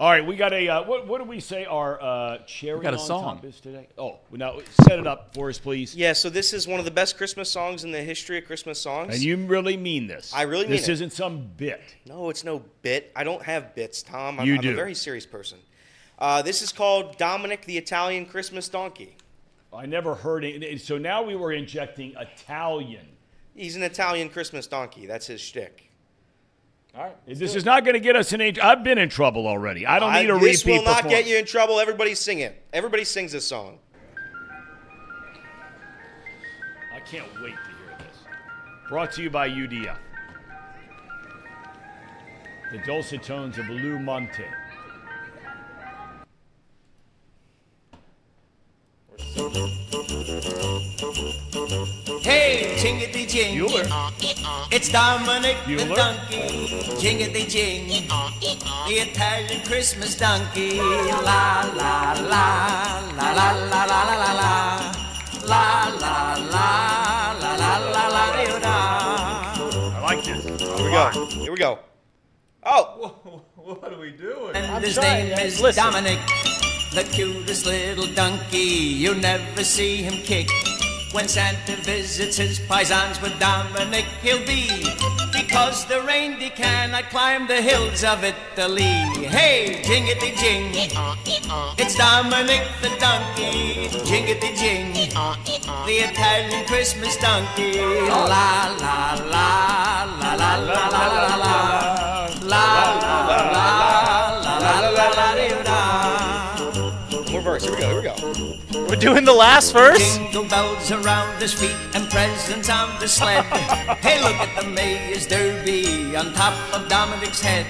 B: All right, we got a uh, what? What do we say our uh, cherry
F: got a
B: on
F: song.
B: top is today? Oh, now set it up for us, please.
C: Yeah, so this is one of the best Christmas songs in the history of Christmas songs.
B: And you really mean this?
C: I really mean
B: this
C: it.
B: isn't some bit.
C: No, it's no bit. I don't have bits, Thom. I'm,
B: You
C: I'm a very serious person. Uh, this is called Dominic the Italian Christmas Donkey.
B: I never heard it. So now we were injecting Italian.
C: He's an Italian Christmas donkey. That's his shtick.
D: All right.
B: This is not going to get us in. age- I've been in trouble already. I don't
C: I-
B: need a repeat.
C: this will not get you in trouble. Everybody sing it. Everybody sings this song.
B: I can't wait to hear this. Brought to you by UDF. The dulcet tones of Lou Monte.
H: Hey, jingity jing.
B: Bueller.
H: It's Dominic the donkey. Jingity jing. The Italian Christmas donkey. La la la la la la la la la la. La la la la la la la dee da.
B: I like this.
C: Here we go. Here we go. Oh,
F: What are we doing?
H: And his
D: trying,
H: name
D: guys.
H: is
D: Listen.
H: Dominic, the cutest little donkey. You never see him kick. When Santa visits his paisans with Dominic, he'll be because the reindeer cannot climb the hills of Italy. Hey, jingity jing, it's Dominic the donkey. Jingity jing, the Italian Christmas donkey. La la la la la la la la la la la la la da.
C: Here we go. Here we go.
D: We're doing the last verse.
H: Jingle bells around his feet and presents on the sled. hey, look at the Mayor's Derby on top of Dominic's head.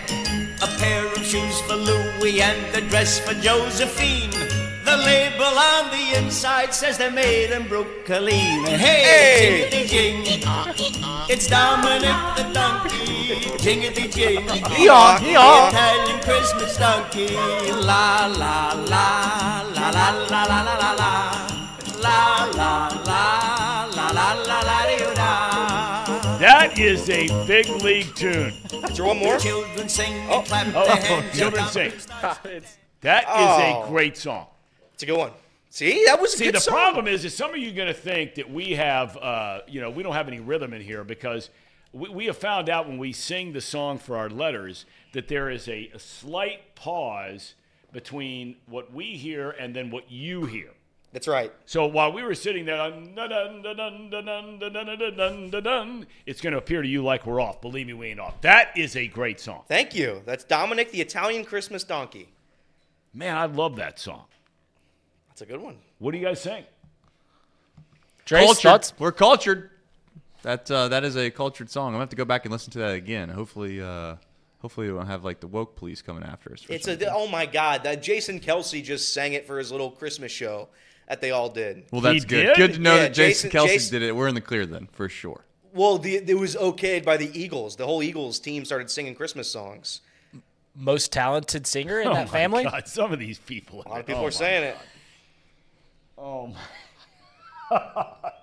H: A pair of shoes for Louis and a dress for Josephine. The label on the inside says they're made in Brooklyn. Hey, jingity jing, it's Dominic the donkey. Jingity jing,
D: Yeehaw, yeehaw.
H: Italian Christmas donkey. La la la la la la la la la la. La la la la la la la dee.
B: That is a big league tune.
C: Is there one more?
H: Children sing
C: Oh.
H: and clap
B: Oh,
H: their hands.
B: children sing. That is
C: Oh.
B: a great song.
C: It's a good one. See, that was
B: see. the
C: song.
B: problem is, is some of you going to think that we have, uh, you know, we don't have any rhythm in here because we, we have found out when we sing the song for our letters that there is a, a slight pause between what we hear and then what you hear.
C: That's right.
B: So while we were sitting there, it's going to appear to you like we're off. Believe me, we ain't off. That is a great song.
C: Thank you. That's Dominic the Italian Christmas Donkey.
B: Man, I love that song.
C: That's a good one.
B: What do you guys think?
D: Dre's
F: cultured.
D: thoughts?
F: We're cultured. That uh, that is a cultured song. I'm gonna have to go back and listen to that again. Hopefully, uh, hopefully we don't have like the woke police coming after us. for
C: It's
F: something.
C: a oh my god, that Jason Kelce just sang it for his little Christmas show that they all did.
F: well, that's
B: He
F: good.
B: did?
F: Good to know
C: Yeah,
F: that Jason,
C: Jason-
F: Kelce
C: Jason-
F: did it. We're in the clear then, for sure.
C: Well, the, it was okayed by the Eagles. The whole Eagles team started singing Christmas songs.
D: Most talented singer in
B: Oh
D: that
B: my
D: family.
B: God, some of these people.
C: A lot of people
B: oh
C: are saying it.
B: Oh my.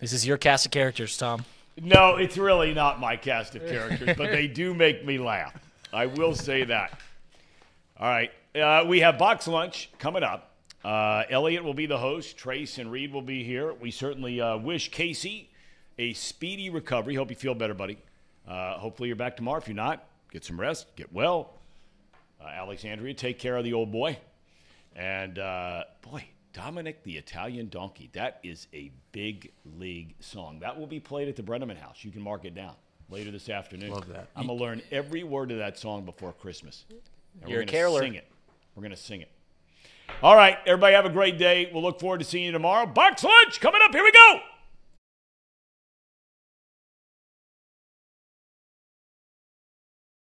D: This is your cast of characters, Thom.
B: No, it's really not my cast of characters, but they do make me laugh. I will say that. All right. Uh, we have box lunch coming up. Uh, Elliot will be the host. Trace and Reed will be here. We certainly uh, wish Casey a speedy recovery. Hope you feel better, buddy. Uh, hopefully you're back tomorrow. If you're not, get some rest, get well. Uh, Alexandria, take care of the old boy. And uh, boy, Dominic the Italian Donkey. That is a big league song. That will be played at the Brennaman House. You can mark it down later this afternoon.
F: Love that.
B: I'm gonna learn every word of that song before Christmas. And
D: You're
B: we're gonna
D: caroler.
B: Sing it. We're gonna sing it. All right, everybody have a great day. We'll look forward to seeing you tomorrow. Box lunch coming up. Here we go.